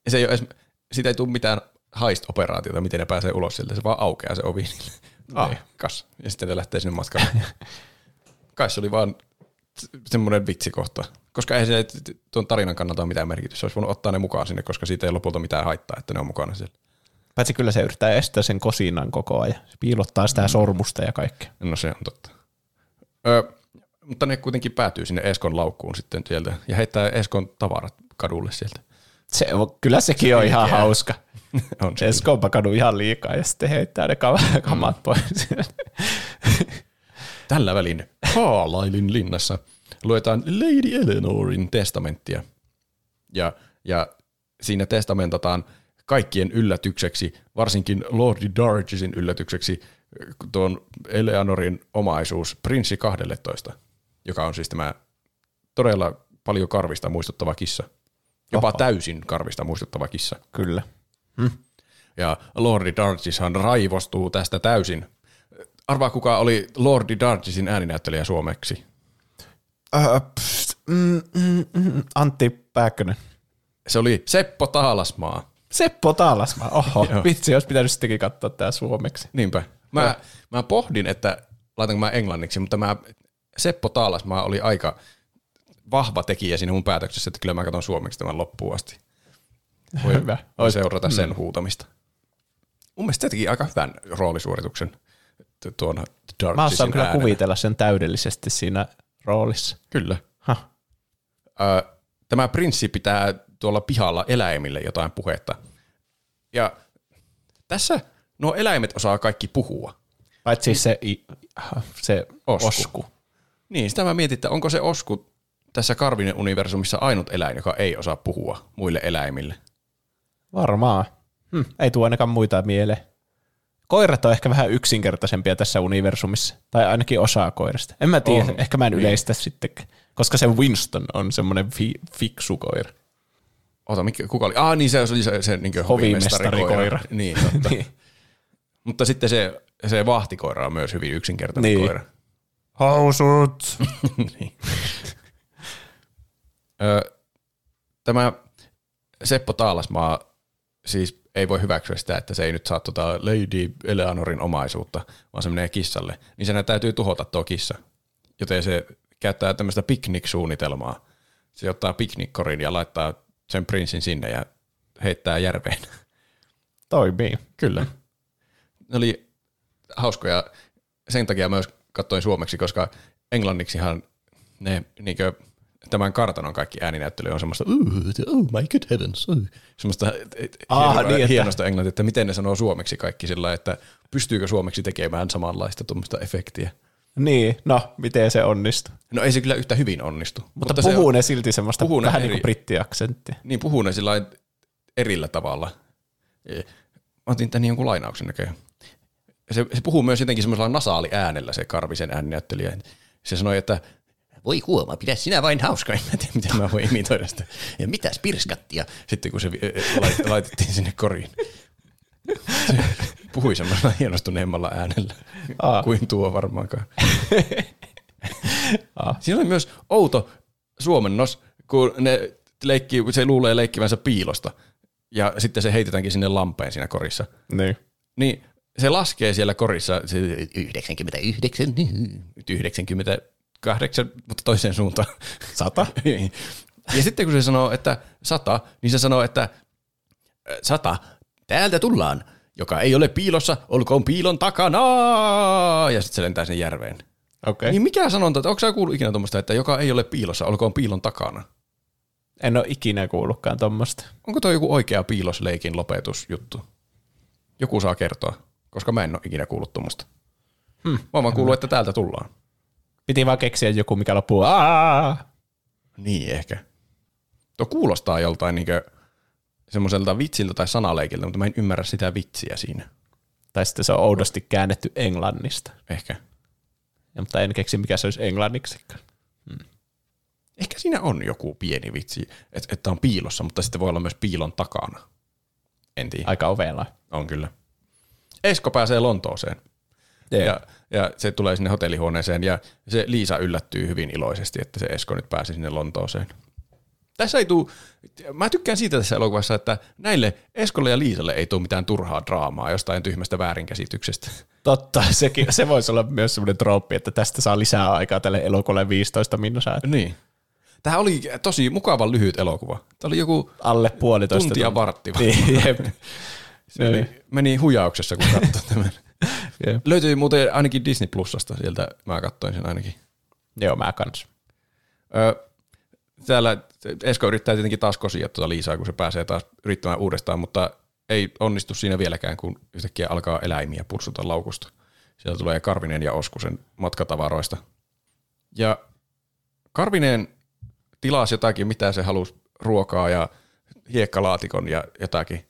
Ja se ei ole edes, siitä ei tule mitään heist-operaatiota, miten ne pääsee ulos sieltä. Se vaan aukeaa se ovi niille. Ah, kas. Ja sitten ne lähtee sinne matkalle. kai se oli vaan semmoinen vitsikohta. Koska ei se tuon tarinan kannalta ole mitään merkitystä. Se olisi voinut ottaa ne mukaan sinne, koska siitä ei lopulta mitään haittaa, että ne on mukana siellä.
Paitsi kyllä se yrittää estää sen kosinan koko ajan. Se piilottaa sitä sormusta ja kaikkea.
No se on totta. Ö, mutta ne kuitenkin päätyy sinne Eskon laukkuun sitten sieltä ja heittää Eskon tavarat kadulle sieltä.
Se on, kyllä sekin on ihan
Mikä?
hauska.
On se.
On pakannut ihan liikaa ja sitten heittää ne kam- kamat pois.
Tällä välin Carlislein linnassa luetaan Lady Eleanorin testamenttia. Ja, ja siinä testamentataan kaikkien yllätykseksi, varsinkin Lordi Dargisin yllätykseksi, tuon Eleanorin omaisuus Prinssi 12, joka on siis tämä todella paljon karvista muistuttava kissa. Jopa
Oho.
täysin karvista muistuttava kissa.
kyllä.
Ja Lordi Dargishan raivostuu tästä täysin. Arvaa kuka oli Lordi Dargisin ääninäyttelijä suomeksi.
Uh, pst, mm, mm, mm, Antti Pääkkönen.
Se oli Seppo Taalasmaa.
Seppo Taalasmaa. Oho, vitsi, olisi pitänyt sittenkin katsoa tämä suomeksi.
Niinpä. Mä, mä pohdin, että laitanko mä englanniksi, mutta mä, Seppo Taalasmaa oli aika vahva tekijä siinä mun päätöksessä, että kyllä mä katson suomeksi tämän loppuun asti. Voi,
Hyvä.
voi seurata sen huutamista. Mun mielestä se teki aika hyvän roolisuorituksen t- tuon Dargisin
Mä osaan kyllä
äänellä.
kuvitella sen täydellisesti siinä roolissa.
Kyllä.
Hah.
Ö, tämä prinssi pitää tuolla pihalla eläimille jotain puhetta. Ja tässä nuo eläimet osaa kaikki puhua.
Paitsi se, se
Osku.
osku. osku.
Niin, sitä mä mietin, että onko se osku tässä Karvinen universumissa ainut eläin, joka ei osaa puhua muille eläimille.
Varmaan. Hm, ei tuo ainakaan muita mieleen. Koirat on ehkä vähän yksinkertaisempia tässä universumissa, tai ainakin osaa koirasta. En mä tiedä,
On,
ehkä mä en
niin.
yleistä sitten, koska se Winston on semmoinen fi- fiksu koira.
Ota, mikä, kuka oli? Ah, niin se oli se, se niin
Hovimestarikoira.
Niin, totta.
Niin.
Mutta sitten se, se vahtikoira on myös hyvin yksinkertainen
Niin.
koira.
Housut!
niin. Tämä Seppo Taalasmaa siis ei voi hyväksyä sitä, että se ei nyt saa tota Lady Eleanorin omaisuutta, vaan se menee kissalle. Niin sen täytyy tuhota tuo kissa. Joten se käyttää tämmöistä piknik-suunnitelmaa. Se ottaa piknikkorin ja laittaa sen prinssin sinne ja heittää järveen.
Toimii.
Kyllä. Ne oli hauskoja. Sen takia myös katsoin suomeksi, koska englanniksihan ne niinkö, tämän kartanon kaikki ääninäyttely on semmoista oh my good heavens, oh. semmoista
Ah,
hienoa,
niin, että-
hienosta englantia, että miten ne sanoo suomeksi kaikki sillä että pystyykö suomeksi tekemään samanlaista tuommoista efektiä.
Niin, no, miten se onnistuu.
No ei se kyllä yhtä hyvin onnistu.
Mutta,
se
puhuu ne silti semmoista
puhuu
vähän
eri-
niin kuin brittiaksenttia.
Niin puhuu ne sillä erillä tavalla. Mä otin tänne jonkun lainauksen näköjään. Se, se puhuu myös jotenkin semmoisella nasaali äänellä se Karvisen ääninäyttelijä. Se sanoi, että voi huoma, pidä sinä vain hauska. En mä tiedä, miten mä voin imitoida sitä. Ja mitäs pirskattia. Sitten kun se laitettiin sinne koriin. Se puhui semmoisella hienostuneemmalla äänellä
Aa.
kuin tuo varmaankaan. Siinä oli myös outo suomennos, kun ne leikkii, se luulee leikkivänsä piilosta ja sitten se heitetäänkin sinne lampeen siinä korissa.
Niin.
Niin se laskee siellä korissa se 99, 98, mutta toiseen suuntaan.
Sata?
ja sitten kun se sanoo, että sata, niin se sanoo, että "Ö, sata, täältä tullaan, joka ei ole piilossa, olkoon piilon takana. Ja sitten se lentää sinne järveen.
Okei.
Niin mikä sanonta, että onko sä kuullut ikinä tuommoista, että joka ei ole piilossa, olkoon piilon takana?
En ole ikinä kuullutkaan tuommoista.
Onko toi joku oikea piilosleikin lopetusjuttu? Joku saa kertoa, koska mä en ole ikinä kuullut tuommoista. Hmm. Mä oon vaan kuullut, että täältä tullaan.
Piti vaan keksiä joku, mikä loppuu. Aa!
Niin ehkä. Tuo kuulostaa joltain niinkö semmoiselta vitsiltä tai sanaleikiltä, mutta mä en ymmärrä sitä vitsiä siinä.
Tai sitten se on oudosti käännetty englannista.
Ehkä.
Ja, mutta en keksi, mikä se olisi englanniksikaan.
Ehkä siinä on joku pieni vitsi, että, että on piilossa, mutta sitten voi olla myös piilon takana. En tiedä.
Aika ovella.
On kyllä. Esko pääsee Lontooseen. Ja, ja se tulee sinne hotellihuoneeseen ja se Liisa yllättyy hyvin iloisesti, että se Esko nyt pääsi sinne Lontooseen. Tässä ei tuu, mä tykkään siitä tässä elokuvassa, että näille Eskolle ja Liisalle ei tule mitään turhaa draamaa jostain tyhmästä väärinkäsityksestä.
Totta, sekin, se voisi olla myös semmoinen trooppi, että tästä saa lisää aikaa tälle elokuvalle 15 minusaa.
Niin. Tämä oli tosi mukavan lyhyt elokuva. Tämä oli joku
Alle puolitoista tuntia.
vartti.
Niin,
meni, meni hujauksessa, kun katsoi tämän.
Jep.
Löytyi muuten ainakin Disney Plusasta, sieltä mä katsoin sen ainakin.
Joo, mä kans.
Ö, täällä Esko yrittää tietenkin taas kosia tuota Liisaa, kun se pääsee taas yrittämään uudestaan, mutta ei onnistu siinä vieläkään, kun yhtäkkiä alkaa eläimiä pursuta laukusta. Sieltä tulee Karvinen ja Oskusen matkatavaroista. Ja Karvinen tilasi jotakin, mitä se halusi, ruokaa ja hiekkalaatikon ja jotakin.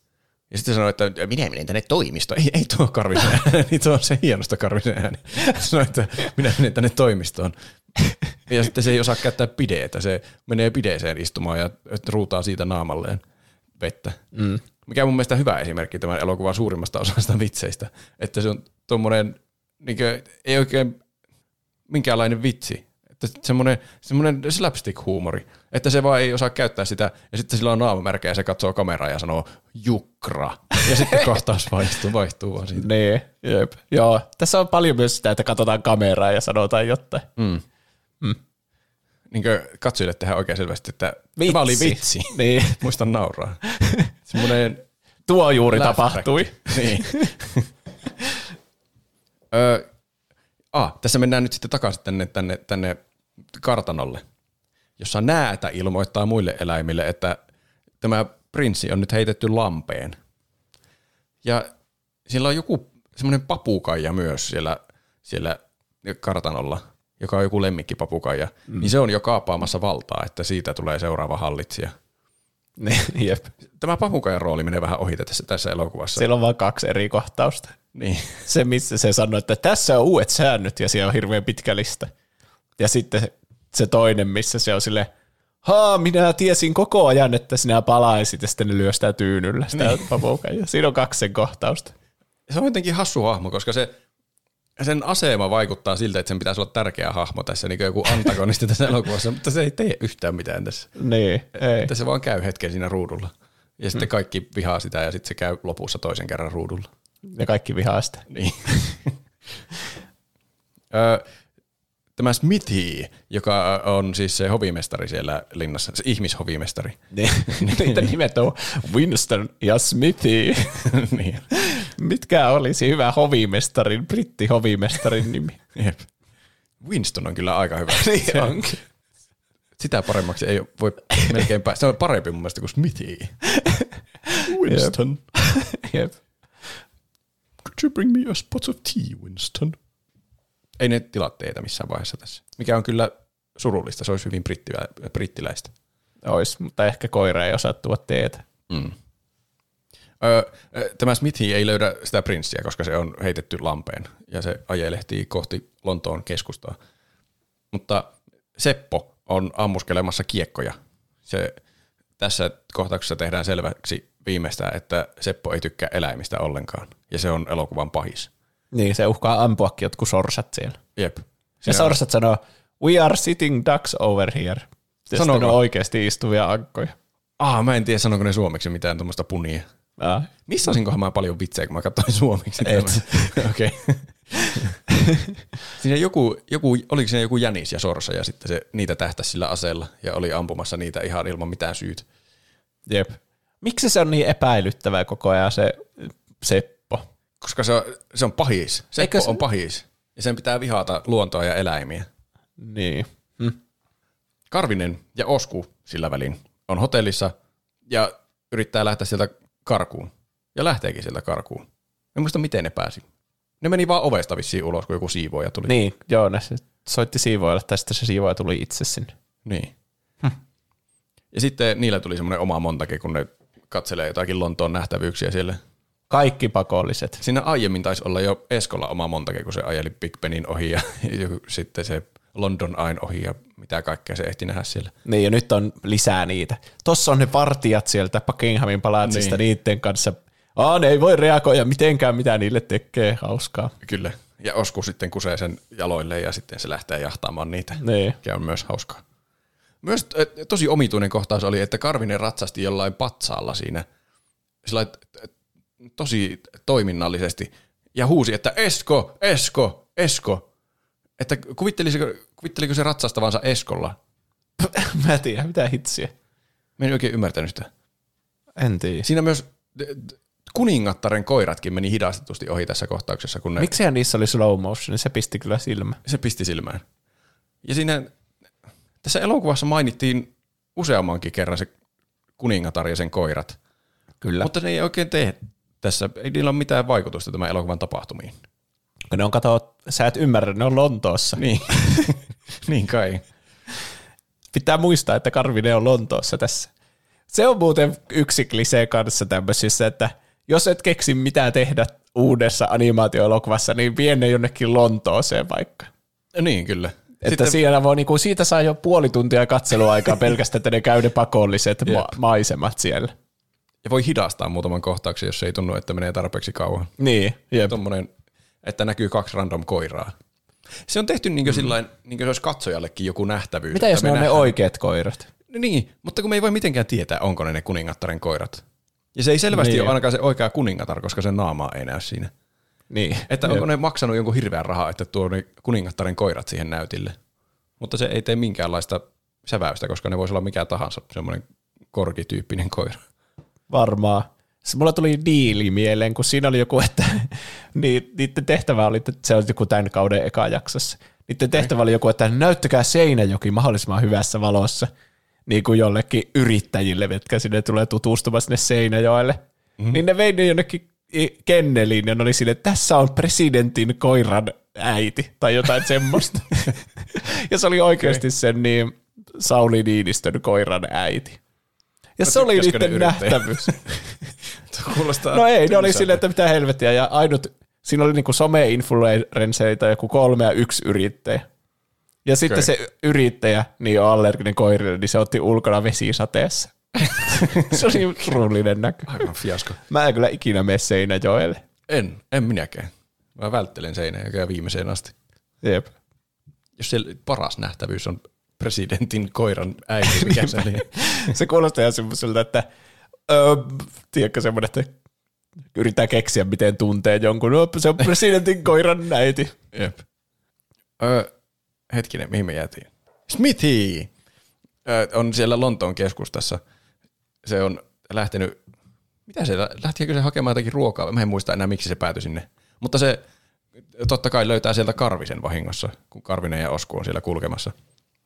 Ja sitten sanoi, että minä menen tänne toimistoon. Ei, ei tuo Karvisen ääni, niin tuo on se hienosta Karvisen ääni. Sanoi, että minä menen tänne toimistoon. Ja sitten se ei osaa käyttää pideetä. Se menee pideeseen istumaan ja ruutaa siitä naamalleen vettä. Mm. Mikä on mun mielestä hyvä esimerkki tämän elokuvan suurimmasta osasta vitseistä. Että se on tuommoinen, niin ei oikein minkäänlainen vitsi. Semmoinen, semmoinen slapstick-huumori. Että se vaan ei osaa käyttää sitä, ja sitten sillä on naama märkä, ja se katsoo kameraa ja sanoo jukra. Ja sitten kohtaus vaihtuu, vaihtuu vaan siitä.
Niin, jep. Joo, tässä on paljon myös sitä, että katsotaan kameraa ja sanotaan jotain.
Niin katsojille tehdään oikein selvästi, että tämä oli vitsi.
Niin,
Muistan nauraa. Semmoinen
tuo juuri
Laugh
tapahtui.
Niin. Ö, ah, tässä mennään nyt sitten takaisin tänne, tänne, tänne kartanolle, jossa näätä ilmoittaa muille eläimille, että tämä prinssi on nyt heitetty lampeen. Ja siellä on joku semmoinen papukaija myös siellä, siellä kartanolla, joka on joku lemmikkipapukaija. Mm. Niin se on jo kaapaamassa valtaa, että siitä tulee seuraava hallitsija.
Niin, jep.
Tämä papukaijan rooli menee vähän ohi tässä, tässä elokuvassa.
Siellä on vain kaksi eri kohtausta.
Niin.
Se, missä se sanoi, että tässä on uudet säännöt ja siellä on hirveän pitkä lista. Ja sitten se, toinen, missä se on sille, haa, minä tiesin koko ajan, että sinä palaisit ja sitten ne lyö sitä tyynyllä sitä niin. papukaijaa. Siinä on kaksi sen kohtausta.
se on jotenkin hassu hahmo, koska se, sen asema vaikuttaa siltä, että sen pitäisi olla tärkeä hahmo tässä, niin kuin joku antagonisti tässä elokuvassa, mutta se ei tee yhtään mitään tässä.
Niin, ei.
Että se vaan käy hetken siinä ruudulla. Ja sitten kaikki vihaa sitä ja sitten se käy lopussa toisen kerran ruudulla.
Ja kaikki vihaa sitä.
Niin. Tämä Smithy, joka on siis se hovimestari siellä linnassa, se ihmishovimestari.
Niitä nimet on Winston ja Smithy.
niin.
Mitkä olisi hyvä hovimestarin, brittihovimestarin nimi?
Jep. Winston on kyllä aika hyvä.
niin onkin.
Sitä paremmaksi ei voi melkein päästä. Se on parempi mun mielestä kuin Smithy. Winston.
Jep.
Could you bring me a spot of tea, Winston? Ei ne tilaa teitä missään vaiheessa tässä. Mikä on kyllä surullista. Se olisi hyvin brittilä, brittiläistä.
Ois, mutta ehkä koira ei osaa tuoda teetä.
Mm. Öö, tämä Smithy ei löydä sitä prinssiä, koska se on heitetty lampeen ja se ajelehtii kohti Lontoon keskustaa. Mutta Seppo on ammuskelemassa kiekkoja. Se, tässä kohtauksessa tehdään selväksi viimeistään, että Seppo ei tykkää eläimistä ollenkaan. Ja se on elokuvan pahis.
Niin, se uhkaa ampuakin jotkut sorsat siellä.
Jep.
Ja sorsat sanoo, we are sitting ducks over here.
Sanooko?
on oikeasti istuvia ankkoja.
Ah, mä en tiedä, sanonko ne suomeksi mitään tuommoista punia.
Ah.
Missasinkohan mä paljon vitsejä, kun mä katsoin suomeksi?
Et.
Okei. siinä joku, joku, oliko siinä joku jänis ja sorsa ja sitten se niitä tähtäsi sillä aseella ja oli ampumassa niitä ihan ilman mitään syytä.
Jep. Miksi se on niin epäilyttävää koko ajan se Seppo?
Koska se on, se on pahis. Seppo
Eikö se-
on pahis. Ja sen pitää vihata luontoa ja eläimiä.
Niin.
Karvinen ja Osku sillä välin on hotellissa ja yrittää lähteä sieltä karkuun. Ja lähteekin sieltä karkuun. En muista, miten ne pääsi. Ne meni vaan ovesta vissiin ulos, kun joku siivoja tuli.
Niin, joo, ne soitti siivoille, tai sitten se siivoja tuli itse sinne.
Niin. Ja sitten niillä tuli semmoinen oma montake, kun ne katselee jotakin Lontoon nähtävyyksiä siellä.
Kaikki pakolliset.
Siinä aiemmin taisi olla jo Eskolla oma montake, kun se ajeli Big Benin ohi ja sitten se London Ain ohi ja mitä kaikkea se ehti nähdä siellä.
Niin, ja nyt on lisää niitä. Tossa on ne vartijat sieltä Buckinghamin palatsista
Niin.
niiden kanssa. Aa, ne ei voi reagoida mitenkään, mitä niille tekee. Hauskaa.
Kyllä. Ja Osku sitten kusee sen jaloille ja sitten se lähtee jahtaamaan niitä,
Niin.
mikä on myös hauskaa. Myös äh, tosi omituinen kohtaus oli, että Karvinen ratsasti jollain patsaalla siinä sillä tosi toiminnallisesti ja huusi, että Esko, Esko, Esko. Että kuvitteliko, kuvitteliko se ratsastavansa Eskolla?
Mä en tiedä, mitä hitsiä.
Mä en oikein ymmärtänyt sitä.
En tiedä.
Siinä myös kuningattaren koiratkin meni hidastetusti ohi tässä kohtauksessa, kun ne
Miksihän niissä oli slow motion? Se pisti kyllä silmä.
se pisti silmään. Ja siinä tässä elokuvassa mainittiin useammankin kerran se kuningatar ja sen koirat.
Kyllä.
Mutta ne ei oikein tee tässä, ei niillä ole mitään vaikutusta tämän elokuvan tapahtumiin.
Kun ne on kato, sä et ymmärrä, ne on Lontoossa.
Niin, niin kai.
Pitää muistaa, että Karvinen on Lontoossa tässä. Se on muuten yksi klisee kanssa tämmöisissä, että jos et keksi mitään tehdä uudessa animaatioelokuvassa, niin vie ne jonnekin Lontooseen vaikka.
Niin, kyllä.
Että Sitten, siinä voi, niin kuin, siitä saa jo puoli tuntia katseluaikaa pelkästään, että ne käy ne pakolliset ma- maisemat siellä.
Ja voi hidastaa muutaman kohtauksen, jos ei tunnu, että menee tarpeeksi kauan.
Niin, jep.
Tommonen, että näkyy kaksi random koiraa. Se on tehty niin kuin, sillain, niin kuin se olisi katsojallekin joku nähtävyys.
Mitä jos ne on ne oikeat koirat?
Niin, mutta kun me ei voi mitenkään tietää, onko ne ne kuningattaren koirat. Ja se ei selvästi
Niin.
ole ainakaan se oikea kuningatar, koska sen naamaa ei näy siinä.
Niin.
Että onko ne maksanut jonkun hirveän rahaa, että tuo ne kuningattaren koirat siihen näytille. Mutta se ei tee minkäänlaista säväystä, koska ne voisi olla mikä tahansa semmoinen korkityyppinen koira.
Varmaan. Se mulla tuli diili mieleen, kun siinä oli joku, että niiden tehtävä oli, että se on joku tämän kauden eka jaksossa. Niiden tehtävä oli joku, että näyttäkää Seinäjoki mahdollisimman hyvässä valossa niin kuin jollekin yrittäjille, jotka sinne tulee tutustumaan sinne Seinäjoelle. Mm-hmm. Niin ne vei ne jonnekin kenneliin ja ne oli sille, että tässä on presidentin koiran äiti tai jotain semmoista. ja se oli oikeasti sen niin Sauli Niinistön koiran äiti. Ja se oli niiden nähtävyys.
Kuulostaa
No ei, ne oli
tylsältä.
silleen, että mitä helvettiä. Ja ainut, siinä oli niinku some-influenceita joku kolme ja yksi yrittäjä. Ja sitten
Okei.
se yrittäjä niin on allerginen koirille, niin se otti ulkona vesisateessa. se oli surullinen näkö.
Aivan fiasko.
Mä en kyllä ikinä mene Seinäjoelle.
En, en minäkään. Mä välttelen seinää viimeiseen asti.
Jep.
Jos siellä paras nähtävyys on presidentin koiran äiti, mikä se oli.
Se kuulostaa ihan semmoiselta, että öö, tiedätkö semmoinen, että yrittää keksiä, miten tuntee jonkun. No, se on presidentin koiran näiti.
Jep. Öö, hetkinen, mihin me jäätiin? Smithy! Öö, on siellä Lontoon keskustassa. Se on lähtenyt, mitä se, lähtikö se hakemaan jotakin ruokaa? Mä en muista enää, miksi se päätyi sinne. Mutta se totta kai löytää sieltä Karvisen vahingossa, kun Karvinen ja Osku on siellä kulkemassa.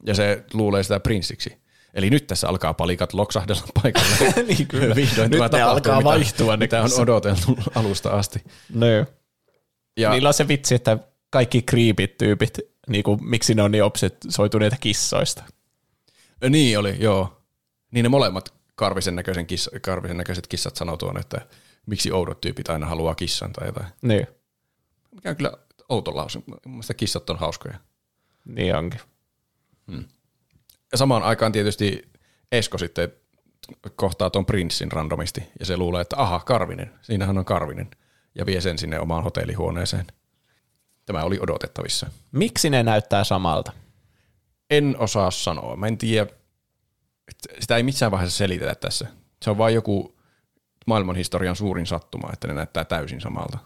Ja se luulee sitä prinssiksi. Eli nyt tässä alkaa palikat loksahdella paikalle.
niin kyllä.
Vihdoin
Nyt
tämä
alkaa
mitä,
vaihtua
Mitä on odoteltu alusta asti.
No.
Ja
Niillä on se vitsi, että kaikki creepit tyypit, niin kuin, miksi ne on niin obsessoituneita kissoista.
Niin oli, joo. Niin ne molemmat karvisen, näköisen kissa, karvisen näköiset kissat sanoo tuon, että miksi oudot tyypit aina haluaa kissan tai jotain.
Niin,
Mikä on kyllä outo lause. Mielestäni kissat on hauskoja.
niin onkin.
Ja samaan aikaan tietysti Esko sitten kohtaa tuon prinssin randomisti ja se luulee, että aha, Karvinen, siinähän on Karvinen ja vie sen sinne omaan hotellihuoneeseen. Tämä oli odotettavissa.
Miksi ne näyttää samalta?
En osaa sanoa. Mä en tiedä, sitä ei missään vaiheessa selitetä tässä. Se on vain joku maailmanhistorian suurin sattuma, että ne näyttää täysin samalta.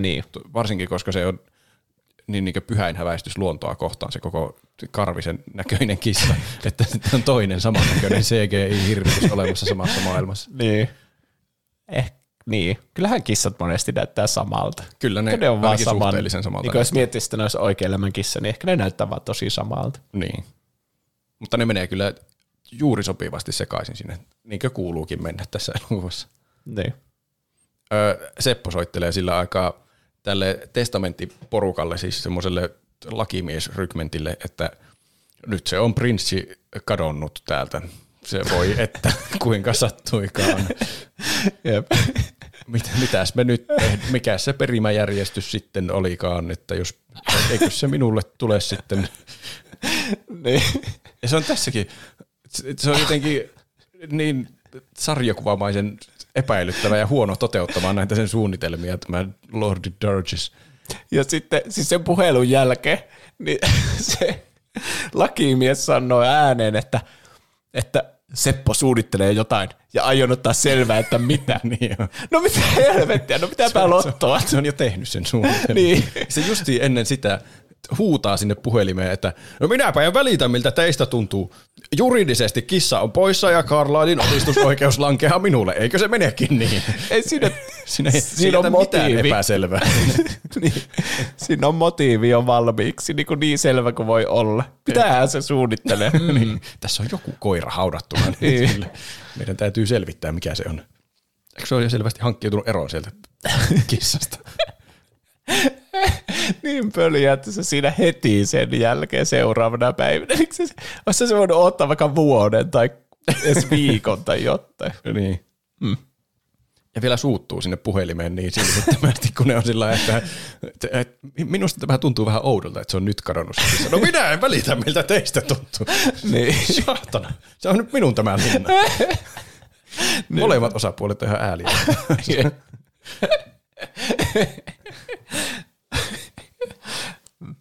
Niin.
Varsinkin, koska se on niin, niin pyhäin häväistys luontoa kohtaan se koko karvisen näköinen kissa, että on toinen samannäköinen CGI-hirvitys olemassa samassa maailmassa.
Niin. Eh, niin. Kyllähän kissat monesti näyttää samalta.
Kyllä ne,
ne on vaan saman.
suhteellisen samalta.
Niin jos miettii, että ne olisi oikein elämän kissa, niin ehkä ne näyttää vaan tosi samalta.
Niin. Mutta ne menee kyllä juuri sopivasti sekaisin sinne, niin kuin kuuluukin mennä tässä elokuvassa.
Niin.
Öö, Seppo soittelee sillä aikaa tälle testamenttiporukalle, siis semmoiselle lakimiesrykmentille, että nyt se on prinssi kadonnut täältä. Se voi, että kuinka sattuikaan.
Jep.
Mit, mitäs me nyt, tehdään? mikä se perimäjärjestys sitten olikaan, että jos, eikö se minulle tule sitten.
niin.
Ja se on tässäkin, se on jotenkin niin sarjakuvamaisen epäilyttävä ja huono toteuttamaan näitä sen suunnitelmia, tämä Lordi Durgis.
Ja sitten siis sen puhelun jälkeen niin se lakimies sanoi ääneen, että, että Seppo suunnittelee jotain ja aion ottaa selvää, että mitä.
niin on.
No mitä helvettiä, no pitääpä lottoa.
Se on jo tehnyt sen suunnitelman.
Niin.
Se justiin ennen sitä huutaa sinne puhelimeen, että no minäpä en välitä, miltä teistä tuntuu. Juridisesti kissa on poissa ja Carlislein omistusoikeus lankeaa minulle. Eikö se menekin niin?
Ei siinä,
Siinä ei
siinä on motiivi.
epäselvää.
niin, siinä on motiivi jo valmiiksi, niin, kuin niin selvä kuin voi olla. Mitähän se suunnittelee?
niin. Tässä on joku koira haudattuna.
Niin.
Meidän täytyy selvittää, mikä se on. Eikö se ole jo selvästi hankkiutunut eroon sieltä kissasta?
niin pöliä, että se siinä heti sen jälkeen seuraavana päivänä. Olisi se voinut ottaa vaikka vuoden tai edes viikon tai jotain.
niin. Mm. Ja vielä suuttuu sinne puhelimeen niin silmittömästi, kun ne on sillä että, että, että minusta tämä tuntuu vähän oudolta, että se on nyt kadonnut. No minä en välitä, miltä teistä tuntuu.
Niin.
Saatana, se on nyt minun tämä linna. Molemmat osapuolet on ihan ääliä.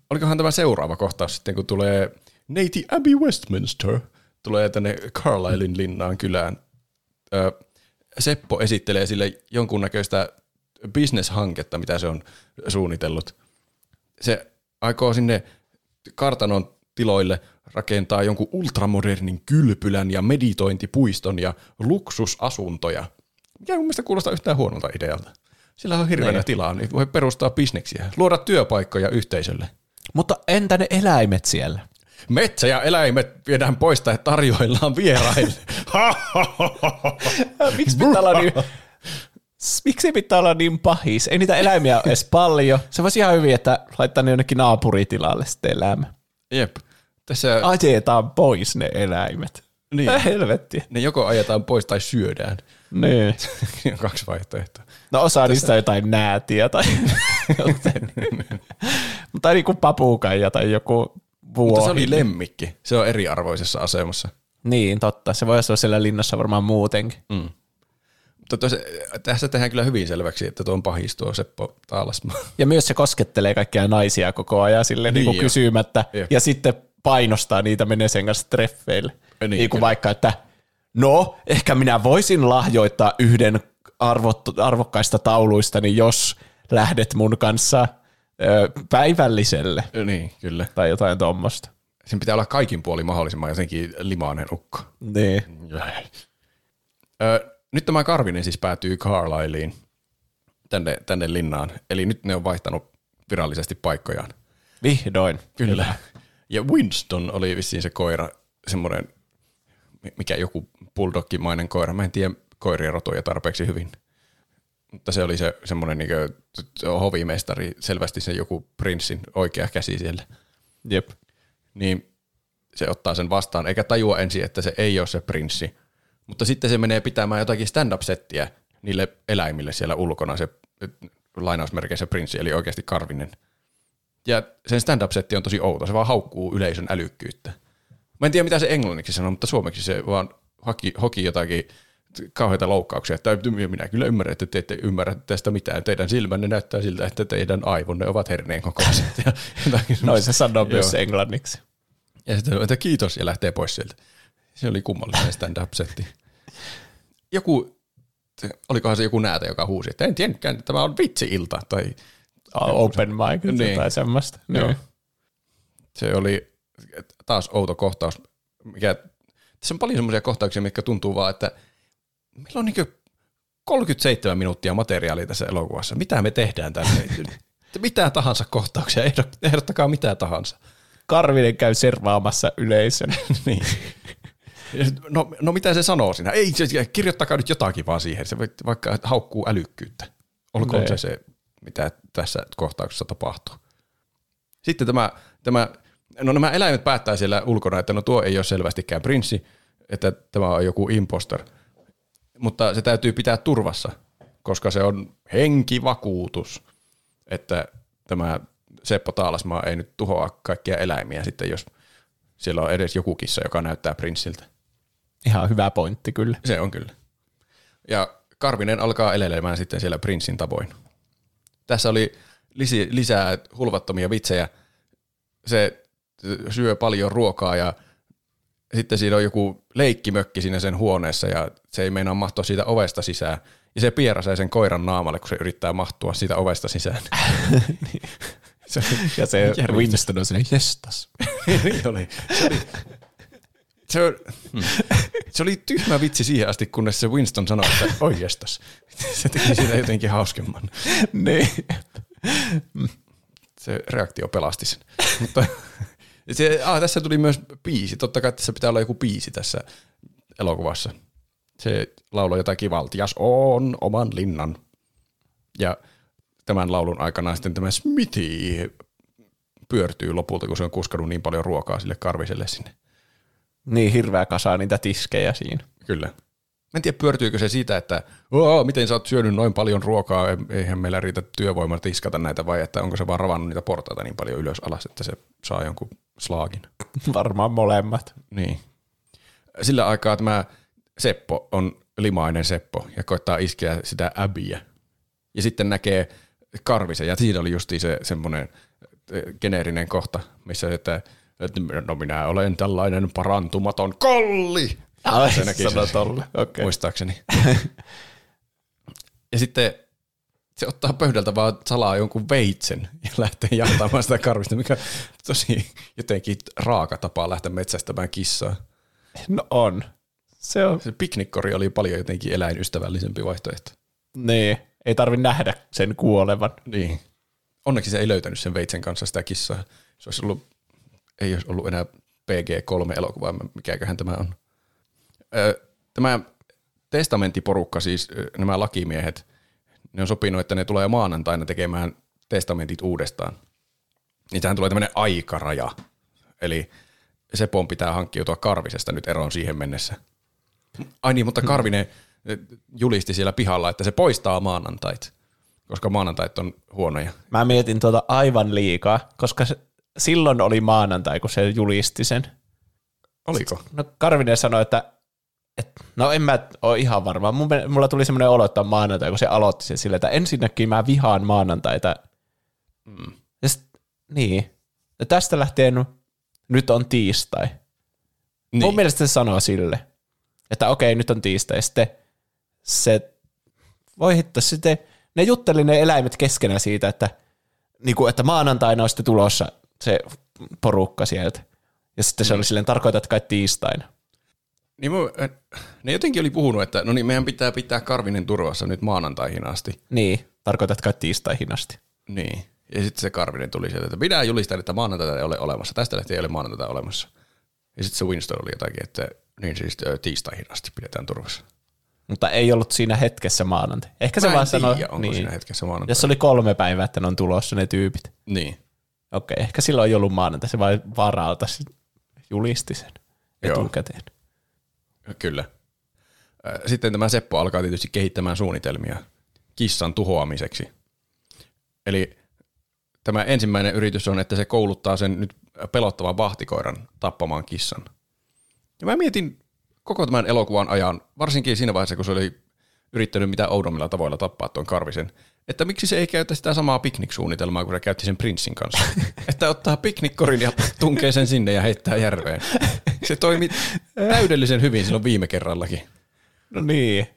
Olikohan tämä seuraava kohtaus sitten, kun tulee neiti Abbey Westminster, tulee tänne Carlislein linnaan kylään. Ö, Seppo esittelee sille jonkunnäköistä bisneshanketta, mitä se on suunnitellut. Se aikoo sinne kartanon tiloille rakentaa jonkun ultramodernin kylpylän ja meditointipuiston ja luksusasuntoja. Mikä mun mielestä kuulostaa yhtään huonolta idealta. Sillä on hirveänä tilaa, niin voi perustaa bisneksiä, luoda työpaikkoja yhteisölle.
Mutta entä ne eläimet siellä?
Metsä ja eläimet viedään pois tai tarjoillaan vieraille.
Miksi pitää olla niin, miksi pitää olla niin pahis? Ei niitä eläimiä ole edes paljon. Se voisi ihan hyvin, että laittaa ne jonnekin naapuritilalle sitten elämä.
Jep. Tässä
Ajetaan pois ne eläimet.
Niin.
Helvetti.
ne joko ajetaan pois tai syödään.
Niin.
kaksi vaihtoehtoa.
No osa niistä on jotain näätiä tai jotain. tai niinku papukaija tai joku vuohi.
Mutta se oli lemmikki. Se on eriarvoisessa asemassa.
Niin, totta. Se voi olla siellä linnassa varmaan muutenkin.
Mm. Mutta tos, tässä tehdään kyllä hyvin selväksi, että tuo on pahis tuo Seppo Taalasma.
Ja myös se koskettelee kaikkia naisia koko ajan sille niin,
Niin
niin
jo.
kysymättä.
Jep.
Ja sitten painostaa niitä menee sen kanssa treffeille.
Niin,
Niin, niin kuin
kyllä.
vaikka, että no, ehkä minä voisin lahjoittaa yhden arvot, arvokkaista tauluistani, jos lähdet mun kanssa ö, päivälliselle
Niin, kyllä.
tai jotain tuommoista.
Sen pitää olla kaikin puoli mahdollisimman jotenkin limainen ukko.
Niin.
Ö, nyt tämä Karvinen siis päätyy Carlisleen tänne, tänne linnaan. Eli nyt ne on vaihtanut virallisesti paikkojaan.
Vihdoin.
Kyllä. Ja Winston oli vissiin se koira, semmoinen, mikä joku bulldoggimainen koira. Mä en tiedä koirien rotuja tarpeeksi hyvin. Mutta se oli se semmoinen niin hovimestari, selvästi se joku prinssin oikea käsi siellä.
Jep.
Niin se ottaa sen vastaan, eikä tajua ensin, että se ei ole se prinssi. Mutta sitten se menee pitämään jotakin stand-up-settiä niille eläimille siellä ulkona, se lainausmerkeissä prinssi, eli oikeasti Karvinen. Ja sen stand-up-setti on tosi outo, se vaan haukkuu yleisön älykkyyttä. Mä en tiedä, mitä se englanniksi sanoo, mutta suomeksi se vaan haki, hoki jotakin kauheita loukkauksia, että minä kyllä ymmärrän, että te ette ymmärrä tästä mitään. Teidän silmänne näyttää siltä, että teidän aivonne ovat herneen kokoiset. Ja
Noin se sanoo myös englanniksi.
ja sitten että kiitos ja lähtee pois sieltä. Se oli kummallinen stand-up-setti. Joku, olikohan se joku näätä, joka huusi, että en tiennytkään, että tämä on vitsi-ilta. Tai,
Open mic
Niin.
niin. tai semmoista.
Joo.
Niin.
Se oli taas outo kohtaus. Mikä, tässä on paljon semmoisia kohtauksia, mitkä tuntuu vaan, että meillä on niin 37 minuuttia materiaalia tässä elokuvassa. Mitä me tehdään tänne? mitä tahansa kohtauksia, ehdot- ehdottakaa mitä tahansa.
Karvinen käy servaamassa yleisön.
niin. No, no mitä se sanoo siinä? Ei, kirjoittakaa nyt jotakin vaan siihen. Se vaikka haukkuu älykkyyttä. Olkoon
Nee.
se se, mitä tässä kohtauksessa tapahtuu. Sitten tämä, tämä, no nämä eläimet päättää siellä ulkona, että no tuo ei ole selvästikään prinssi, että tämä on joku imposter. Mutta se täytyy pitää turvassa, koska se on henkivakuutus, että tämä Seppo Taalasmaa ei nyt tuhoa kaikkia eläimiä sitten, jos siellä on edes joku kissa, joka näyttää prinssiltä.
Ihan hyvä pointti kyllä.
Se on kyllä. Ja Karvinen alkaa elelemään sitten siellä prinssin tavoin. Tässä oli lisää hulvattomia vitsejä. Se syö paljon ruokaa ja sitten siinä on joku leikkimökki siinä sen huoneessa ja se ei meinaa mahtua siitä ovesta sisään. Ja se pieräsee sen koiran naamalle, kun se yrittää mahtua siitä ovesta sisään. se,
Ja se. Winston on sinne, jestas.
niin oli. Se oli, se, on, hmm. se oli tyhmä vitsi siihen asti, kunnes se Winston sanoi, että oi jestas. Se teki siitä jotenkin hauskemman.
niin.
Se reaktio pelasti sen. Mutta se, ah, tässä tuli myös biisi. Totta kai tässä pitää olla joku biisi tässä elokuvassa. Se lauloi jotakin valtias on oman linnan. Ja tämän laulun aikana sitten tämä Smithy pyörtyy lopulta, kun se on kuskannut niin paljon ruokaa sille karviselle sinne.
Niin hirveä kasa niitä tiskejä siinä.
Kyllä. Mä en tiedä, pyörtyykö se siitä, että miten sä oot syönyt noin paljon ruokaa, eihän meillä riitä työvoima tiskata näitä, vai että onko se vaan ravannut niitä portaita niin paljon ylös alas, että se saa jonkun slaagin.
Varmaan molemmat.
Niin. Sillä aikaa tämä Seppo on limainen Seppo ja koittaa iskeä sitä äbiä. Ja sitten näkee Karvisen, ja siinä oli justiin se semmoinen eh, geneerinen kohta, missä että että no minä olen tällainen parantumaton kolli.
Ai,
Se näki
tolle. Okei.
muistaakseni. ja sitten se ottaa pöydältä vaan salaa jonkun veitsen ja lähtee jahtamaan sitä karvista, mikä on tosi jotenkin raaka tapa lähteä metsästämään kissaa.
No on. Se on.
Se piknikkori oli paljon jotenkin eläinystävällisempi vaihtoehto.
Niin. Ei tarvi nähdä sen kuolevan.
Niin. Onneksi se ei löytänyt sen veitsen kanssa sitä kissaa. Se olisi ollut, ei olisi ollut enää PG-3-elokuva, mikäköhän tämä on. Tämä testamenttiporukka, siis nämä lakimiehet, ne on sopinut, että ne tulee maanantaina tekemään testamentit uudestaan. Niin tähän tulee tämmöinen aikaraja. Eli Sepon pitää hankkiutua Karvisesta nyt eroon siihen mennessä. Ai niin, mutta Karvinen julisti siellä pihalla, että se poistaa maanantait, koska maanantait on huonoja.
Mä mietin tuota aivan liikaa, koska se, silloin oli maanantai, kun se julisti sen.
Oliko?
No Karvinen sanoi, että et, no en mä ole ihan varma. Mun, mulla tuli semmoinen olo, että maanantai, kun se aloitti sen silleen, että ensinnäkin mä vihaan maanantaita. Mm. Ja sit, niin. Ja tästä lähtien nyt on tiistai. Niin. Mun mielestä se sanoo sille. Että okei, nyt on tiistai. Ja sitten se, voi hitto, sitten ne jutteli ne eläimet keskenään siitä, että, niin kuin, että maanantaina on sitten tulossa se porukka sieltä. Ja sitten se oli silleen, tarkoitat kai tiistaina.
Niin mu, ne jotenkin oli puhunut, että no niin, meidän pitää pitää Karvinen turvassa nyt maanantaihin asti.
Niin, tarkoitat kai tiistaihin asti.
Niin. Ja sitten se Karvinen tuli sieltä, että minä julistan, että maanantaita ei ole olemassa. Tästä lähtien ei ole maanantaita olemassa. Ja sitten se Winston oli jotakin, että niin siis ö, tiistaihin asti pidetään turvassa.
Mutta ei ollut siinä hetkessä maanantai. Ehkä se
Mä
vaan sanoi,
onko siinä hetkessä maanantai.
Jos oli kolme päivää, että ne on tulossa ne tyypit.
Niin.
Okei, ehkä silloin ei ollut maanantai, se vain varalta julisti sen
Joo. Kyllä. Sitten tämä Seppo alkaa tietysti kehittämään suunnitelmia kissan tuhoamiseksi. Eli tämä ensimmäinen yritys on, että se kouluttaa sen nyt pelottavan vahtikoiran tappamaan kissan. Ja mä mietin koko tämän elokuvan ajan, varsinkin siinä vaiheessa, kun se oli yrittänyt mitä oudommilla tavoilla tappaa tuon karvisen, että miksi se ei käytä sitä samaa pikniksuunnitelmaa, kun se käytti sen prinssin kanssa. että ottaa piknikkorin ja tunkee sen sinne ja heittää järveen. Se toimi täydellisen hyvin silloin viime kerrallakin.
No niin.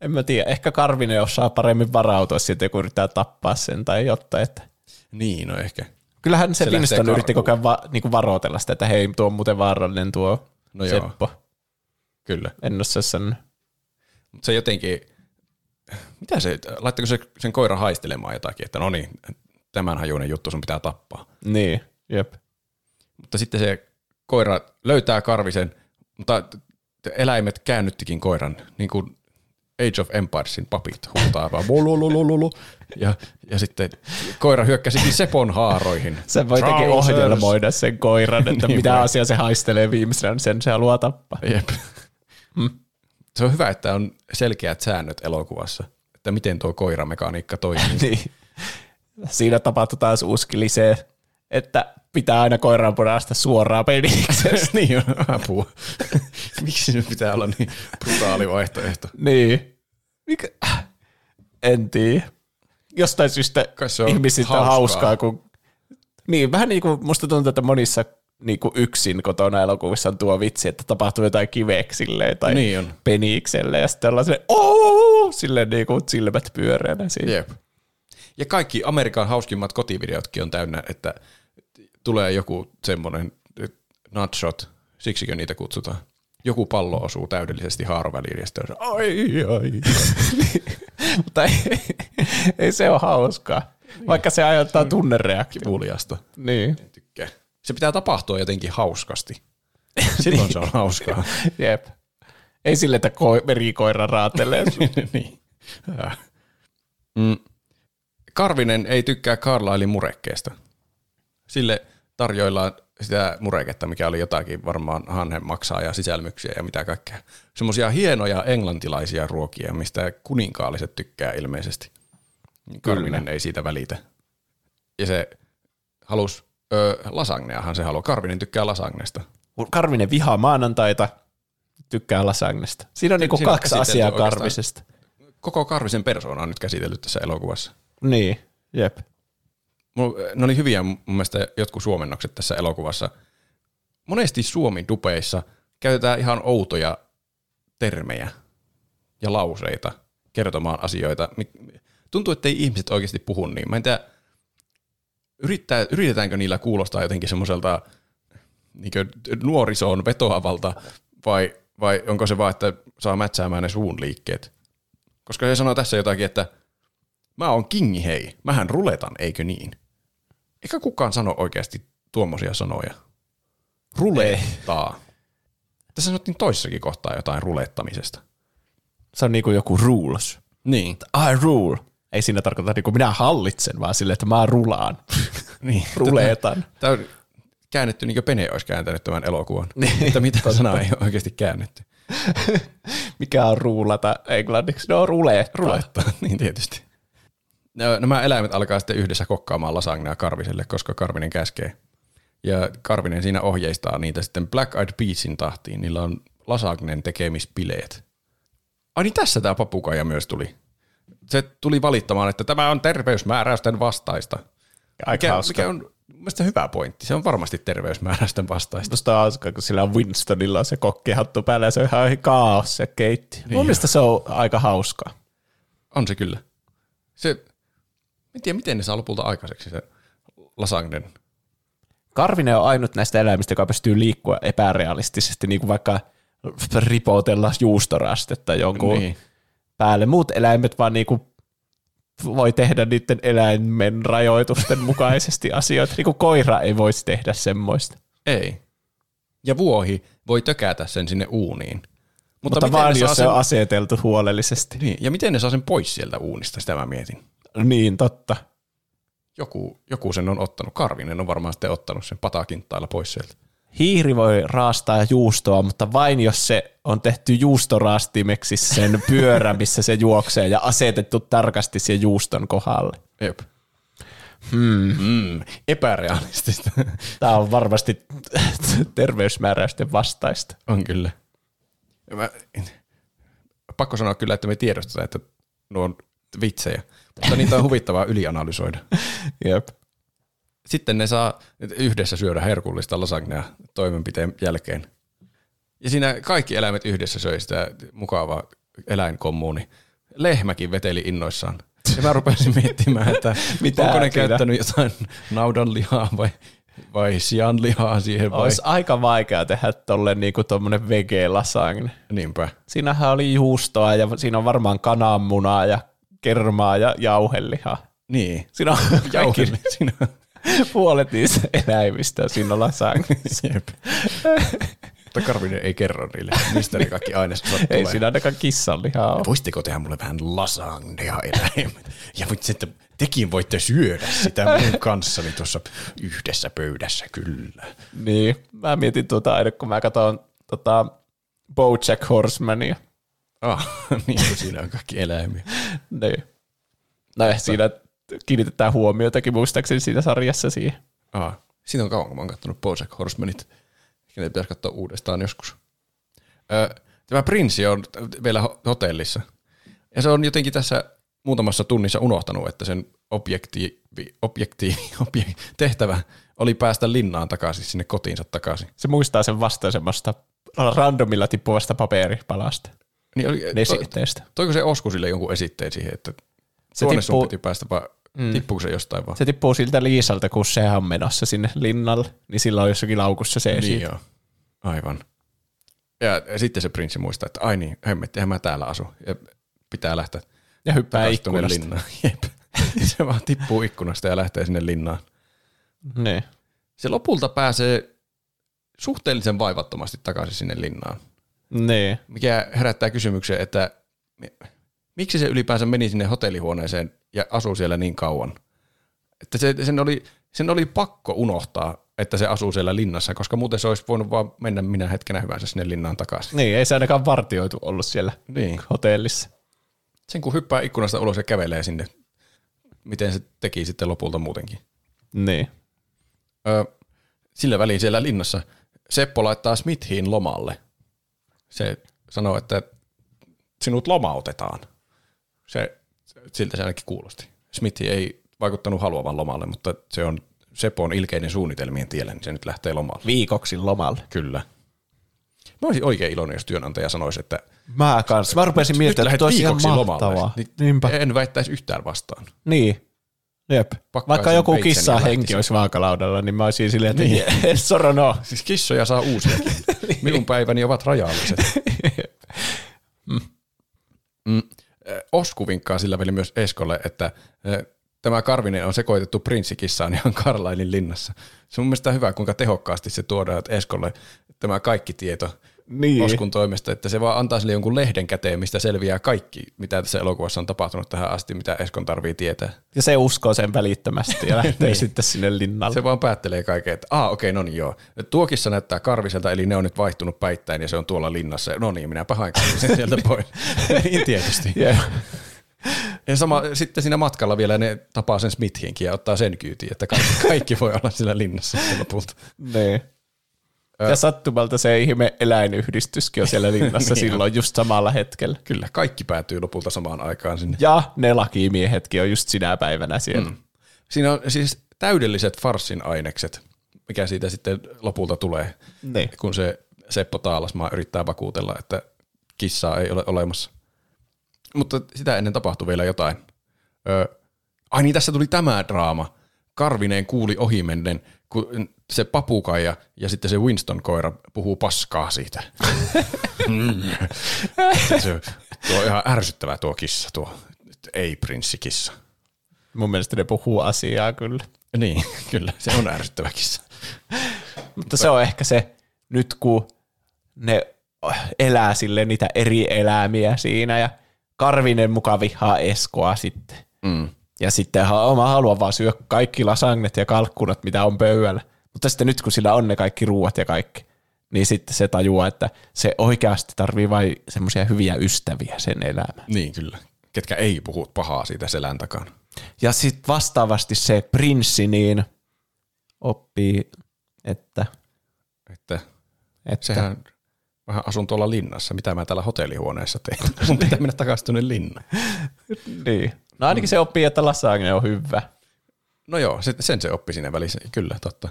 En mä tiedä, ehkä Karvinen osaa paremmin varautua siitä, kun yrittää tappaa sen tai jotain. Että.
Niin, no ehkä.
Kyllähän se,
Se
Winston yritti koko ajan va, niinku varoitella sitä, että hei, tuo on muuten vaarallinen tuo
No joo.
Seppo.
Kyllä.
En osaa sanoa.
Mutta se jotenkin, mitä se, laittako se sen koira haistelemaan jotakin, että no niin, tämän hajuinen juttu sun pitää tappaa.
Niin, jep.
Mutta sitten se koira löytää karvisen, mutta eläimet käännyttikin koiran, niin kuin Age of Empiresin papit huutaa vaan "Bolololololo", ja, ja sitten koira hyökkäsikin Sepon haaroihin.
Se voi jotenkin
Trousers.
ohjelmoida sen koiran, että
Niin
mitä
voi.
asiaa se haistelee viimeisenä, niin sen se haluaa tappaa.
Jep. Se on hyvä, että on selkeät säännöt elokuvassa, että miten tuo koiramekaniikka toimii.
niin. Siinä tapahtui taas uusi klisee, että pitää aina koiraan pudasta suoraan penikseen.
niin on apua. Miksi se pitää olla niin brutaali vaihtoehto?
niin. Mikä? En tiedä. Jostain syystä
Kai se on
ihmisistä
hauskaa.
hauskaa, kun... Niin, vähän niin kuin musta tuntuu, että monissa niin kuin yksin kotona elokuvissa on tuo vitsi, että tapahtuu jotain kiveksille tai
Niin on.
penikselle ja sitten ollaan silleen, ooo, silleen niin kuin silmät pyöreänä siinä.
Jep. Ja kaikki Amerikan hauskimmat kotivideotkin on täynnä, että tulee joku semmoinen nutshot, siksikö niitä kutsutaan. Joku pallo osuu täydellisesti haaroväliin ja sitten on ai, ai.
Mutta ei, ei se ole hauskaa, vaikka se aiheuttaa tunnereaktio.
Kivuliasta.
Niin,
Tykkää. Se pitää tapahtua jotenkin hauskasti. Silloin se on hauskaa.
jep. Ei sille, että ko- verikoira raatelee.
niin. Äh. Mm. Karvinen ei tykkää Carlislein murekkeesta. Sille tarjoillaan sitä mureketta, mikä oli jotakin varmaan hanhen maksaa ja sisälmyksiä ja mitä kaikkea. Semmoisia hienoja englantilaisia ruokia, mistä kuninkaalliset tykkää ilmeisesti. Karvinen ei siitä välitä. Ja se halusi, ö, lasagneahan se haluaa. Karvinen tykkää lasagnesta.
Karvinen vihaa maanantaita, tykkää lasagnesta. Siinä on niinku
Siinä
kaksi asiaa karvisesta.
Koko Karvisen persoona on nyt käsitelty tässä elokuvassa.
Niin, jep.
Ne oli hyviä mun mielestä jotkut suomennokset tässä elokuvassa. Monesti suomi-dupeissa käytetään ihan outoja termejä ja lauseita kertomaan asioita. Tuntuu, että ei ihmiset oikeasti puhu niin. Mä en tiedä, yrittää, yritetäänkö niillä kuulostaa jotenkin semmoiselta niin nuorisoon vetoavalta vai, vai onko se vaan, että saa mätsäämään ne suun liikkeet. Koska se sanoo tässä jotakin, että mä oon kingi hei, mähän ruletan, eikö niin? Eikä kukaan sano oikeasti tuommoisia sanoja. Rulettaa. Tässä sanottiin toissakin kohtaa jotain rulettamisesta.
Se on niinku joku rules.
Niin.
I rule. Ei siinä tarkoita niinku minä hallitsen, vaan sille, että mä rulaan.
niin.
Ruletan.
Tämä on käännetty niin kuin Pene olisi kääntänyt tämän elokuvan. että mitä sanaa ei ole oikeasti käännetty.
Mikä on ruulata englanniksi? No rulettaa.
Rulettaa, niin tietysti. No, Nämä eläimet alkaa sitten yhdessä kokkaamaan lasagnea Karviselle, koska Karvinen käskee. Ja Karvinen siinä ohjeistaa niitä sitten Black Eyed Peasin tahtiin. Niillä on lasagnen tekemispileet. Ai niin tässä tämä papukaija myös tuli. Se tuli valittamaan, että tämä on terveysmääräysten vastaista.
Aika
Mikä,
hauska.
mikä on Mielestäni hyvä pointti. Se on varmasti terveysmääräisten vastaista.
Musta on hauska, kun sillä on Winstonilla on se kokkihattu päällä ja se on ihan kaos se keitti. Niin Mun mielestä se on aika hauskaa.
On se kyllä. Se, en tiedä, miten ne saa lopulta aikaiseksi se lasagnen.
Karvinen on ainut näistä eläimistä, joka pystyy liikkua epärealistisesti, niin kuin vaikka ripotella juustorastetta jonkun
Niin.
päälle. Muut eläimet vaan niin kuin voi tehdä niiden eläimen rajoitusten mukaisesti asioita. Niin kuin koira ei voisi tehdä semmoista.
Ei. Ja vuohi voi tökätä sen sinne uuniin. Mutta,
Mutta, vaan jos se
sen,
on aseteltu huolellisesti.
niin, ja miten ne saa sen pois sieltä uunista, sitä mä mietin.
Niin, totta.
Joku, joku sen on ottanut. Karvinen on varmaan sitten ottanut sen patakintailla pois sieltä.
Hiiri voi raastaa juustoa, mutta vain jos se on tehty juustorastimeksi sen pyörä, missä se juoksee ja asetettu tarkasti sen juuston kohdalle.
Jep. Hmm. Mm, epärealistista.
Tämä on varmasti terveysmääräysten vastaista.
on kyllä. Mä, pakko sanoa kyllä, että me tiedostetaan, että nuo on vitsejä, mutta niitä on huvittavaa ylianalysoida.
Jep.
Sitten ne saa yhdessä syödä herkullista lasagnea toimenpiteen jälkeen. Ja siinä kaikki eläimet yhdessä söi sitä mukavaa eläinkommuuni. Lehmäkin veteli innoissaan. Ja mä rupesin miettimään, että
Mitä
onko ne
siinä?
käyttänyt jotain naudanlihaa vai, vai sianlihaa siihen vai...
Olisi aika vaikea tehdä tolle niinku tommonen vege-lasagne.
Niinpä.
Siinähän oli juustoa ja siinä on varmaan kananmunaa ja kermaa ja jauhelihaa.
Niin.
Siinä on kaikki.
Siinä
puolet niistä eläimistä siinä lasagneissa.
Jep. Mutta Karvinen ei kerro niille, mistä ne kaikki ainesosat
Ei
tulee.
siinä ainakaan kissanlihaa ole.
Voisitteko tehdä mulle vähän lasagnea eläimet? Ja voit sitten, tekin voitte syödä sitä mun kanssani tuossa yhdessä pöydässä, kyllä.
Niin, mä mietin tuota aina, kun mä katson tota Bojack Horsemania.
Ah, niin kuin siinä on kaikki eläimiä.
Niin. No eh, siinä kiinnitetään huomiotakin muistaakseni siinä sarjassa siihen.
Ah, siitä on kauan, kun mä oon katsonut Bojack Horsemanit. Ehkä ne pitäisi katsoa uudestaan joskus. Tämä prinssi on vielä ho- hotellissa. Ja se on jotenkin tässä muutamassa tunnissa unohtanut, että sen objektiivi, objektiivi, objek, tehtävä oli päästä linnaan takaisin, sinne kotiinsa takaisin.
Se muistaa sen vasta semmoista randomilla tippuvasta paperipalasta.
Niin oli, to,
Vesitteestä.
toiko se Osku sille jonkun esitteen siihen, että
Se
tuonne sun
tippuu-
piti päästä, vai mm. tippuuko se jostain vaan?
Se tippuu siltä Liisalta, kun se on menossa sinne linnalle, niin sillä on jossakin laukussa se
Niin
esiin.
joo, aivan. Ja, ja sitten se prinssi muistaa, että ai niin, hemmettihän mä täällä asun. Ja pitää lähteä
Ja hyppää ikkunasta.
linnaan. Jep. se vaan tippuu ikkunasta ja lähtee sinne linnaan.
Niin.
Se lopulta pääsee suhteellisen vaivattomasti takaisin sinne linnaan.
Niin.
Mikä herättää kysymyksen, että mi- miksi se ylipäänsä meni sinne hotellihuoneeseen ja asuu siellä niin kauan? Että se, sen, oli, sen oli pakko unohtaa, että se asuu siellä linnassa, koska muuten se olisi voinut vaan mennä minä hetkenä hyvänsä sinne linnaan takaisin.
Niin, ei se ainakaan vartioitu ollut siellä
Niin.
hotellissa.
Sen kun hyppää ikkunasta ulos ja kävelee sinne, miten se teki sitten lopulta muutenkin.
Niin.
Ö, sillä väliin siellä linnassa Seppo laittaa Smithiin lomalle. Se sanoo, että sinut lomautetaan. Se, siltä se ainakin kuulosti. Smithi ei vaikuttanut haluavan lomalle, mutta se on Sepon ilkeiden suunnitelmien tiellä, niin se nyt lähtee lomalle.
Viikoksi lomalle.
Kyllä. Mä olisin oikein iloinen, jos työnantaja sanoisi, että
Mä kanssa. Mä rupesin miettimään, että olisi ihan mahtavaa.
lomalle. Niin
Niinpä.
En väittäisi yhtään vastaan.
Niin. Jep.
Pakkaisin
Vaikka joku kissa henki olisi vaakalaudalla, niin mä olisin silleen, että niin. soro no.
Siis kissoja saa uusiakin. Minun päiväni ovat rajalliset. Mm. Ö, Osku vinkkaa sillä välin myös Eskolle, että tämä Karvinen on sekoitettu prinssikissaan ihan Karlainin linnassa. Se on mun mielestä hyvä, kuinka tehokkaasti se tuodaan että Eskolle tämä kaikki tieto
Niin.
Oskun toimesta, että se vaan antaa sille jonkun lehden käteen, mistä selviää kaikki, mitä tässä elokuvassa on tapahtunut tähän asti, mitä Eskon tarvii tietää.
Ja se uskoo sen välittömästi ja lähtee
Niin.
sitten sinne linnalle.
Se vaan päättelee kaiken, että aa okei, no niin joo. Tuo kissa näyttää karviselta, eli ne on nyt vaihtunut päittäin ja se on tuolla linnassa. No niin, minäpä hain sen sieltä pois. niin tietysti.
Jep.
Ja sama, sitten siinä matkalla vielä ne tapaa sen Smithinkin ja ottaa sen kyytiin, että kaikki, kaikki voi olla siellä linnassa lopulta.
Niin. Ja sattumalta se ihme eläinyhdistyskin on siellä linnassa
Niin
silloin just samalla hetkellä.
Kyllä, kaikki päätyy lopulta samaan aikaan sinne.
Ja ne lakimiehetkin on just sinä päivänä siellä. Mm.
Siinä on siis täydelliset farssin ainekset, mikä siitä sitten lopulta tulee,
Niin.
kun se Seppo Taalasmaa yrittää vakuutella, että kissaa ei ole olemassa. Mutta sitä ennen tapahtui vielä jotain. Öö, ai niin, tässä tuli tämä draama. Karvineen kuuli ohimennen, kun se papukaija ja sitten se Winston-koira puhuu paskaa siitä. Mm. se, tuo on ihan ärsyttävää tuo kissa, tuo ei-prinssikissa.
Mun mielestä ne puhuu asiaa kyllä.
Niin, kyllä, se on ärsyttävä kissa.
Mutta se on ehkä se, nyt kun ne elää sille niitä eri eläimiä siinä ja Karvinen muka vihaa Eskoa sitten.
Mm.
Ja sitten ha- mä haluan vaan syödä kaikki lasagnet ja kalkkunat, mitä on pöydällä. Mutta sitten nyt kun sillä on ne kaikki ruuat ja kaikki, niin sitten se tajuaa, että se oikeasti tarvii vain semmoisia hyviä ystäviä sen elämään.
Niin, kyllä. Ketkä ei puhu pahaa siitä selän takana.
Ja sitten vastaavasti se prinssi niin oppii, että,
Että
että
sehän vähän asun tuolla linnassa. Mitä mä täällä hotellihuoneessa teen? Mun pitää mennä takaisin tuonne linnaan.
niin. No ainakin se oppii, että lasagne on hyvä.
No joo, se- sen se oppi siinä välissä. Kyllä, totta.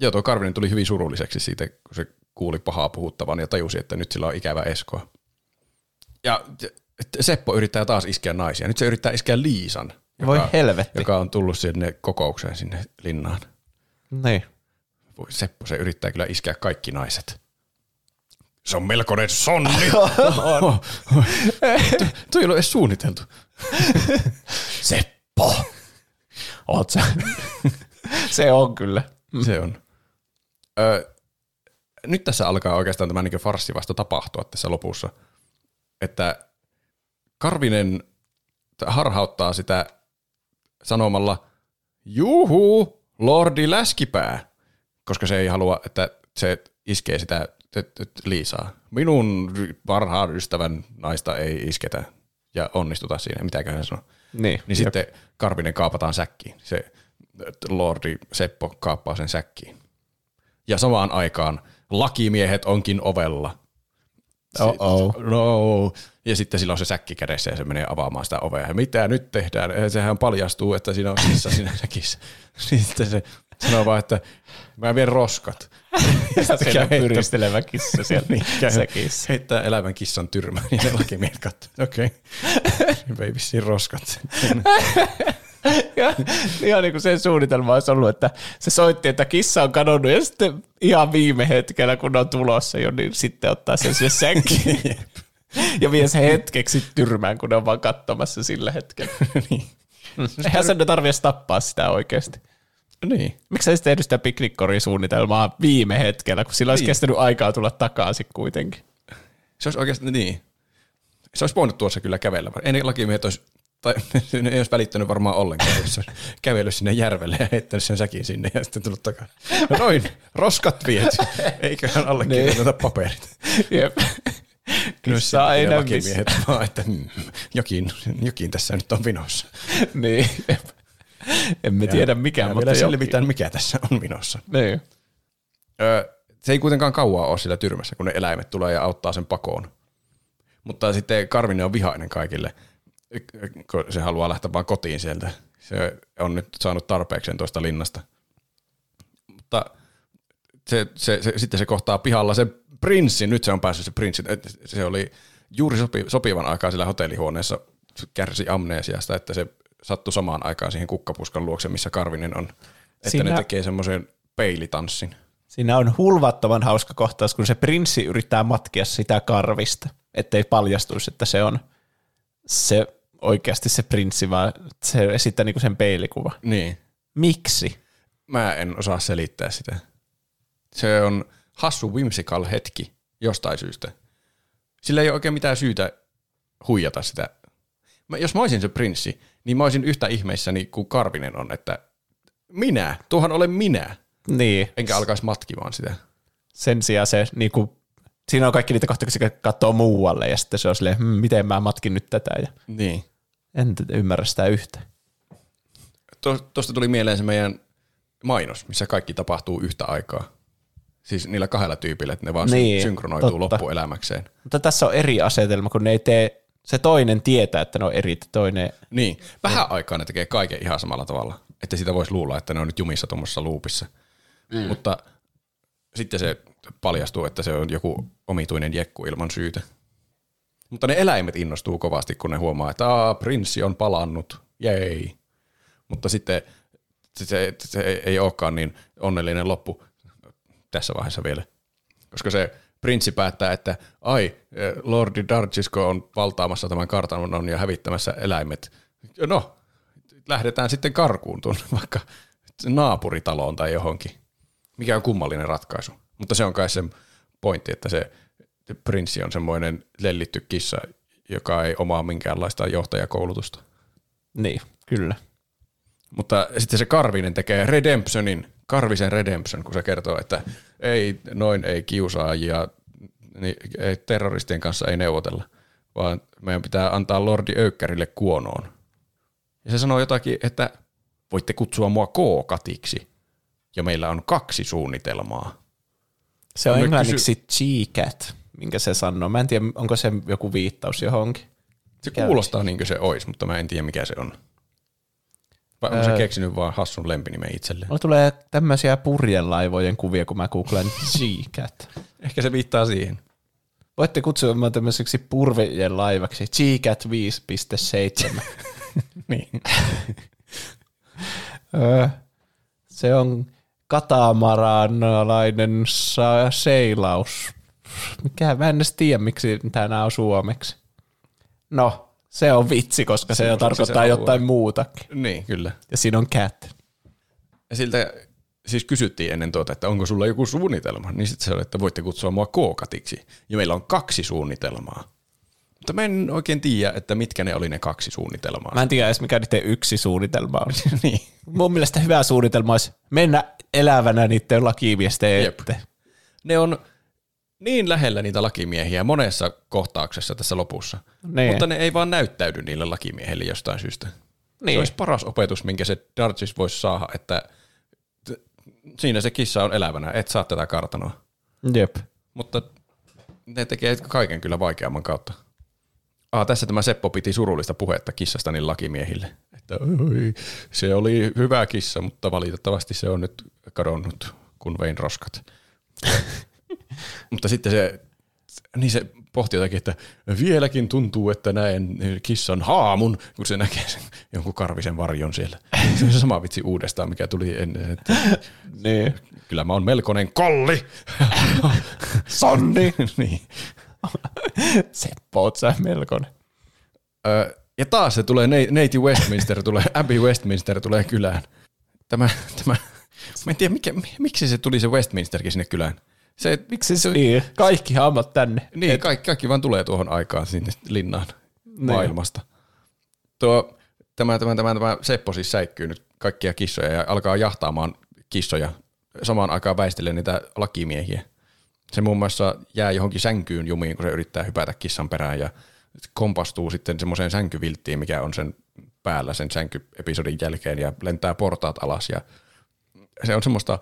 Joo, tuo Karvinen tuli hyvin surulliseksi siitä, kun se kuuli pahaa puhuttavan ja tajusi, että nyt sillä on ikävä Eskoa. Ja Seppo yrittää taas iskeä naisia. Nyt se yrittää iskeä Liisan,
Voi helvetti.
joka on tullut sinne kokoukseen sinne linnaan.
Niin.
Voi Seppo, se yrittää kyllä iskeä kaikki naiset. Se on melkoinen sonni. Tu- Tuo ei ole edes suunniteltu.
Seppo! Oot sä? se on kyllä.
Se on. Ö, nyt tässä alkaa oikeastaan tämä niin farssi vasta tapahtua tässä lopussa. Että Karvinen harhauttaa sitä sanomalla, juhu, Lordi Läskipää, koska se ei halua, että se iskee sitä Liisaa. Minun parhaan ystävän naista ei isketä ja onnistuta siinä, mitäköhän hän sanoo.
Niin.
Niin sitten Karvinen kaapataan säkkiin. Se Lordi Seppo kaappaa sen säkkiin. Ja samaan aikaan lakimiehet onkin ovella.
Oh-oh.
No. Ja sitten sillä on se säkki kädessä ja se menee avaamaan sitä ovea. Ja mitä nyt tehdään? Ja Sehän paljastuu, että siinä on kissa siinä säkissä. Sitten se sanoo vaan, että mä vien roskat.
Ja
Käy
siellä
heittää-
pyristelevä kissa siellä
Niin, käy,
säkissä.
heittää elävän kissan tyrmään ja ne lakimiehet katsoo. Okei, okay. vei vissiin roskat.
Ja ihan niin kuin sen suunnitelma olisi ollut, että se soitti, että kissa on kadonnut ja sitten ihan viime hetkellä, kun on tulossa jo, niin sitten ottaa sen sinne sänkkiin. ja vie se hetkeksi tyrmään, kun ne on vaan katsomassa sillä hetkellä.
niin.
Eihän sen tarvitse tappaa sitä oikeasti.
niin.
Miksi sä olisi tehnyt sitä piknikkorisuunnitelmaa viime hetkellä, kun sillä olisi
Niin.
kestänyt aikaa tulla takaisin kuitenkin?
Se olisi oikeasti, niin. Se olisi voinut tuossa kyllä kävellä. Ei ne lakimiehet olisi, tai ei olisi välittänyt varmaan ollenkaan, jos kävellyt sinne järvelle ja heittänyt sen säkin sinne ja sitten tullut takaisin. No noin, roskat viety. Eiköhän allekirjoiteta paperit.
Jep.
Kyllä
näy
lakimiehet vaan, että mm, jokin, jokin tässä nyt on vinossa.
niin. Emme tiedä mikä,
Ja
mutta
vielä selvitään, mikä tässä on vinossa.
Niin.
Öö, se ei kuitenkaan kauaa ole sillä tyrmässä, kun ne eläimet tulee ja auttaa sen pakoon. Mutta sitten Karvinen on vihainen kaikille, kun se haluaa lähteä vaan kotiin sieltä. Se on nyt saanut tarpeekseen tuosta linnasta. Mutta se, se, se, sitten se kohtaa pihalla sen prinssin, nyt se on päässyt se prinssi. Se oli juuri sopi, sopivan aikaa sillä hotellihuoneessa, kärsi amneesiasta, että se sattui samaan aikaan siihen kukkapuskan luokse, missä Karvinen on. Että
Siinä-
ne tekee semmoisen peilitanssin.
Siinä on hulvattoman hauska kohtaus, kun se prinssi yrittää matkia sitä karvista, ettei paljastuisi, että se on se oikeasti se prinssi, vaan se esittää niinku sen peilikuva.
Niin.
Miksi?
Mä en osaa selittää sitä. Se on hassu whimsical hetki jostain syystä. Sillä ei ole oikein mitään syytä huijata sitä. Mä, jos mä olisin se prinssi, niin mä olisin yhtä ihmeissäni kuin Karvinen on, että minä, tuohan olen minä.
Niin,
Enkä alkaisi matkimaan sitä.
sen sijaan se niinku, siinä on kaikki niitä kohtia, kun se katsoo muualle ja sitten se on silleen, hm, miten mä matkin nyt tätä ja
Niin.
En ymmärrä sitä yhtä.
Tuosta tuli mieleen se meidän mainos, missä kaikki tapahtuu yhtä aikaa. Siis niillä kahdella tyypillä, että ne vaan
Niin,
niin, synkronoituu
totta.
loppuelämäkseen.
Mutta tässä on eri asetelma, kun ne ei tee, se toinen tietää, että ne on eri, toinen,
Niin, vähän aikaa ne tekee kaiken ihan samalla tavalla. että sitä voisi luulla, että ne on nyt jumissa tuommoisessa luupissa. Mm. Mutta sitten se paljastuu, että se on joku omituinen jekku ilman syytä. Mutta ne eläimet innostuu kovasti, kun ne huomaa, että Aa, prinssi on palannut, jei. Mutta sitten se, se, se ei olekaan niin onnellinen loppu tässä vaiheessa vielä. Koska se prinssi päättää, että ai, eh, Lordi Dargisko on valtaamassa tämän kartanon ja hävittämässä eläimet. No, lähdetään sitten karkuun tuonne vaikka naapuritaloon tai johonkin. Mikä on kummallinen ratkaisu. Mutta se on kai se pointti, että se prinssi on semmoinen lellitty kissa, joka ei omaa minkäänlaista johtajakoulutusta.
Niin, kyllä.
Mutta sitten se Karvinen tekee Redemptionin, Karvisen Redemption, kun se kertoo, että ei, noin ei kiusaajia, niin ei, terroristien kanssa ei neuvotella, vaan meidän pitää antaa Lordi Öykkärille kuonoon. Ja se sanoo jotakin, että voitte kutsua mua K-katiksi, ja meillä on kaksi suunnitelmaa.
Se on englanniksi G-cat, minkä se sanoo. Mä en tiedä, onko se joku viittaus johonkin.
Se kuulostaa niin kuin se olisi, mutta mä en tiedä mikä se on. Vai on se keksinyt vaan hassun lempinimen itselleen?
Mulla tulee tämmöisiä purjelaivojen kuvia, kun mä googlen G-cat.
Ehkä se viittaa siihen.
Voitte kutsua mua tämmöiseksi purjejen laivaksi. G-cat 5.7.
Niin.
Öö, se on katamaranalainen seilaus. Mikä, mä en edes tiedä, miksi tämä on suomeksi. No, se on vitsi, koska se,
Se
tarkoittaa
se
jotain
alue.
muutakin.
niin, kyllä.
Ja siinä on cat.
Ja siltä siis kysyttiin ennen tuota, että onko sulla joku suunnitelma, niin sitten se oli, että voitte kutsua mua K-katiksi. Ja meillä on kaksi suunnitelmaa. Mutta mä en oikein tiedä, että mitkä ne oli ne kaksi suunnitelmaa.
Mä en tiedä edes, mikä niiden yksi suunnitelma on.
niin.
Mun mielestä hyvä suunnitelma olisi mennä elävänä niiden lakimiesten eteen.
Ne on niin lähellä niitä lakimiehiä monessa kohtauksessa tässä lopussa.
Niin.
Mutta ne ei vaan näyttäydy niille lakimiehille jostain syystä. Se
Niin.
olisi paras opetus, minkä se Darcis voisi saada, että siinä se kissa on elävänä, et saa tätä kartanoa.
Jep.
Mutta ne tekee kaiken kyllä vaikeamman kautta. Ah, tässä tämä Seppo piti surullista puhetta kissasta niin lakimiehille. Että oi, se oli hyvä kissa, mutta valitettavasti se on nyt kadonnut, kun vein roskat. mutta sitten se, niin se pohti jotakin, että vieläkin tuntuu, että näen kissan haamun, kun se näkee sen jonkun karvisen varjon siellä. Se on se sama vitsi uudestaan, mikä tuli ennen. Että
Niin.
kyllä mä oon melkoinen kolli.
Sonni.
niin.
Seppo, oot sä melkoinen.
Ja taas se tulee, Ne- neiti Westminster tulee, Abbey Westminster tulee kylään. Tämä, tämä, mä en tiedä, mikä, miksi se tuli se Westminsterkin sinne kylään. Se,
Miksi se niin? Kaikki hammat tänne.
niin, kaikki, kaikki vaan tulee tuohon aikaan sinne linnaan maailmasta. Tuo, tämä, tämä, tämä, tämä Seppo siis säikkyy nyt kaikkia kissoja ja alkaa jahtaamaan kissoja samaan aikaan väistelee niitä lakimiehiä. Se muun muassa jää johonkin sänkyyn jumiin, kun se yrittää hypätä kissan perään ja kompastuu sitten semmoiseen sänkyvilttiin, mikä on sen päällä sen sänkyepisodin jälkeen ja lentää portaat alas ja se on semmoista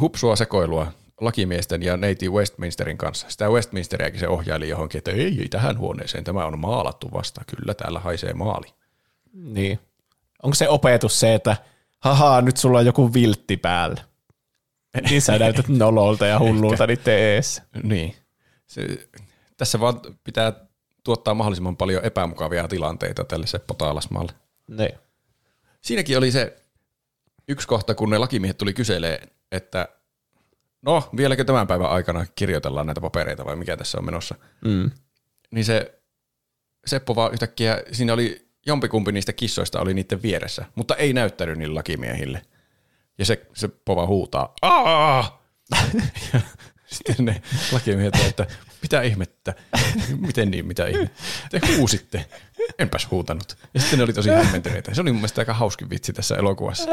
hupsua sekoilua lakimiesten ja neiti Westminsterin kanssa. Sitä Westminsteriäkin se ohjaili johonkin, että ei, ei tähän huoneeseen, tämä on maalattu vasta, kyllä täällä haisee maali.
Niin. Onko se opetus se, että haha, nyt sulla on joku viltti päällä? Niin sä näytät nololta ja hullulta niiden eessä.
Niin. Se, tässä vaan pitää tuottaa mahdollisimman paljon epämukavia tilanteita tälle Seppo Taalasmaalle.
Niin.
Siinäkin oli se yksi kohta, kun ne lakimiehet tuli kyselee, että no, vieläkö tämän päivän aikana kirjoitellaan näitä papereita vai mikä tässä on menossa.
Mm.
Niin se Seppo vaan yhtäkkiä, siinä oli jompikumpi niistä kissoista oli niiden vieressä, mutta ei näyttänyt niille lakimiehille. Ja se, se pova huutaa, Aa! Ja Sitten ne lakimiehet, että mitä ihmettä, miten niin, mitä ihmettä. Te huusitte, enpäs huutanut. Ja sitten ne oli tosi hämmentyneitä. Se oli mun mielestä aika hauskin vitsi tässä elokuvassa.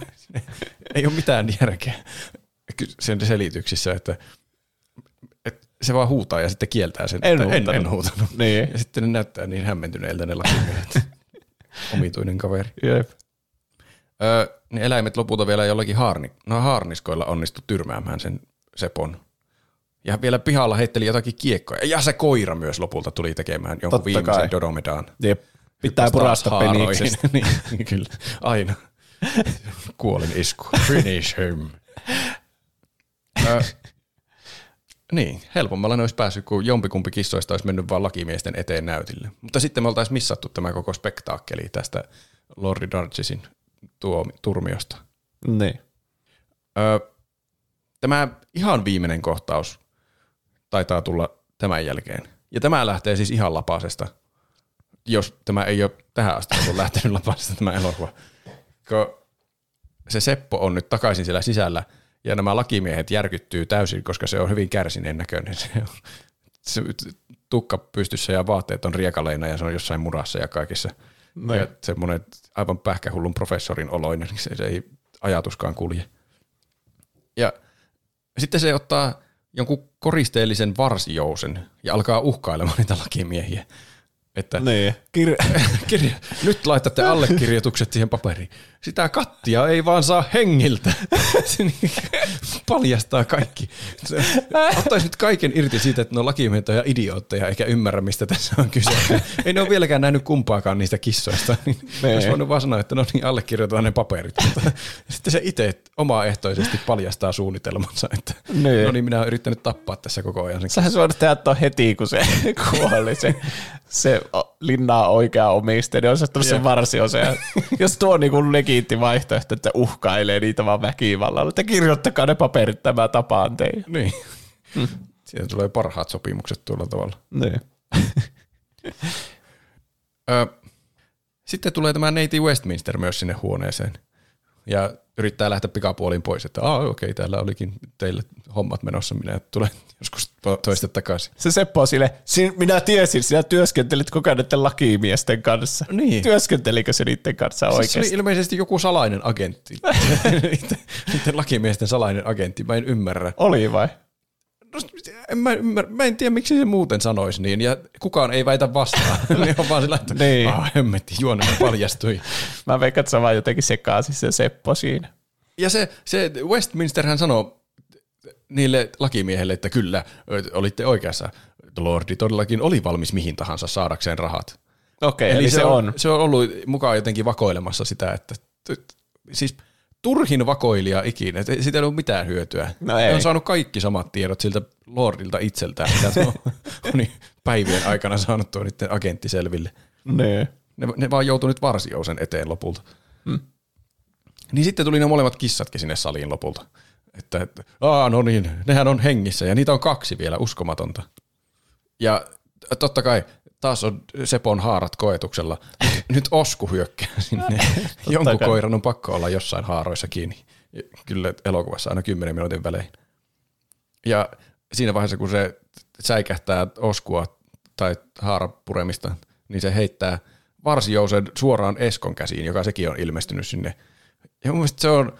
Ei ole mitään järkeä sen selityksissä, että, että se vaan huutaa ja sitten kieltää sen,
En
että en,
huutanut.
en huutanut.
Niin.
Ja sitten ne näyttää niin hämmentyneiltä ne lakimiehet. Omituinen kaveri.
Jep.
Öö, ne eläimet lopulta vielä jollakin haarni, no haarniskoilla onnistu tyrmäämään sen Sepon. Ja vielä pihalla heitteli jotakin kiekkoja. Ja se koira myös lopulta tuli tekemään jonkun
Totta
viimeisen
kai.
Dodomedaan.
Jep. Pitää purasta peniksestä.
niin, kyllä, aina. Kuolin isku. Finish him. Ö, niin, helpommalla ne olisi päässyt, kun jompikumpi kissoista olisi mennyt vaan lakimiesten eteen näytille. Mutta sitten me oltaisiin missattu tämä koko spektaakkeli tästä Lordi Dargisin turmiosta.
Niin.
Ö, tämä ihan viimeinen kohtaus taitaa tulla tämän jälkeen. Ja tämä lähtee siis ihan lapasesta, jos tämä ei ole tähän asti ollut lähtenyt lapasesta tämä elokuva. Kun se Seppo on nyt takaisin siellä sisällä ja nämä lakimiehet järkyttyy täysin, koska se on hyvin kärsineen näköinen. Se on se tukka pystyssä ja vaatteet on riekaleina ja se on jossain murassa ja kaikissa.
No.
Ja semmoinen aivan pähkähullun professorin oloinen, niin se, se ei ajatuskaan kulje. Ja sitten se ottaa jonkun koristeellisen varsijousen ja alkaa uhkailemaan niitä lakimiehiä. Että
Niin. Kir-
kirja, nyt laitatte allekirjoitukset siihen paperiin. Sitä kattia ei vaan saa hengiltä. Se niin paljastaa kaikki. Se ottaisi nyt kaiken irti siitä, että ne on lakimiehet ja idiootteja, eikä ymmärrä, mistä tässä on kyse. Ei ne ole vieläkään nähnyt kumpaakaan niistä kissoista. Niin olisi voinut vaan sanoa, että no niin, allekirjoitetaan ne paperit. Sitten se itse omaehtoisesti paljastaa suunnitelmansa, että
Niin.
no niin, minä olen yrittänyt tappaa tässä koko ajan. sen
Sähän sä voinut tehdä tuon heti, kun se kuoli, se, se linnaa oikea omistaja, niin olisi ottanut sen varsiosa. Jos tuo on niin legiitti vaihtoehto, että uhkailee niitä vaan väkivallalla, että kirjoittakaa ne paperit, tämä tapaan teidän.
Niin. Siitä tulee parhaat sopimukset tuolla tavalla.
Niin.
Ö, sitten tulee tämä neiti Westminster myös sinne huoneeseen. Ja yrittää lähteä pikapuoliin pois, että okei, okay, täällä olikin teille hommat menossa, minä tulen joskus to- toista takaisin.
Se Seppo on sille, "Sin- minä tiesin, sinä työskentelit koko ajan näiden lakimiesten kanssa.
Niin.
Työskentelikö se niiden kanssa
Siis se
oikeasti?
oli ilmeisesti joku salainen agentti. Niiden- lakimiesten salainen agentti, mä en ymmärrä.
Oli vai?
No, en mä, ymmärrä. mä en tiedä, miksi se muuten sanoisi niin, ja kukaan ei väitä vastaan. ne on vaan sillä, että
Niin.
ah, hemmetti, juone paljastui.
Mä veikkaan, että se vaan jotenkin sekaisin se Seppo siinä.
Ja se, se Westminsterhän sanoo niille lakimiehelle, että kyllä, olitte oikeassa. Lordi todellakin oli valmis mihin tahansa saadakseen rahat.
Okei, eli, eli se on.
Se on ollut mukaan jotenkin vakoilemassa sitä, että siis turhin vakoilija ikinä, että siitä ei ollut mitään hyötyä.
No
Ne
ei.
on saanut kaikki samat tiedot siltä Lordilta itseltään, mitä se on, on päivien aikana saanut tuo niiden agentti selville.
Niin.
Ne, ne vaan joutui nyt varsiousen eteen lopulta. Hmm. Niin sitten tuli ne molemmat kissatkin sinne saliin lopulta. Että, että Aa, no niin, nehän on hengissä ja niitä on kaksi vielä, uskomatonta. Ja totta kai taas on Sepon haarat koetuksella. Nyt, Osku hyökkää sinne. Jonkun
kai.
koiran on pakko olla jossain haaroissa kiinni. Kyllä elokuvassa aina 10 minuutin välein. Ja siinä vaiheessa, kun se säikähtää Oskua tai haarapuremista, niin se heittää varsijousen suoraan Eskon käsiin, joka sekin on ilmestynyt sinne. Ja mun mielestä se on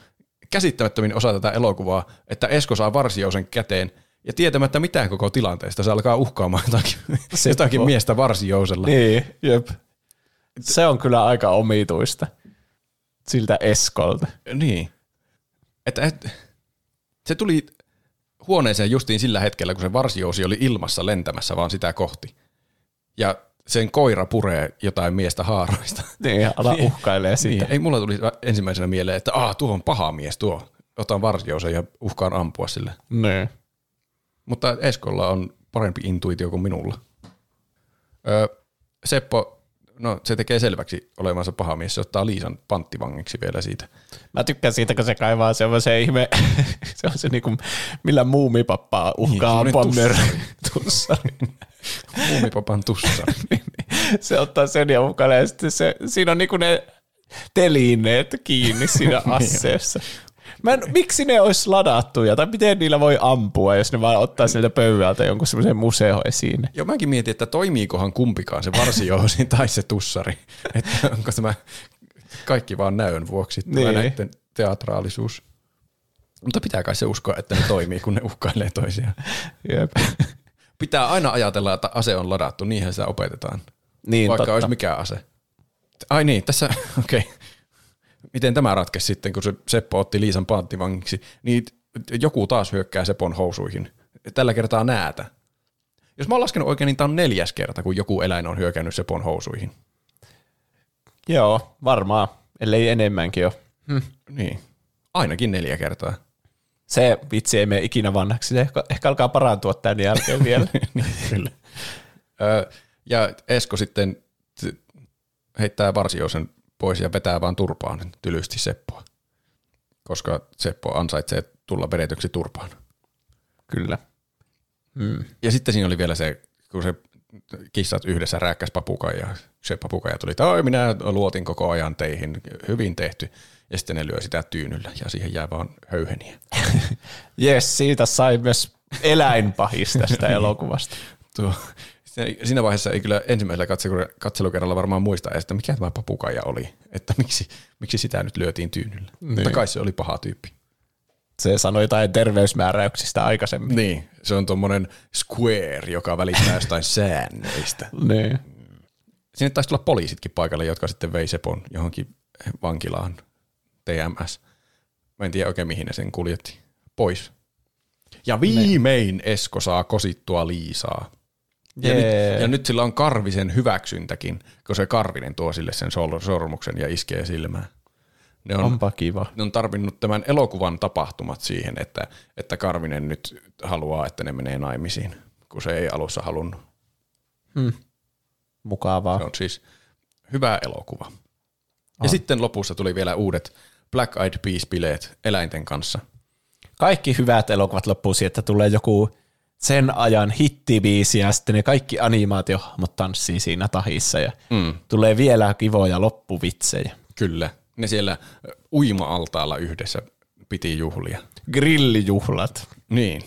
käsittämättömin osa tätä elokuvaa, että Esko saa varsijousen käteen ja tietämättä mitään koko tilanteesta, se alkaa uhkaamaan jotakin, jotakin miestä varsijousella.
Niin, jep. Se on kyllä aika omituista siltä Eskolta.
Niin. Että, et, se tuli huoneeseen justiin sillä hetkellä, kun se varsijousi oli ilmassa lentämässä vaan sitä kohti. Ja sen koira puree jotain miestä haaroista.
Niin, ala uhkailee sitä.
Niin, ei mulla tuli ensimmäisenä mieleen, että Aa, tuo on paha mies tuo. Otan varsijousen ja uhkaan ampua sille.
Niin.
Mutta Eskolla on parempi intuitio kuin minulla. Öö, Seppo, no se tekee selväksi olevansa paha mies. Se ottaa Liisan panttivangiksi vielä siitä.
Mä tykkään siitä, kun se kaivaa semmoisen ihme, se on se niinku, millä muumipappaa uhkaa
Niin,
mör- tussari.
Muumipapan tussa.
se ottaa sen ja uhkailee ja sitten se, siinä on niinku ne telineet kiinni siinä asseessa. Mä en, miksi ne olisi ladattuja, tai miten niillä voi ampua, jos ne vaan ottaa sieltä pöydältä jonkun semmoisen museo esiin.
Joo, mäkin mietin, että toimiikohan kumpikaan se varsijousi tai se tussari. Että onko tämä kaikki vaan näön vuoksi
Niin.
näiden teatraalisuus. Mutta pitää kai se uskoa, että ne toimii, kun ne uhkailee toisiaan.
Jep.
Pitää aina ajatella, että ase on ladattu, niinhän sitä opetetaan.
Niin,
Vaikka
totta.
olisi mikä ase. Ai niin, tässä, okei. Okay. Miten tämä ratkesi sitten, kun se Seppo otti Liisan panttivangiksi, niin joku taas hyökkää Sepon housuihin. Tällä kertaa näätä. Jos mä oon laskenut oikein, niin tämä on neljäs kerta, kun joku eläin on hyökännyt Sepon housuihin.
Joo, varmaan, ellei enemmänkin ole.
Hmm. Niin. Ainakin neljä kertaa.
Se vitsi ei mene ikinä vanhaksi. Se ehkä, ehkä alkaa parantua tämän jälkeen vielä.
niin, kyllä. Ö, ja Esko sitten heittää varsiosen pois ja vetää vaan turpaan tylysti Seppoa. Koska Seppo ansaitsee tulla vedetyksi turpaan.
Kyllä.
Mm. Ja sitten siinä oli vielä se, kun se kissat yhdessä rääkkäs papukaija. Se papukaija tuli, että minä luotin koko ajan teihin, hyvin tehty. Ja sitten ne lyö sitä tyynyllä ja siihen jää vaan höyheniä.
Jes, siitä sai myös eläinpahis tästä elokuvasta.
Tuo, siinä vaiheessa ei kyllä ensimmäisellä katselukerralla varmaan muista edes, että mikä tämä papukaija oli, että miksi, miksi sitä nyt lyötiin tyynyllä. Niin. Mutta kai se oli paha tyyppi.
Se sanoi jotain terveysmääräyksistä aikaisemmin.
Niin, se on tuommoinen square, joka välittää jostain säännöistä.
Niin.
Sinne taisi tulla poliisitkin paikalle, jotka sitten vei Sepon johonkin vankilaan, TMS. Mä en tiedä oikein mihin ne sen kuljetti. Pois. Ja viimein Esko saa kosittua Liisaa. Ja, nyt, ja nyt sillä on Karvisen hyväksyntäkin, kun se Karvinen tuo sille sen sormuksen ja iskee silmään.
Ne on, Onpa kiva.
Ne on tarvinnut tämän elokuvan tapahtumat siihen, että, että Karvinen nyt haluaa, että ne menee naimisiin, kun se ei alussa halunnut.
Hmm. Mukavaa.
Se on siis hyvä elokuva. On. Ja sitten lopussa tuli vielä uudet Black Eyed Peas-bileet eläinten kanssa.
Kaikki hyvät elokuvat loppuu siihen, että tulee joku sen ajan hittibiisi ja sitten ne kaikki animaatiohahmot tanssii siinä tahissa ja mm. tulee vielä kivoja loppuvitsejä.
Kyllä. Ne siellä uima-altaalla yhdessä piti juhlia.
Grillijuhlat.
Niin.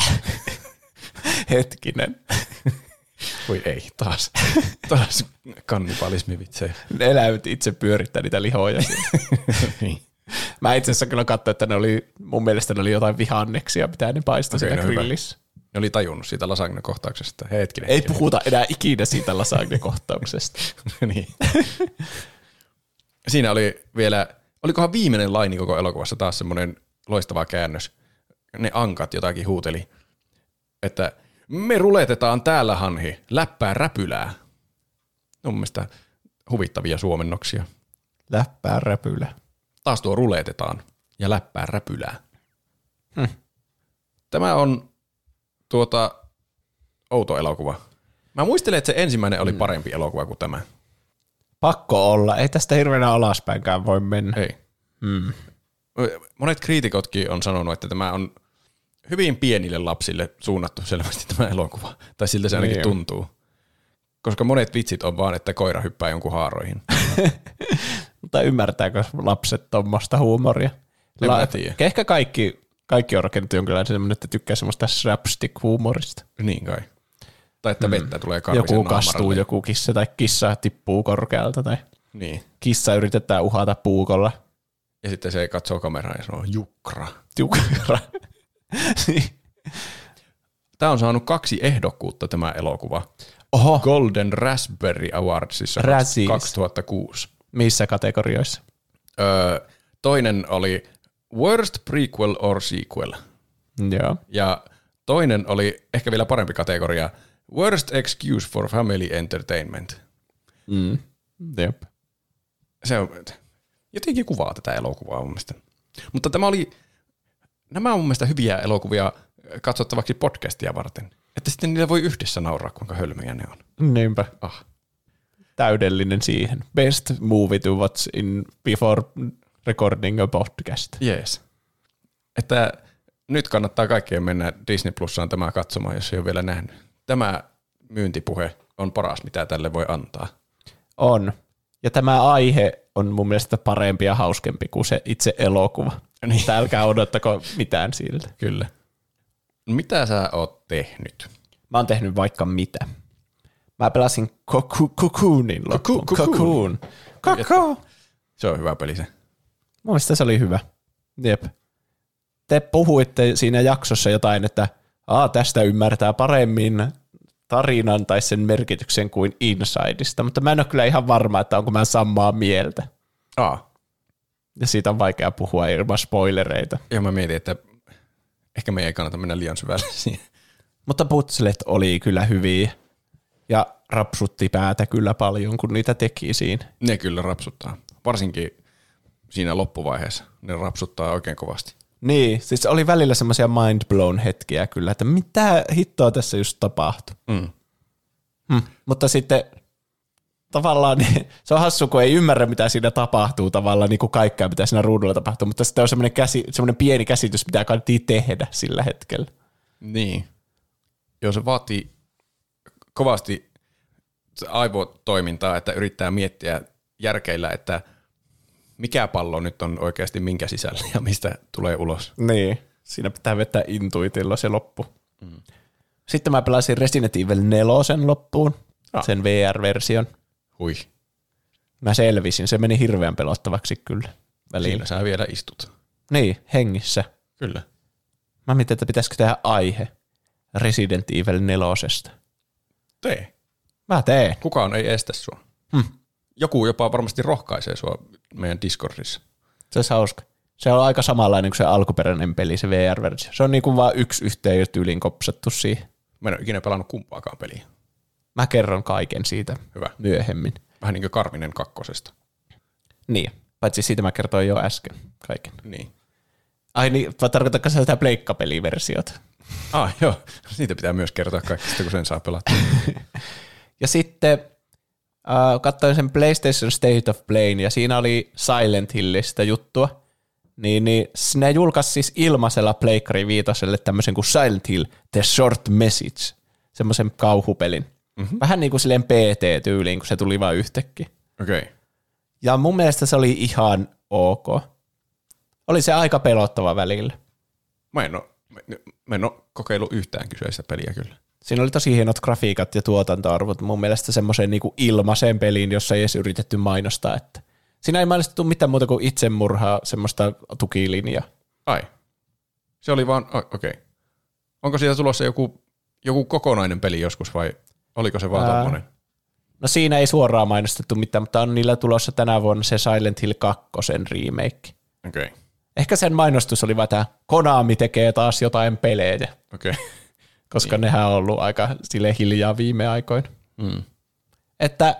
Hetkinen.
Voi ei, taas, taas kannibalismivitsejä.
Ne eläimet itse pyörittää niitä lihoja. niin. Mä itse asiassa kyllä katsoin, että ne oli, mun mielestä ne oli jotain vihanneksia, mitä ne paistoi okay, siinä no grillissä.
Hyvä. Ne oli tajunnut siitä lasagne-kohtauksesta. Hetkinen.
Ei puhuta enää ikinä siitä lasagne-kohtauksesta.
niin. Siinä oli vielä, olikohan viimeinen laini koko elokuvassa taas semmoinen loistava käännös. Ne ankat jotakin huuteli, että me ruletetaan täällä hanhi, läppää räpylää. No mun mielestä huvittavia suomennoksia.
Läppää räpylää.
Taas tuo ruletetaan ja läppää räpylää. Hm. Tämä on tuota outo elokuva. Mä muistelen, että se ensimmäinen oli parempi elokuva kuin tämä.
Pakko olla. Ei tästä hirveänä alaspäinkään voi mennä.
Ei. Hmm. Monet kriitikotkin on sanonut, että tämä on hyvin pienille lapsille suunnattu selvästi tämä elokuva. Tai siltä se ainakin niin. tuntuu. Koska monet vitsit on vaan, että koira hyppää jonkun haaroihin.
Mutta ymmärtääkö lapset tuommoista huumoria?
La-
ehkä kaikki, kaikki on rakennettu jonkinlainen semmoinen, että tykkää semmoista slapstick-huumorista.
Niin kai. Tai että vettä mm. tulee karvisen
Joku kastuu, joku kissa tai kissa tippuu korkealta tai
niin.
kissa yritetään uhata puukolla.
Ja sitten se katsoo kameraan ja sanoo jukra.
Jukra.
Tämä on saanut kaksi ehdokkuutta tämä elokuva.
Oho.
Golden Raspberry Awardsissa Razzies. 2006.
Missä kategorioissa?
Öö, toinen oli Worst Prequel or Sequel.
Joo.
Ja toinen oli ehkä vielä parempi kategoria Worst Excuse for Family Entertainment.
Mm. Jep.
Se on jotenkin kuvaa tätä elokuvaa mun mielestä. Mutta tämä oli, nämä on mun mielestä hyviä elokuvia katsottavaksi podcastia varten. Että sitten niillä voi yhdessä nauraa, kuinka hölmöjä ne on.
Niinpä.
Ah.
Täydellinen siihen. Best movie to watch in before recording a podcast.
Yes. Että nyt kannattaa kaikkien mennä Disney Plusaan tämä katsomaan, jos ei ole vielä nähnyt. Tämä myyntipuhe on paras, mitä tälle voi antaa.
On. Ja tämä aihe on mun mielestä parempi ja hauskempi kuin se itse elokuva. Niin. älkää odottako mitään siltä.
Kyllä. Mitä sä oot tehnyt?
Mä oon tehnyt vaikka mitä. Mä pelasin Cocoonin loppuun. Cocoon. Cocoon.
Se on hyvä peli se.
Mun mielestä se oli hyvä. Jep. Te puhuitte siinä jaksossa jotain, että Aa, tästä ymmärtää paremmin tarinan tai sen merkityksen kuin Insideista, mutta mä en ole kyllä ihan varma, että onko mä samaa mieltä.
Aa.
Ja siitä on vaikea puhua ilman spoilereita.
Ja mä mietin, että ehkä me ei kannata mennä liian syvälle siihen.
Mutta putslet oli kyllä hyviä ja rapsutti päätä kyllä paljon, kun niitä teki siinä.
Ne kyllä rapsuttaa. Varsinkin siinä loppuvaiheessa. Ne rapsuttaa oikein kovasti.
Niin, siis oli välillä semmoisia mind blown hetkiä kyllä, että mitä hittoa tässä just tapahtui.
Mm.
Hmm. Mutta sitten tavallaan niin, se on hassu, kun ei ymmärrä, mitä siinä tapahtuu tavallaan, niin kuin kaikkea, mitä siinä ruudulla tapahtuu, mutta sitten on semmoinen, käsi, semmoinen pieni käsitys, mitä kannattiin tehdä sillä hetkellä.
Niin. Joo, se vaatii kovasti aivotoimintaa, että yrittää miettiä järkeillä, että mikä pallo nyt on oikeasti minkä sisällä ja mistä tulee ulos.
Niin, siinä pitää vetää intuitilla se loppu. Mm. Sitten mä pelasin Resident Evil 4 loppuun, ah. sen VR-version.
Hui.
Mä selvisin, se meni hirveän pelottavaksi kyllä välillä.
Siinä sä vielä istut.
Niin, hengissä.
Kyllä.
Mä mietin, että pitäisikö tehdä aihe Resident Evil 4.
Tee.
Mä teen.
Kukaan ei estä sua.
Hmm.
Joku jopa varmasti rohkaisee sua meidän Discordissa.
Se olisi hauska. Se on aika samanlainen kuin se alkuperäinen peli, se VR-versio. Se on niin kuin vaan yksi yhteen tyyliin kopsattu siihen.
Mä en ole ikinä pelannut kumpaakaan peliä.
Mä kerron kaiken siitä
Hyvä.
myöhemmin.
Vähän niin kuin Karminen kakkosesta.
Niin, paitsi siitä mä kertoin jo äsken kaiken.
Niin.
Ai niin, vai tarkoitatko sä sitä pleikkapeliversiota?
Ah, joo. Siitä pitää myös kertoa kaikista, kun sen saa pelata.
ja sitten äh, katsoin sen PlayStation State of Play, ja siinä oli Silent Hillistä juttua. Niin, niin ne julkaisi siis ilmaisella Pleikkari viitoselle tämmöisen kuin Silent Hill The Short Message, semmoisen kauhupelin. Mm-hmm. Vähän niin kuin silleen PT-tyyliin, kun se tuli vain yhtäkkiä.
Okei. Okay.
Ja mun mielestä se oli ihan ok. Oli se aika pelottava välillä.
Mä en ole, mä en ole kokeillut yhtään kyseistä peliä kyllä.
Siinä oli tosi hienot grafiikat ja tuotantoarvot mun mielestä semmoiseen niin ilmaiseen peliin, jossa ei edes yritetty mainostaa, että siinä ei mainostettu mitään muuta kuin itsemurhaa, semmoista tukilinjaa.
Ai. Se oli vaan, okei. Okay. Onko siitä tulossa joku, joku kokonainen peli joskus vai oliko se vaan tommonen?
No siinä ei suoraan mainostettu mitään, mutta on niillä tulossa tänä vuonna se Silent Hill 2 remake.
Okei. Okay.
Ehkä sen mainostus oli vaan tämä, Konami tekee taas jotain pelejä.
Okay.
Koska niin. nehän on ollut aika sille hiljaa viime aikoina.
Mm.
Että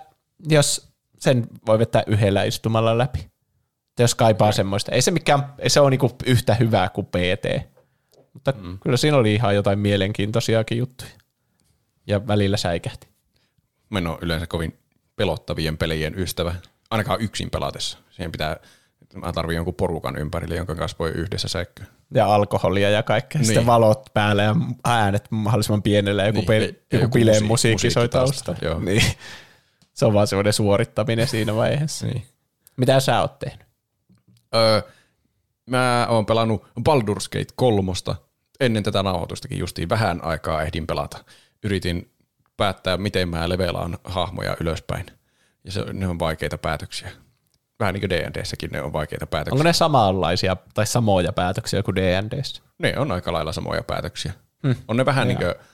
jos sen voi vetää yhdellä istumalla läpi. Että jos kaipaa okay. semmoista. Ei se, mikään, ei se ole niinku yhtä hyvää kuin PT. Mutta mm. kyllä siinä oli ihan jotain mielenkiintoisiakin juttuja. Ja välillä säikähti.
Mä en ole yleensä kovin pelottavien pelien ystävä. Ainakaan yksin pelatessa. Siihen pitää mä tarvin jonkun porukan ympärille, jonka kanssa voi yhdessä säikkyä.
Ja alkoholia ja kaikkea. Niin. Sitten valot päälle ja äänet mahdollisimman pienellä, joku, niin. pe- joku, joku bileen musiikki, musiikki soi taustalla. Niin. Se on vaan semmoinen suorittaminen siinä vaiheessa.
Niin.
Mitä sä oot tehnyt?
Öö, mä oon pelannut Baldur's Gate kolmosta. Ennen tätä nauhoitustakin justiin vähän aikaa ehdin pelata. Yritin päättää, miten mä levelaan hahmoja ylöspäin. Ja se, ne on vaikeita päätöksiä vähän niin kuin D&Dssäkin ne on vaikeita päätöksiä.
Onko ne samanlaisia tai samoja päätöksiä kuin D&Dssä?
Ne on aika lailla samoja päätöksiä. Hmm. On ne vähän ja. niin kuin,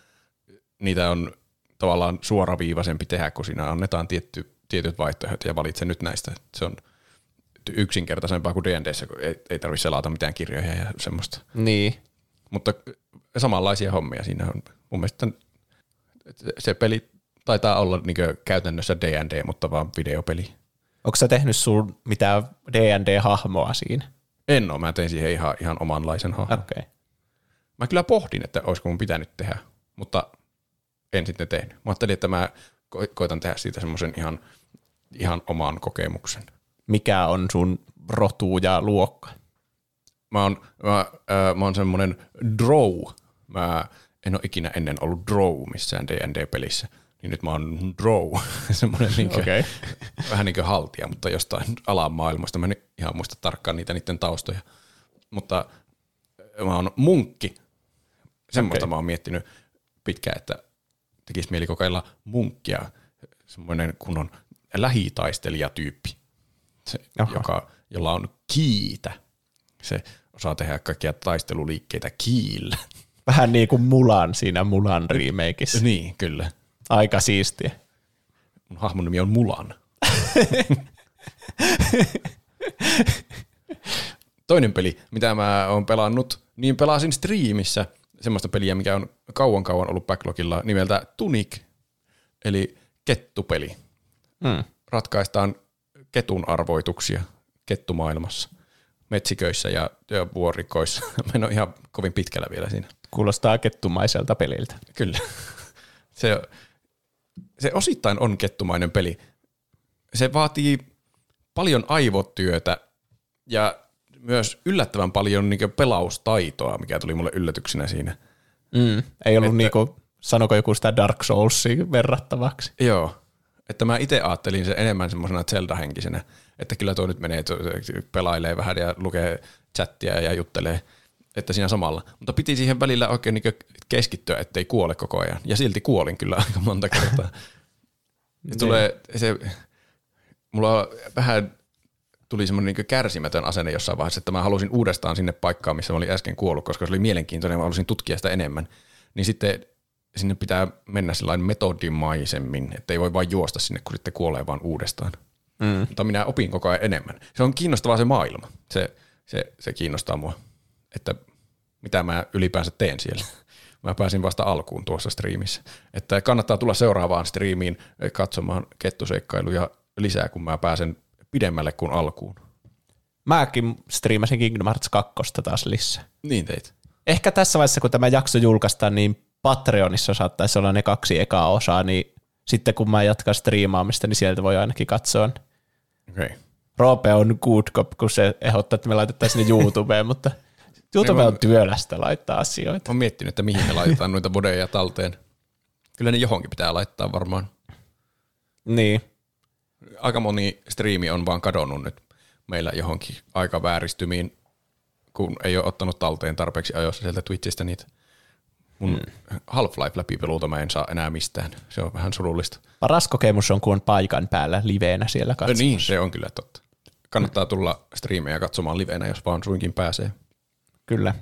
niitä on tavallaan suoraviivaisempi tehdä, kun siinä annetaan tietty, tietyt vaihtoehdot ja valitse nyt näistä. Se on yksinkertaisempaa kuin D&Dssä, kun ei, ei tarvitse selata mitään kirjoja ja semmoista.
Niin.
Mutta samanlaisia hommia siinä on. Mun mielestä se peli taitaa olla niin käytännössä D&D, mutta vaan videopeli.
Onko sä tehnyt sun mitään D&D-hahmoa siinä?
En ole, mä tein siihen ihan, ihan omanlaisen hahmon.
Okay.
Mä kyllä pohdin, että olisiko mun pitänyt tehdä, mutta en sitten tehnyt. Mä ajattelin, että mä ko- koitan tehdä siitä semmoisen ihan, ihan oman kokemuksen.
Mikä on sun rotu ja luokka?
Mä oon, mä, äh, mä oon semmoinen drow. Mä en ole ikinä ennen ollut drow missään D&D-pelissä niin nyt mä oon Drow, semmoinen niin okay. vähän niin kuin haltija, mutta jostain alan maailmasta. Mä en ihan muista tarkkaan niitä niiden taustoja. Mutta mä oon munkki. Semmoista okay. mä oon miettinyt pitkään, että tekisi mieli kokeilla munkkia, semmoinen kunnon lähitaistelijatyyppi, se, joka, jolla on kiitä. Se osaa tehdä kaikkia taisteluliikkeitä kiillä.
Vähän niin kuin Mulan siinä Mulan remakeissa.
Niin, kyllä.
Aika siistiä.
Mun hahmon nimi on Mulan. Toinen peli, mitä mä oon pelannut, niin pelasin striimissä semmoista peliä, mikä on kauan kauan ollut backlogilla nimeltä Tunic, eli kettupeli.
Hmm.
Ratkaistaan ketun arvoituksia kettumaailmassa. Metsiköissä ja, ja vuorikoissa. Mä en ole ihan kovin pitkällä vielä siinä.
Kuulostaa kettumaiselta peliltä.
Kyllä. Se, se osittain on kettumainen peli. Se vaatii paljon aivotyötä ja myös yllättävän paljon niin pelaustaitoa, mikä tuli mulle yllätyksenä siinä.
Mm. Ei ollut
Että-
niinku, sanoko joku sitä Dark Soulsia verrattavaksi.
Joo. Että mä itse ajattelin sen enemmän semmoisena Zelda-henkisenä, että kyllä tuo nyt menee, pelailee vähän ja lukee chattia ja juttelee, että siinä samalla. Mutta piti siihen välillä oikein niin keskittyä, ettei kuole koko ajan. Ja silti kuolin kyllä aika monta kertaa. Ja tulee se, mulla vähän tuli semmoinen niin kärsimätön asenne jossain vaiheessa, että mä halusin uudestaan sinne paikkaan, missä mä olin äsken kuollut, koska se oli mielenkiintoinen, mä halusin tutkia sitä enemmän. Niin sitten sinne pitää mennä sellainen metodimaisemmin, että ei voi vain juosta sinne, kun sitten kuolee vaan uudestaan. Mm. Mutta minä opin koko ajan enemmän. Se on kiinnostavaa se maailma. Se, se, se kiinnostaa mua, että mitä mä ylipäänsä teen siellä. Mä pääsin vasta alkuun tuossa striimissä. Että kannattaa tulla seuraavaan striimiin katsomaan kettuseikkailuja lisää, kun mä pääsen pidemmälle kuin alkuun.
Mäkin striimasin Kingdom Hearts 2 taas lisää.
Niin teit.
Ehkä tässä vaiheessa, kun tämä jakso julkaistaan, niin Patreonissa saattaisi olla ne kaksi ekaa osaa, niin sitten kun mä jatkan striimaamista, niin sieltä voi ainakin katsoa.
Okei. Okay.
Roope on good cop, kun se ehdottaa, että me laitettaisiin ne YouTubeen, mutta YouTube
Niin,
on työlästä laittaa asioita.
Oon miettinyt, että mihin me laitetaan noita bodeja talteen. Kyllä ne johonkin pitää laittaa varmaan.
Niin.
Aika moni striimi on vaan kadonnut nyt meillä johonkin aika vääristymiin, kun ei ole ottanut talteen tarpeeksi ajoissa sieltä Twitchistä niitä. Mun mm. Half-Life läpipeluuta mä en saa enää mistään. Se on vähän surullista.
Paras kokemus on, kun on paikan päällä liveenä siellä
No
katsomassa.
niin, se on kyllä totta. Kannattaa tulla striimejä katsomaan livenä, jos vaan suinkin pääsee.
Kyllä.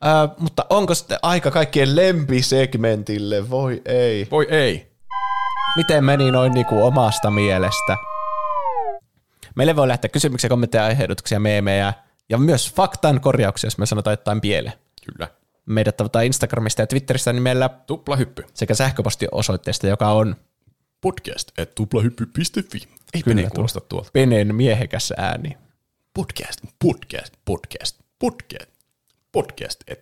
Ää, mutta onko sitten aika kaikkien lempisegmentille? Voi ei.
Voi ei.
Miten meni noin niinku omasta mielestä? Meille voi lähteä kysymyksiä, kommentteja, aiheutuksia, meemejä ja myös faktan korjauksia, jos me sanotaan jotain pieleen.
Kyllä.
Meidät tavataan Instagramista ja Twitteristä nimellä
Tupla hyppy.
sekä sähköpostiosoitteesta, joka on
Podcast at tuplahyppy.fi. Ei
Kyllä,
pene kuulosta tuolta.
Penen miehekäs ääni.
Podcast, podcast, podcast, podcast, podcast, at,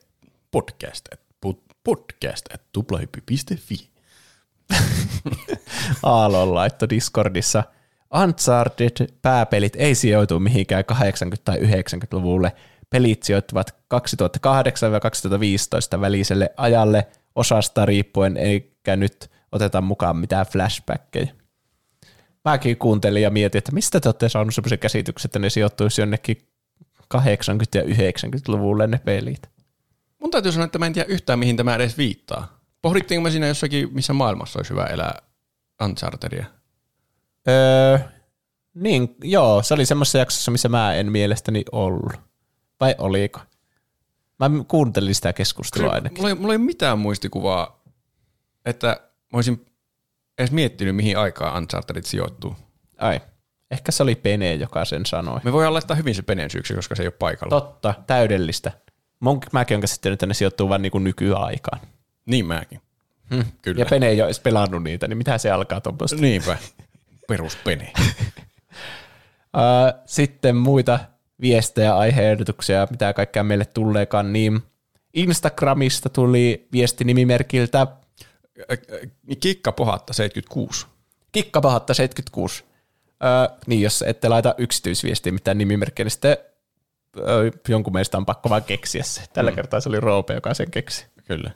podcast, pod, podcast, at tuplahyppy.fi.
Aallon laitto Discordissa. Uncharted pääpelit ei sijoitu mihinkään 80- tai 90-luvulle. Pelit sijoittuvat 2008-2015 väliselle ajalle osasta riippuen, eikä nyt oteta mukaan mitään flashbackkejä. Mäkin kuuntelin ja mietin, että mistä te olette saaneet sellaisen käsityksen, että ne sijoittuisi jonnekin 80- ja 90-luvulle ne pelit.
Mun täytyy sanoa, että mä en tiedä yhtään, mihin tämä edes viittaa. Pohdittiinko me siinä jossakin, missä maailmassa olisi hyvä elää Unchartedia?
Öö, niin, joo, se oli semmoisessa jaksossa, missä mä en mielestäni ollut. Vai oliko? Mä kuuntelin sitä keskustelua ainakin.
Mulla ei, mulla ei mitään muistikuvaa, että mä olisin edes miettinyt, mihin aikaan Unchartedit sijoittuu.
Ai, ehkä se oli Pene, joka sen sanoi.
Me voidaan laittaa hyvin se Penen syyksi, koska se ei ole paikalla.
Totta, täydellistä. Mun, mäkin olen käsittänyt, että ne sijoittuu vaan niinku nykyaikaan.
Niin mäkin. Hmm, kyllä.
Ja Pene ei ole edes pelannut niitä, niin mitä se alkaa tuommoista?
Niinpä. Perus Pene.
Öö, sitten muita viestejä, aiheehdotuksia, mitä kaikkea meille tuleekaan, niin Instagramista tuli viesti nimimerkiltä
Kikka pohatta 76.
Kikkapahatta 76. Öö, niin, jos ette laita yksityisviestiä mitään nimimerkkiä, niin sitten öö, jonkun meistä on pakko vaan keksiä se. Tällä mm. kertaa se oli Roope, joka sen keksi.
Kyllä.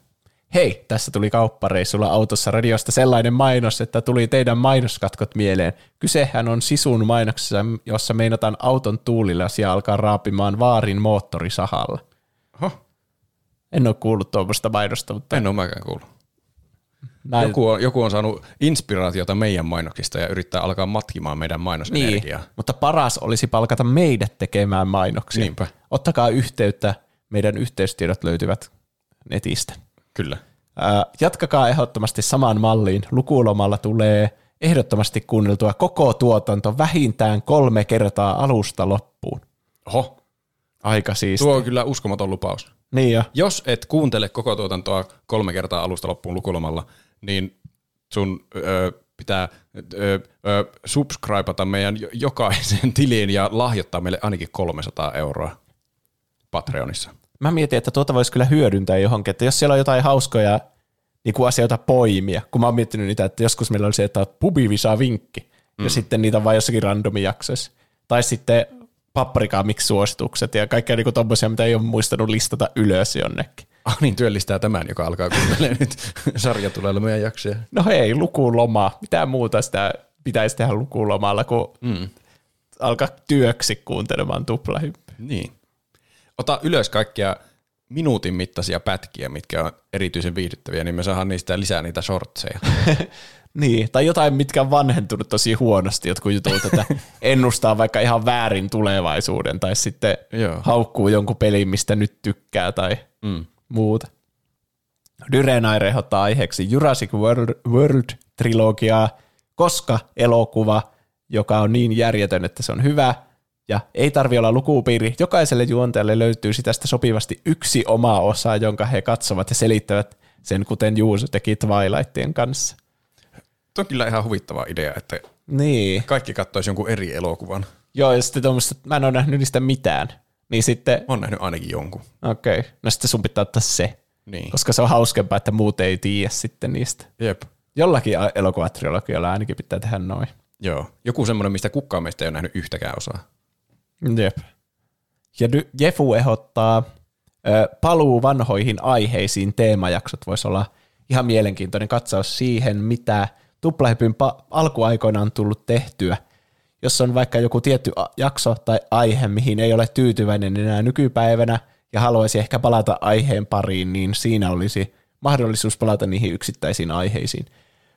Hei, tässä tuli kauppareissulla autossa radiosta sellainen mainos, että tuli teidän mainoskatkot mieleen. Kysehän on Sisun mainoksessa, jossa meinataan auton tuulilasia alkaa raapimaan vaarin moottorisahalla.
Oho,
En ole kuullut tuommoista mainosta, mutta
en ole mäkään kuullut.
Näin,
Joku on, joku on saanut inspiraatiota meidän mainoksista ja yrittää alkaa matkimaan meidän
niin,
mainosenergiaa.
mutta paras olisi palkata meidät tekemään mainoksia.
Niinpä.
Ottakaa yhteyttä, meidän yhteystiedot löytyvät netistä.
Kyllä.
Ää, jatkakaa ehdottomasti samaan malliin. Lukulomalla tulee ehdottomasti kuunneltua koko tuotanto vähintään kolme kertaa alusta loppuun.
Oho,
Aika siis.
tuo on kyllä uskomaton lupaus.
Niin jo.
Jos et kuuntele koko tuotantoa kolme kertaa alusta loppuun lukulomalla, niin sun ö, pitää ö, ö, subscribata meidän jo- jokaisen tiliin ja lahjoittaa meille ainakin 300 euroa Patreonissa.
Mä mietin, että tuota voisi kyllä hyödyntää johonkin, että jos siellä on jotain hauskoja niin kuin asioita poimia, kun mä oon miettinyt niitä, että joskus meillä oli se, että pubivisa vinkki, mm. ja sitten niitä on vain jossakin randomi jaksoissa. Tai sitten paprika miksi suositukset ja kaikkea niin tommosia, mitä ei ole muistanut listata ylös jonnekin.
Ah niin, työllistää tämän, joka alkaa kuuntelemaan nyt sarjatulelumeja jaksoja.
No hei, lukuloma. Mitä muuta sitä pitäisi tehdä lukulomalla, kun mm. alkaa työksi kuuntelemaan tuplahyppyä.
Niin. Ota ylös kaikkia minuutin mittaisia pätkiä, mitkä on erityisen viihdyttäviä, niin me saadaan niistä lisää niitä shortseja.
Niin, tai jotain, mitkä on vanhentunut tosi huonosti, jotkut jutut, että ennustaa vaikka ihan väärin tulevaisuuden, tai sitten
Joo.
haukkuu jonkun pelin, mistä nyt tykkää, tai mm. Muuta. Dyrenaire ehdottaa aiheeksi Jurassic World, World-trilogiaa, koska elokuva, joka on niin järjetön, että se on hyvä, ja ei tarvi olla lukupiiri. Jokaiselle juontajalle löytyy tästä sopivasti yksi oma osa, jonka he katsovat ja selittävät sen, kuten Juuso teki Twilightien kanssa.
Tuo on kyllä ihan huvittava idea, että
Niin.
kaikki katsoisi jonkun eri elokuvan.
Joo, ja sitten tuommoista, mä en ole nähnyt niistä mitään. Niin sitten,
Olen nähnyt ainakin jonkun.
okei, okay. no sitten sun pitää ottaa se.
Niin.
Koska se on hauskempaa, että muut ei tiedä sitten niistä.
Jep.
Jollakin a- elokuvatrilogialla ainakin pitää tehdä noin.
Joo. Joku semmoinen, mistä kukaan meistä ei ole nähnyt yhtäkään osaa.
Jep. Ja Jefu ehdottaa ö, paluu vanhoihin aiheisiin teemajaksot voisi olla ihan mielenkiintoinen katsaus siihen, mitä tuplahypyn pa- alkuaikoina on tullut tehtyä. Jos on vaikka joku tietty jakso tai aihe, mihin ei ole tyytyväinen enää nykypäivänä ja haluaisi ehkä palata aiheen pariin, niin siinä olisi mahdollisuus palata niihin yksittäisiin aiheisiin.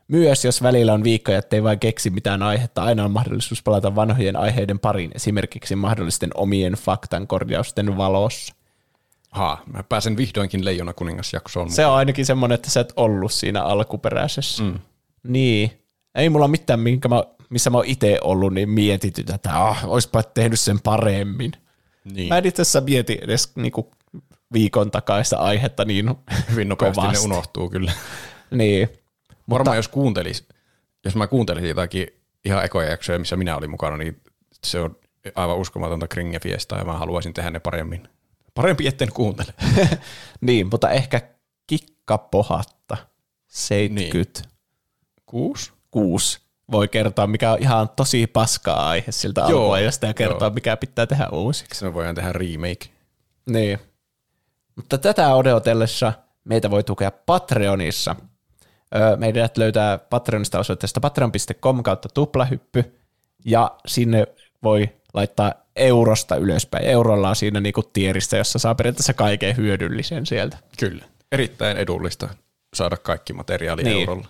Myös jos välillä on viikkoja, ettei vain keksi mitään aihetta, aina on mahdollisuus palata vanhojen aiheiden pariin, esimerkiksi mahdollisten omien faktan korjausten valossa.
Haa, mä pääsen vihdoinkin Leijona kuningasjaksoon.
Se on ainakin semmoinen, että sä et ollut siinä alkuperäisessä. Mm. Niin. Ei mulla mitään, minkä mä, missä mä oon itse ollut, niin mietitty että ah, oispa tehnyt sen paremmin.
niin.
Mä en itse asiassa mieti edes niinku viikon takaista aihetta niin
hyvin nopeasti
kovasti.
ne unohtuu kyllä.
Niin.
Varmaan jos kuuntelis, jos mä kuuntelisin jotakin ihan ekoja jaksoja, missä minä olin mukana, niin se on aivan uskomatonta kringefiestaa ja mä haluaisin tehdä ne paremmin. Parempi etten kuuntele.
niin, mutta ehkä kikkapohatta 76
Kuusi?
Voi kertoa, mikä on ihan tosi paskaa aihe siltä
Joo,
alkuajasta ja kertoa,
joo.
mikä pitää tehdä uusiksi.
Me voidaan tehdä remake.
Niin. Mutta tätä odotellessa meitä voi tukea Patreonissa. Meidät löytää Patreonista osoitteesta patreon.com kautta tuplahyppy, ja sinne voi laittaa eurosta ylöspäin. Eurolla on siinä niinku tieristä, jossa saa periaatteessa kaiken hyödyllisen sieltä.
Kyllä. Erittäin edullista saada kaikki materiaali
Niin.
eurolla.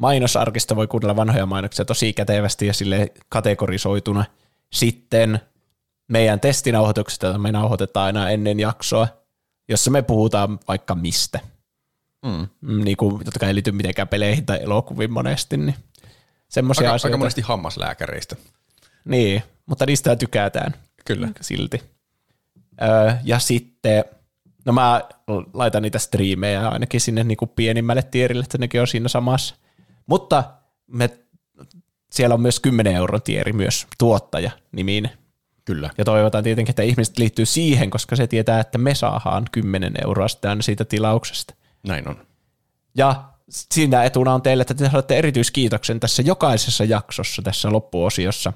Mainosarkista voi kuunnella vanhoja mainoksia tosi kätevästi ja sille kategorisoituna. Sitten meidän testinauhoitukset, joita me nauhoitetaan aina ennen jaksoa, jossa me puhutaan vaikka mistä. Mm. Niin kuin, jotka ei liity mitenkään peleihin tai elokuviin monesti. Niin semmoisia
Aika,
asioita.
aika monesti hammaslääkäreistä.
Niin, mutta niistä tykätään.
Kyllä.
Silti. Öö, ja sitten, no mä laitan niitä striimejä ainakin sinne niin kuin pienimmälle tierille, että nekin on siinä samassa. Mutta me, siellä on myös 10 euron tieri myös tuottaja nimiin.
Kyllä.
Ja toivotaan tietenkin, että ihmiset liittyy siihen, koska se tietää, että me saadaan 10 euroa sitten siitä tilauksesta.
Näin on.
Ja siinä etuna on teille, että te saatte erityiskiitoksen tässä jokaisessa jaksossa tässä loppuosiossa.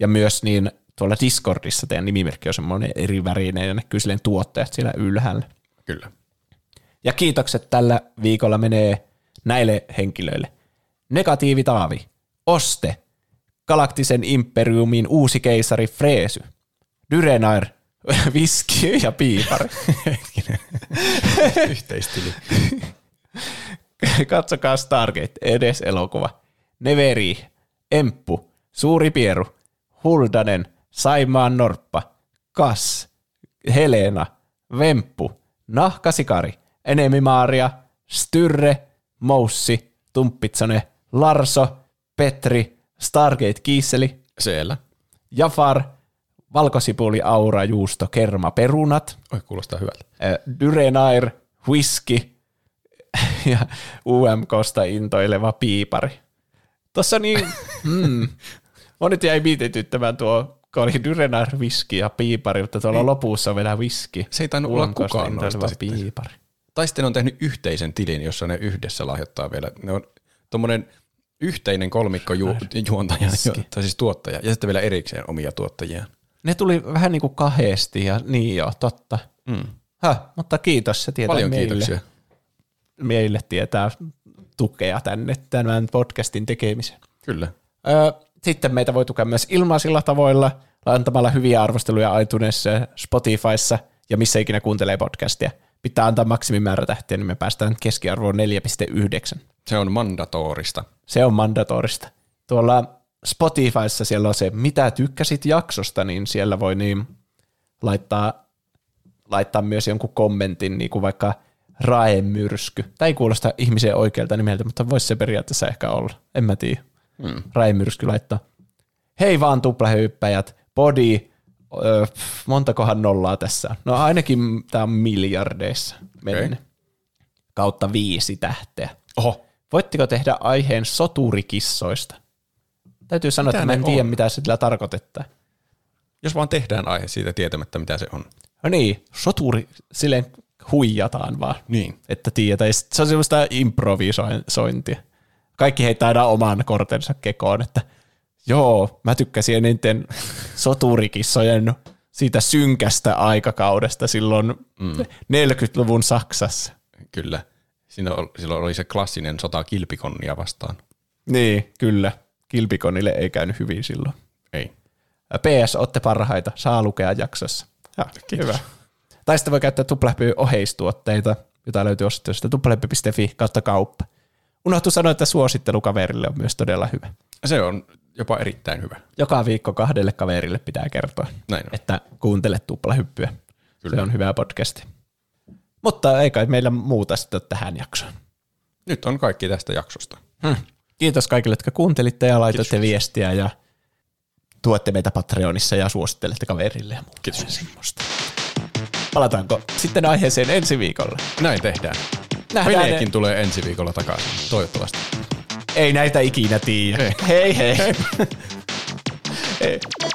Ja myös niin tuolla Discordissa teidän nimimerkki on semmoinen eri värinen ja näkyy silleen tuottajat siellä ylhäällä.
Kyllä.
Ja kiitokset tällä viikolla menee näille henkilöille. Negatiivi Taavi, Oste, Galaktisen imperiumin uusi keisari Freesy, Dyrenair, Viski ja Piipari.
Yhteistili.
Katsokaa Stargate, edes elokuva. Neveri, Emppu, Suuri Pieru, Huldanen, Saimaan Norppa, Kas, Helena, Vemppu, Nahkasikari, Enemi Maaria, Styrre, Moussi, Tumppitsone, Larso, Petri, Stargate Kiisseli,
Siellä.
Jafar, Valkosipuli, Aura, Juusto, Kerma, Perunat,
Oi, kuulostaa hyvältä.
Dyrenair, Whisky ja UMKsta intoileva piipari. Tossa niin, mm, mä nyt jäi mietityttämään tuo, kun oli Dyrenar viski ja piipari, mutta tuolla lopussa on vielä viski.
Se ei tainnut olla kukaan noista sitten.
piipari.
Tai sitten on tehnyt yhteisen tilin, jossa ne yhdessä lahjoittaa vielä. Ne on tommonen yhteinen kolmikko ju- juontaja, jo- tai siis tuottaja, ja sitten vielä erikseen omia tuottajia.
Ne tuli vähän niin kuin kahdesti ja niin joo, totta. Mm. Häh, mutta kiitos, se tietää
Paljon
meille,
kiitoksia.
meille tietää tukea tänne tämän podcastin tekemiseen.
Kyllä.
Öö, sitten meitä voi tukea myös ilmaisilla tavoilla, antamalla hyviä arvosteluja iTunesissa, Spotifyssa ja missä ikinä kuuntelee podcastia. Pitää antaa maksimimäärä tähtiä, niin me päästään keskiarvoon 4,9.
Se on mandatorista.
Se on mandatorista. Tuolla Spotifyssa siellä on se, mitä tykkäsit jaksosta, niin siellä voi niin laittaa, laittaa myös jonkun kommentin, niin kuin vaikka raemyrsky. Tämä ei kuulosta ihmisen oikealta nimeltä, mutta voisi se periaatteessa ehkä olla. En mä tiedä. Mm. Raemyrsky laittaa. Hei vaan tuplahyppäjät, body, öö, montakohan nollaa tässä? No ainakin tämä on miljardeissa mennyt.
Okei.
Kautta viisi tähteä.
Oho,
Voitteko tehdä aiheen soturikissoista? Täytyy sanoa,
Mitä
että mä en tiedä,
on?
mitä se sillä tarkoittaa.
jos vaan tehdään aihe siitä tietämättä, mitä se on.
No niin, soturi, silleen huijataan vaan.
Niin.
Että sit Se on semmoista improvisointia. Kaikki heittää aina oman kortensa kekoon, että joo, mä tykkäsin eniten soturikissojen siitä synkästä aikakaudesta silloin mm. 40-luvun Saksassa.
Kyllä. Siinä oli, silloin oli se klassinen sota kilpikonnia vastaan.
Niin, kyllä. Kilpikonille ei käynyt hyvin silloin.
Ei.
PS, olette parhaita. Saa lukea jaksossa. Ja, hyvä. Tai sitten voi käyttää tuplahyppy oheistuotteita, jota löytyy osoitteesta tuplahyppy.fi kautta kauppa. Unohtu sanoa, että suosittelu kaverille on myös todella hyvä.
Se on jopa erittäin hyvä.
Joka viikko kahdelle kaverille pitää kertoa,
Näin on.
että kuuntele tuplahyppyä.
Kyllä.
Se on hyvä podcasti. Mutta ei kai meillä muuta sitten tähän jaksoon.
Nyt on kaikki tästä jaksosta.
Hmm. Kiitos kaikille, jotka kuuntelitte ja laitoitte
Kiitos.
viestiä ja tuotte meitä Patreonissa ja suosittelette kaverille ja muuta
Kiitos.
semmoista. Palataanko sitten aiheeseen ensi viikolla?
Näin tehdään.
Nähdään
Peleekin
ne-
tulee ensi viikolla takaisin, toivottavasti.
Ei näitä ikinä tiedä.
Ei.
Hei hei. hei.